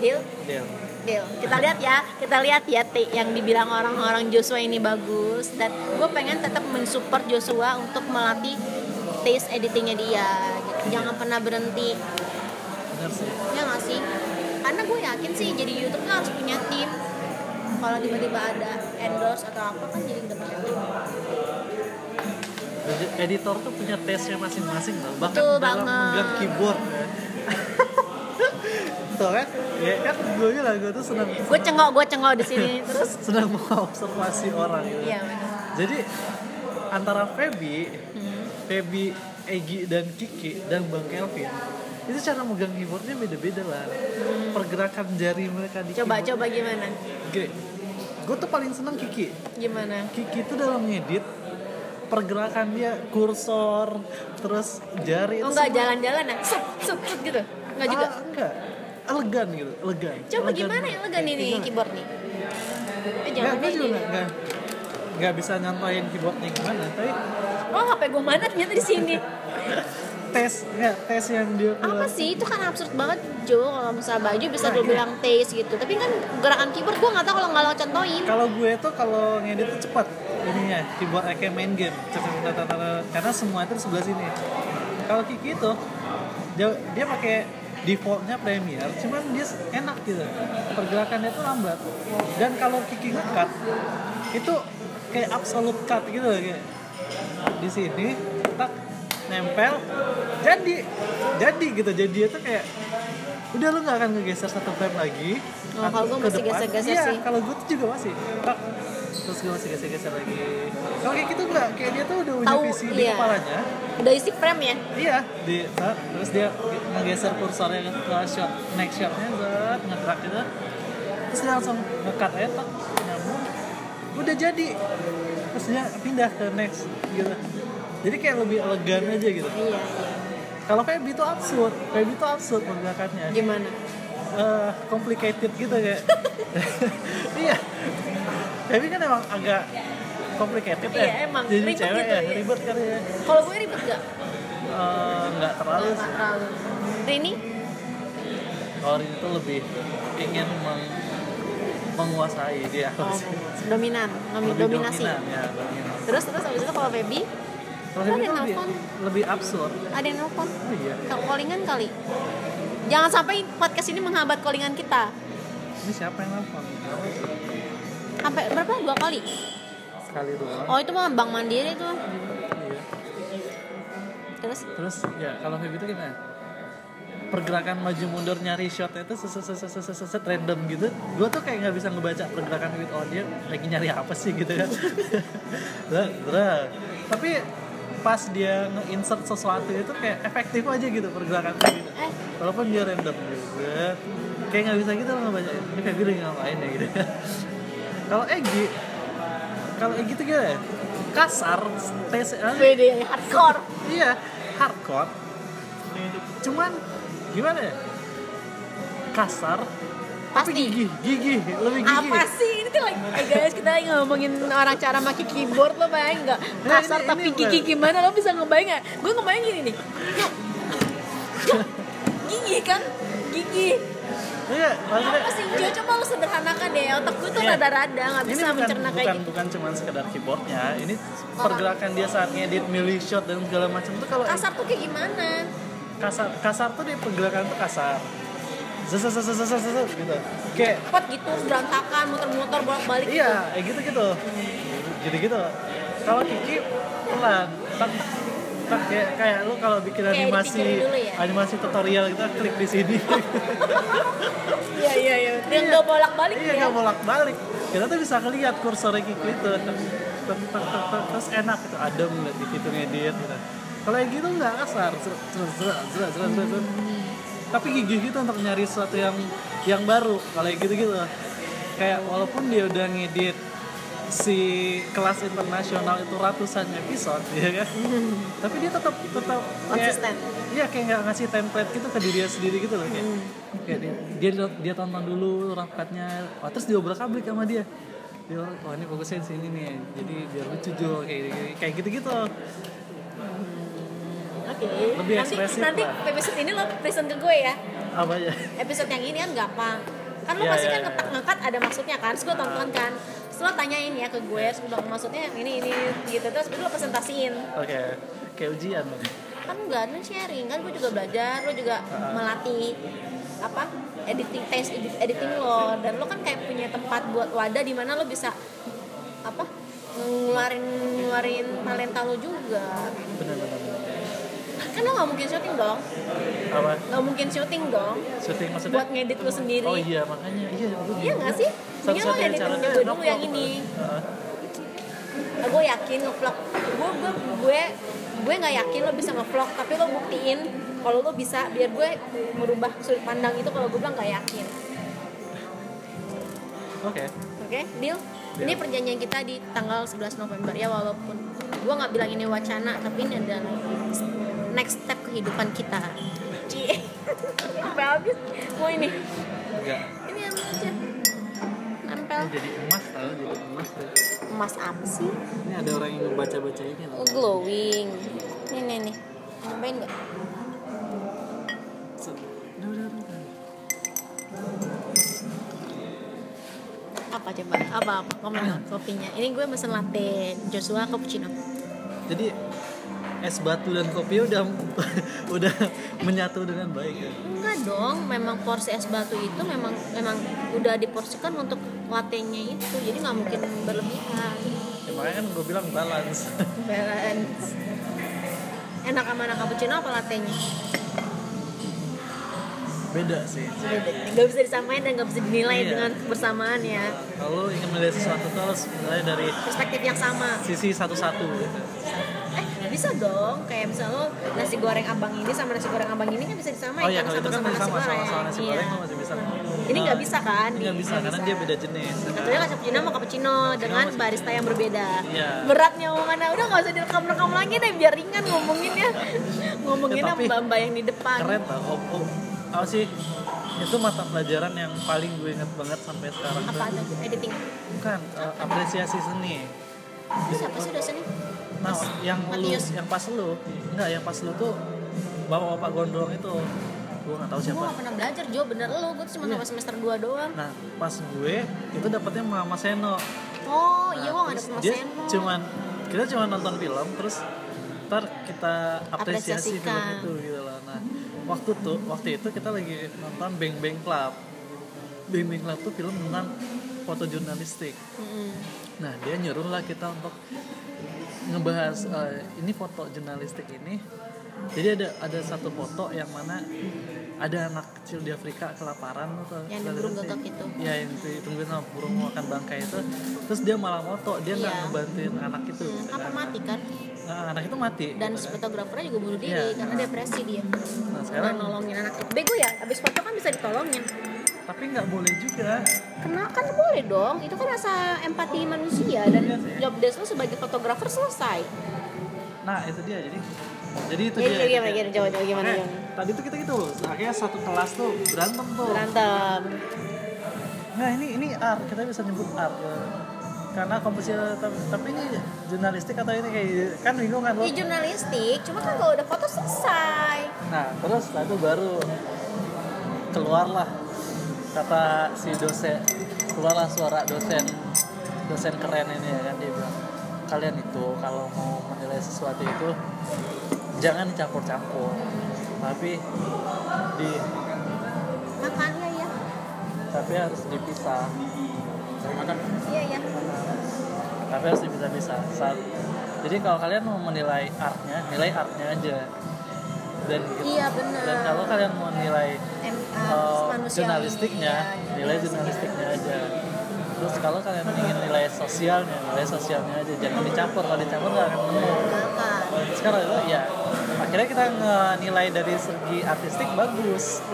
deal? Deal. Deal. Kita lihat ya kita lihat ya Ti, yang dibilang orang-orang Joshua ini bagus. Dan gue pengen tetap mensupport Joshua untuk melatih taste editingnya dia. Jangan pernah berhenti. Sih. Ya nggak sih? Karena gue yakin sih jadi YouTube kan harus punya tim. Kalau tiba-tiba ada endorse atau apa kan jadi udah punya tim Edi- editor tuh punya taste-nya masing-masing loh. Bahkan Betul dalam banget. megang keyboard ya. tuh kan? Ya kan gue bilang gue tuh senang. Gue cengok gue cengok di sini. Terus? Senang mengobservasi orang gitu. Iya benar. Jadi antara Feby Hmm. Feby Egi dan Kiki dan Bang Kelvin itu cara megang keyboardnya beda-beda lah. Pergerakan jari mereka di coba keyboard. coba gimana? Gue tuh paling senang Kiki. Gimana? Kiki itu dalam ngedit pergerakan dia kursor terus jari oh itu enggak jalan-jalan ya? Sut sut sut gitu enggak juga? Ah, enggak. Elegan gitu elegan. Coba Elegan gimana nih nih Gimana? keyboard nih? Eh Enggak, jangan gue deh juga ini. enggak, enggak, enggak bisa nyontohin keyboardnya gimana tapi oh HP gue mana ternyata di sini. Tes enggak tes yang dia apa keluar sih? Itu kan absurd banget Jo kalau misalnya baju bisa lu bilang taste gitu. Tapi kan gerakan keyboard gue nggak tahu kalau nggak lo contohin. Kalau gue tuh kalau ngedit tuh cepat ininya keyboard kayak main game. Karena semua itu sebelah sini. Kalau Kiki itu dia, dia pakai defaultnya Premiere cuman dia enak gitu pergerakannya tuh lambat dan kalau Kiki ngekat itu kayak absolute cut gitu kayak di sini tak nempel jadi jadi gitu jadi itu kayak udah lu nggak akan ngegeser satu frame lagi Oh, kalau gue masih depan. geser-geser Iya, sih. kalau gue tuh juga masih tak terus gue masih geser-geser lagi? Kalau kayak gitu enggak kayak dia tuh udah punya visi di iya. kepalanya. Udah isi frame ya? Iya. Di saat terus dia ngegeser kursornya ke shot next shotnya zat ngetrack gitu terus dia langsung ngekat aja tak nyambung. Udah jadi. Terus dia pindah ke next gitu. Jadi kayak lebih elegan aja gitu. Iya iya. Kalau Feby tuh absurd. Feby tuh absurd pergerakannya. Gimana? Eh, complicated gitu kayak. Iya Feby kan emang agak complicated ya. Iya, emang. jadi Ribet cewek gitu, ya iya. ribet kan ya. Kalau gue ribet gak Eh, nggak terlalu nggak sih. terlalu. Rini? Kalau ini tuh lebih ingin meng- menguasai dia. Oh, dominan Ngomong lebih dominasi. dominan ya dominan. Terus terus abis itu kalau baby kalau Ada Feby yang nelfon. lebih absurd. Ada yang nelfon? Oh iya. Kalau callingan kali. Jangan sampai podcast ini menghambat callingan kita. Ini siapa yang nelfon. Sampai berapa? Dua kali? Sekali doang oh itu mah bank mandiri tuh. Iya. Terus? Terus ya kalau Feby itu gimana? Pergerakan maju mundur nyari shotnya itu set, set, set, set, set, set, random gitu. Gue tuh kayak nggak bisa ngebaca pergerakan oh dia lagi nyari apa sih gitu kan. Tapi pas dia nge-insert sesuatu itu kayak efektif aja gitu pergerakannya gitu. Eh. Walaupun dia random juga. Kayak nggak bisa gitu loh ngebaca. Ini Feby lagi ngapain ya gitu kalau Egi kalau Egi tuh gimana? Ya? kasar tes WD hardcore. Iya hardcore. Cuman gimana ya? Kasar tapi Pasti. gigih gigih lebih gigih. Apa sih? Ini tuh lagi eh guys kita lagi ngomongin orang cara pakai keyboard lo bayang nggak? Nah, kasar ini- tapi ini gigi gimana? lo bisa ngebayang nggak? Gue ngebayang gini nih. Gigi kan? Gigi iya maksudnya apa sih? Jo coba lo sederhanakan deh otak gue tuh Iya. rada-rada nggak bisa bukan mencerna kayak bukan gitu. bukan cuman sekedar keyboardnya ini pergerakan dia saat ngedit milih shot dan segala macam tuh kalau kasar tuh kayak gimana? Kasar kasar tuh di pergerakan tuh kasar. Zes zes zes zes zes zes, gitu. Kayak cepet gitu berantakan muter-muter bolak-balik gitu. iya kayak gitu. gitu gitu gitu kalau Kiki pelan. Tak tak kayak kayak lu kalau bikin Kayak animasi ya? animasi tutorial gitu klik di sini. Iya iya iya. Yang nggak bolak-balik iya ya nggak bolak balik kita tuh bisa ngeliat kursor Kiki itu terus enak gitu. Adem liat di situ ngedit gitu. Kalau yang gitu nggak kasar. Tapi gigih gitu untuk nyari sesuatu yang yang baru. Kalau yang gitu gitu kayak walaupun dia udah ngedit si kelas internasional itu ratusan episode ya kan? Tapi dia tetap tetap Konsisten. iya kayak nggak ngasih template gitu ke diri sendiri gitu loh kayak, kayak dia, dia dia tonton dulu rapatnya oh, terus diobrak abrik sama dia. Dia oh ini bagusnya di sini nih jadi biar lucu Jo. Kayak kayak gitu gitu oke. Lebih nanti ekspresif nanti lah. episode ini lo present ke gue ya. Apa ya? Episode yang ini kan gampang. Kan lo Iya, pasti iya, kan ngetak ngangkat ada maksudnya kan terus gue tonton kan terus lo tanyain ya ke gue bilang, maksudnya ini ini gitu. Terus lo presentasiin. Oke kayak ujian kan enggak ada sharing. Kan gue juga belajar lo juga Ah. melatih apa editing tes edit- editing lo. Dan lo kan kayak punya tempat buat wadah di mana lo bisa apa ngeluarin ngeluarin talenta lo juga. Benar benar. Kan lo nggak mungkin syuting dong. Apa? Nggak mungkin syuting dong. Syuting maksudnya? Buat ngedit lo sendiri. Oh iya makanya. Iya iya nggak sih? Mendingan lo ngedit caranya gue dulu yang ini. Heeh. nah, gue yakin ngevlog. Gue gue gue gue nggak yakin lo bisa ngevlog tapi lo buktiin kalau lo bisa biar gue merubah sudut pandang itu kalau gue bilang nggak yakin. Oke. Oke deal? Ini perjanjian kita di tanggal 11 November. Ya walaupun gue nggak bilang ini wacana tapi ini adalah next step kehidupan kita Cie. habis mau ini enggak ini ambil aja nempel ini jadi emas tau jadi emas tuh emas apa sih ini ada orang yang ngebaca baca ini loh Oh, glowing. Nih nih nih. Cobain nggak? Apa coba? Apa apa? Komen dong kopinya. Ini gue mesen latte Joshua cappuccino. jadi es batu dan kopi udah udah menyatu dengan baik ya Enggak dong, memang porsi es batu itu memang memang udah diporsikan untuk latte-nya itu. Jadi nggak mungkin berlebihan. ya, makanya kan gue bilang balance Balance. Enak sama anak cappuccino apa latte-nya? beda sih Gak bisa disamain dan gak bisa dinilai Iya. dengan kebersamaan ya. kalau ingin melihat sesuatu tuh harus mulai dari Perspektif yang sama. sisi satu-satu Eh bisa dong kayak misal lo nasi goreng abang ini sama nasi goreng abang ini kan bisa disamain oh iya kan itu kan sama-sama masih nasi sama sama goreng sama nasi Iya. goreng lu masih bisa ini nggak bisa kan nggak bisa karena dia beda jenis Satunya cappuccino sama cappuccino dengan barista yang berbeda. Iya. Beratnya omongannya udah nggak usah direkam-rekam lagi deh biar ringan ngomonginnya. Ngomonginnya Ya, tapi mbak-mbak yang di depan. keren tau oh, oh, apa sih itu mata pelajaran yang paling gue inget banget sampai sekarang Apa tuh. editing? bukan eh, apresiasi seni Siapa sih dosennya? Nah yang lu Matius. yang pas lu. Enggak yang pas lu tuh bapak-bapak gondrong itu. Gue nggak tahu Gue siapa. gak pernah belajar Jo, bener lo, gue cuma Iya. sampai semester 2 doang. Nah pas gue itu dapetnya Mama Seno. Oh iya Nah, gue gak ada terus sama dia Seno. cuman kita cuma nonton film terus ntar kita apresiasi film itu gitu loh. Nah waktu tuh waktu itu kita lagi nonton Bang Bang Club. Bang Bang Club tuh film tentang foto jurnalistik nah dia nyuruh lah kita untuk ngebahas eh, ini foto jurnalistik ini jadi ada ada satu foto yang mana ada anak kecil di Afrika kelaparan tuh Yang burung itu. ya yang ditungguin sama burung makan bangkai itu terus dia malah foto dia nggak Iya. ngebantuin anak itu Hmm, gitu apa kan. mati kan? Nah, anak itu mati Dan gitu fotografernya juga bunuh diri Iya. karena depresi dia. nah sekarang nolongin anak itu. Bego ya, abis foto kan bisa ditolongin. Tapi nggak boleh juga Kenal kan boleh dong, itu kan rasa empati manusia dan Iya sih. job desk lo sebagai fotografer selesai. nah itu dia jadi jadi itu Jadi dia gimana, gimana, coba, coba gimana, gimana? tadi tuh kita gitu loh akhirnya satu kelas tuh berantem tuh Berantem. Nah ini ini art kita bisa nyebut art ya. karena komposisi tapi, ini jurnalistik atau ini kayak kan bingung kan lo. Ini jurnalistik, cuma kan kalau udah foto selesai. Nah terus setelah itu baru keluarlah kata si dosen keluarlah suara dosen dosen keren ini ya kan dia bilang kalian itu kalau mau menilai sesuatu itu jangan dicampur-campur tapi di makan ya. Ya tapi harus dipisah. Makan. iya ya tapi harus dipisah-pisah. Saat jadi kalau kalian mau menilai artnya nilai artnya aja. Dan iya benar. dan kalau kalian mau nilai uh, jurnalistiknya iya, nilai jurnalistiknya aja. Terus kalau kalian ingin nilai sosialnya nilai sosialnya aja jangan dicampur. Kalau dicampur nggak akan nemu sekarang itu ya akhirnya kita nilai dari segi artistik bagus.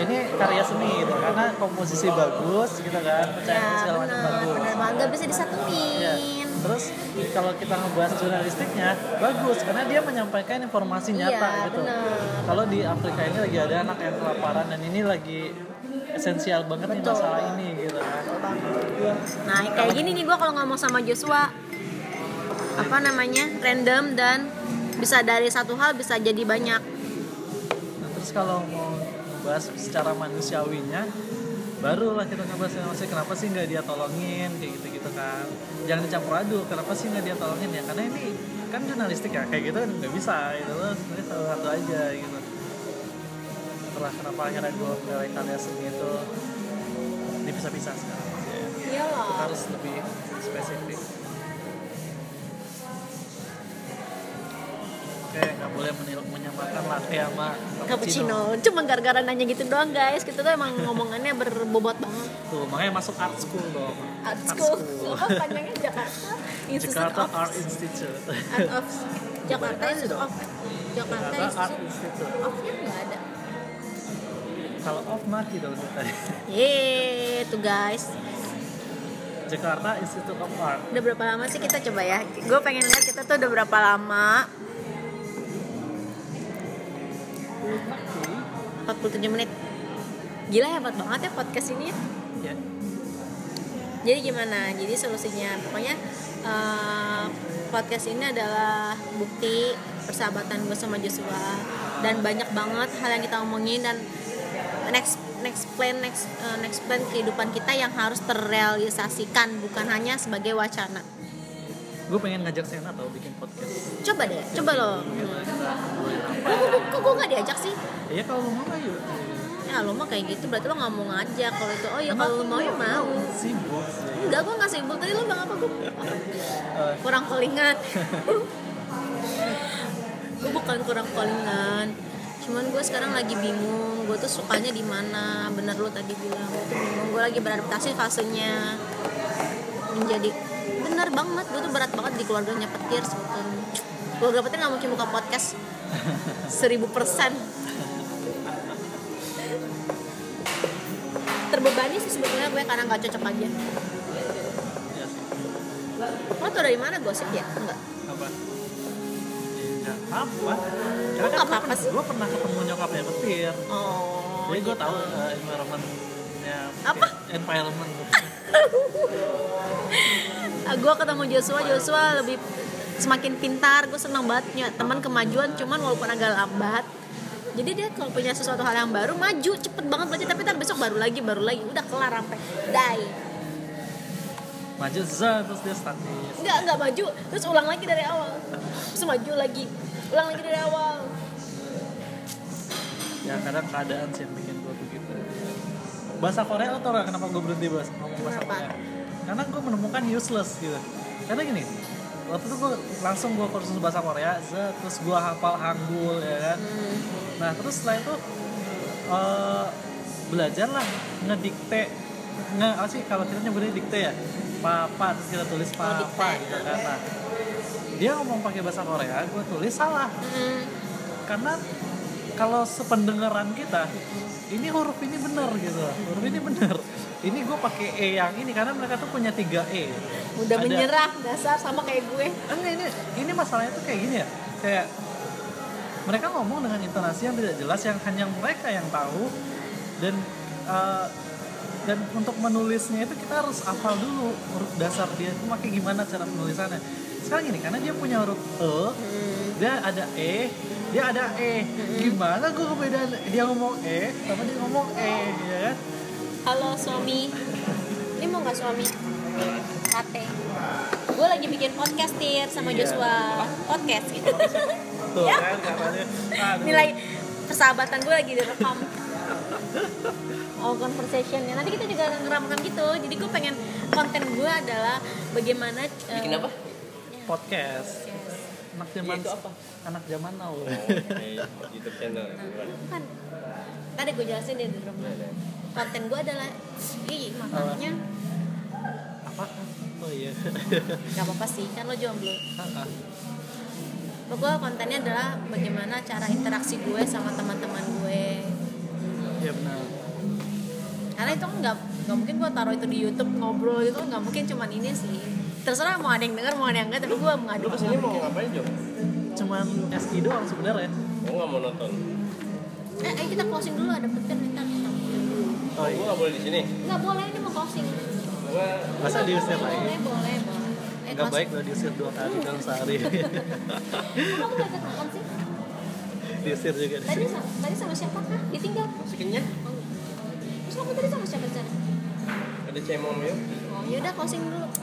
Ini karya seni gitu karena komposisi bagus gitu kan ya pecahan segala macam bagus. banget. Nggak bisa disatuin. Ya. Terus kalau kita ngebahas jurnalistiknya bagus karena dia menyampaikan informasi nyata Iya, gitu. Kalau di Afrika ini lagi ada anak yang kelaparan dan ini lagi esensial banget nih Betul. masalah ini gitu kan. Nah, kayak gini nih gue kalau ngomong sama Joshua apa namanya random dan bisa dari satu hal bisa jadi banyak. Nah, terus kalau mau ngebahas secara manusiawinya barulah kita ngebahas manusia kenapa sih nggak dia tolongin kayak gitu gitu kan. Jangan dicampur aduk kenapa sih nggak dia tolongin ya? Karena ini kan jurnalistik ya kayak gitu kan nggak bisa gitu loh. Sebenarnya salah satu aja gitu. Setelah kenapa akhirnya gue seni itu dipisah-pisah sekarang. Ya. Iyalah. Kita harus lebih spesifik oke nggak boleh menyamakan latte sama Cappuccino. Cuma gara-gara nanya gitu doang guys. Kita tuh emang ngomongannya berbobot banget. tuh makanya masuk art school dong Art school. Apa panjangnya Jakarta? Institute Jakarta of Art Institute Art of Jakarta Institute of Jakarta Jakarta Art Institute of-nya nggak ada. kalau off mati dong tadi Yeay, tuh guys. Jakarta Institute of Art Udah berapa lama sih kita coba ya? Gue pengen lihat kita tuh udah berapa lama? 47 menit. Gila hebat banget ya podcast ini. ya. Jadi gimana? Jadi solusinya pokoknya eh, podcast ini adalah bukti persahabatan gue sama Joshua dan banyak banget hal yang kita omongin dan next next plan next eh, next plan kehidupan kita yang harus terrealisasikan bukan hanya sebagai wacana. Gue pengen ngajak Sena tau bikin podcast. Coba deh, coba lo. Kok, gue gak diajak sih? ya kalau lu mau ayo Ya lo mah kayak gitu berarti lo gak mau ngajak. Kalau itu oh ya kalau lo mau ya mau. Sibuk enggak gue gak sibuk. Tadi lo bilang apa gue kurang callingan gue bukan kurang callingan cuman gue sekarang lagi bingung gue tuh sukanya di mana? Bener lo tadi bilang. Gue tuh bingung. Gue lagi beradaptasi fasenya menjadi bener banget gue tuh berat banget di keluarganya petir sebetulnya keluarga petir nggak mungkin buka podcast. Seribu persen. Terbebani sih sebetulnya gue karena nggak cocok aja ya sih. Lo tau dari mana? Gosip ya? Enggak. Apa? Ya apa? Karena kan gue apa-apa pernah, sih? gue pernah ketemu nyokapnya petir. Oh jadi gue gitu. tahu eh, environmentnya Apa? environment. Ah, gue ketemu Joshua Joshua lebih semakin pintar gue senang banget punya teman kemajuan cuman walaupun agak lambat jadi dia kalau punya sesuatu hal yang baru maju cepet banget belajar tapi ntar besok baru lagi baru lagi udah kelar sampai die. Maju zah terus dia statis nggak nggak maju terus ulang lagi dari awal. Terus maju lagi ulang lagi dari awal. Ya kadang keadaan sih yang bikin bahasa Korea lo tau gak kenapa gue berhenti bahas ngomong bahasa? Korea karena gue menemukan useless gitu karena gini waktu itu gue langsung gue kursus bahasa Korea terus gue hafal Hangul ya kan hmm. nah terus setelah itu eh belajar lah ngedikte nge apa sih kalau kita nyebutnya dikte ya papa terus kita tulis papa dikte. gitu kan nah dia ngomong pakai bahasa Korea gue tulis salah Hmm. karena kalau sependengaran kita ini huruf ini benar gitu. Huruf ini benar. Ini gue pakai e yang ini karena mereka tuh punya tiga e. Udah Ada- menyerah dasar sama kayak gue. Enggak ini ini masalahnya tuh kayak gini ya. Kayak mereka ngomong dengan intonasi yang tidak jelas yang hanya mereka yang tahu. Dan eh, dan untuk menulisnya itu kita harus hafal dulu huruf dasar dia itu pakai gimana cara penulisannya sekarang gini karena dia punya huruf e Hmm. dia ada e dia ada e. Gimana gue ngebedain dia ngomong e sama dia ngomong e ya kan? Halo suami. Ini mau gak suami? Kate Gue lagi bikin podcast Tir sama Iya. Joshua. Podcast gitu. Tuh Ya. kan katanya. Aduh. Nilai persahabatan gue lagi direkam. Oh conversationnya. Nanti kita juga ngeramkan gitu. Jadi gue pengen konten gue adalah bagaimana eh, Bikin apa? podcast anak zaman Iya, itu apa? anak zaman now. Oh, kayak YouTube channel. bukan? kan tadi gue jelasin deh di rumah konten gue adalah ih makanya apa? Oh iya. Gak apa-apa sih kan lo jomblo. Gue kontennya adalah bagaimana cara interaksi gue sama teman-teman gue. Iya benar. Karena itu kan nggak nggak mungkin gue taruh itu di YouTube ngobrol itu nggak mungkin cuman ini sih terserah mau ada yang denger mau ada yang enggak tapi gue mengadu. Lu ke sini mau ngapain Jo? cuman SI doang sebenarnya. Gue nggak mau nonton. eh ayo kita closing dulu ada petir ntar kita oh Gue iya nggak boleh di sini. nggak boleh ini mau closing. Gue masa diusir boleh lagi? boleh boleh. Eh, nggak baik lo diusir dua kali dalam sehari. Kamu sih? Diusir juga di tadi sama, tadi sama siapa kah ditinggal? Masih kenyang. oh. terus kamu tadi sama siapa di sana Ada cemong yuk. oh yaudah closing dulu. ya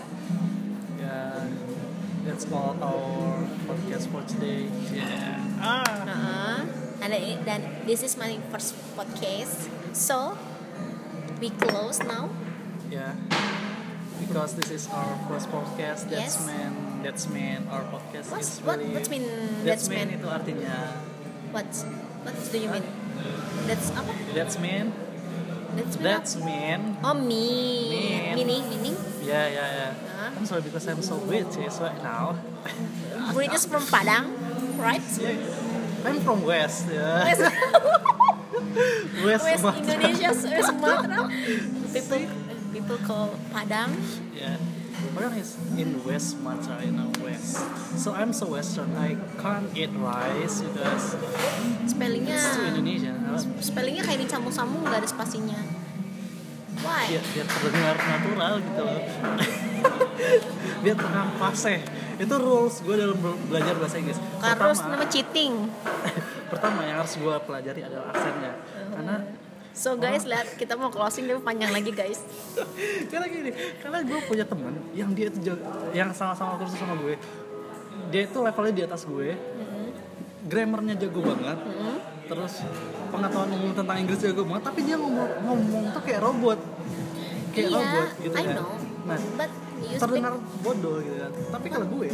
that's all our podcast for today yeah ah ada i- dan this is my first podcast. So we close now. yeah because this is our first podcast that's Yes. mean that's mean our podcast What's- is what- really what's mean that's that's mean mean? itu artinya What what do you mean? That's apa? that's mean That's mean. that's mean oh me Mean. meaning meaning. yeah yeah yeah? I'm sorry because I'm so British right now British from Padang, right? yeah. I'm from West yeah West, West, West Sumatra. Indonesia, West Sumatera. People people call Padang. Yeah. Padang is in West Sumatra, you know, West. So I'm so Western. I can't eat rice because Spellingnya it's too Indonesian. spellingnya kayak dicambung-sambung nggak ada spasinya. Why? Biar, biar terdengar natural gitu loh. biar terdengar fase. Itu rules gue dalam be- belajar bahasa Inggris. Harus nama cheating. pertama yang harus gue pelajari adalah aksennya. Karena So guys, lihat kita mau closing tapi panjang lagi guys. karena gini, karena gue punya temen yang dia itu yang sama-sama kursus sama gue. Dia itu levelnya di atas gue. Grammarnya jago banget. Terus pengetahuan umum tentang Inggris jago banget, tapi dia ngomong ngomong tuh kayak robot. Kayak Iya, robot gitu I kan. know. Nah, But you speak, terdengar bodoh gitu kan. Tapi kalau gue,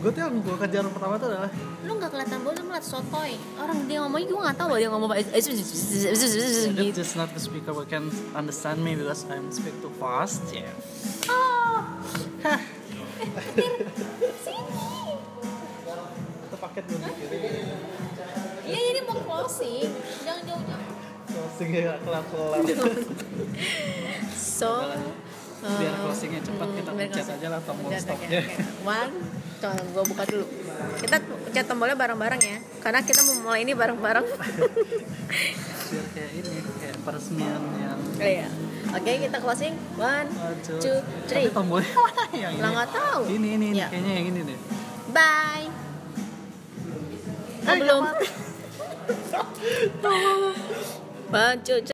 gue tuh yang gue kejar pertama tuh adalah lu nggak kelihatan bodoh ngeliat sotoy. Orang dia ngomongnya gue nggak tahu loh dia ngomong apa. Gitu. just not the speaker who can understand me because I'm speak too fast. Yeah. Oh, sini. Itu paket gue Iya ini mau closing. Jangan jauh-jauh. Closing ya kelar-kelar. So, Biar um, closingnya cepat hmm, kita pencet aja lah tombol stopnya. One, coba gue buka dulu. Kita pencet tombolnya bareng-bareng ya, karena kita mau mulai ini bareng-bareng. Biar kayak ini kayak peresmian yang Iya. Oke, kita closing. One, two, two, three. Tapi tombolnya mana yang ini? Lah nggak tahu. Ini ini, ini. Ya. kayaknya yang ini deh. Bye. Oh, Eh, belum. One, two, three.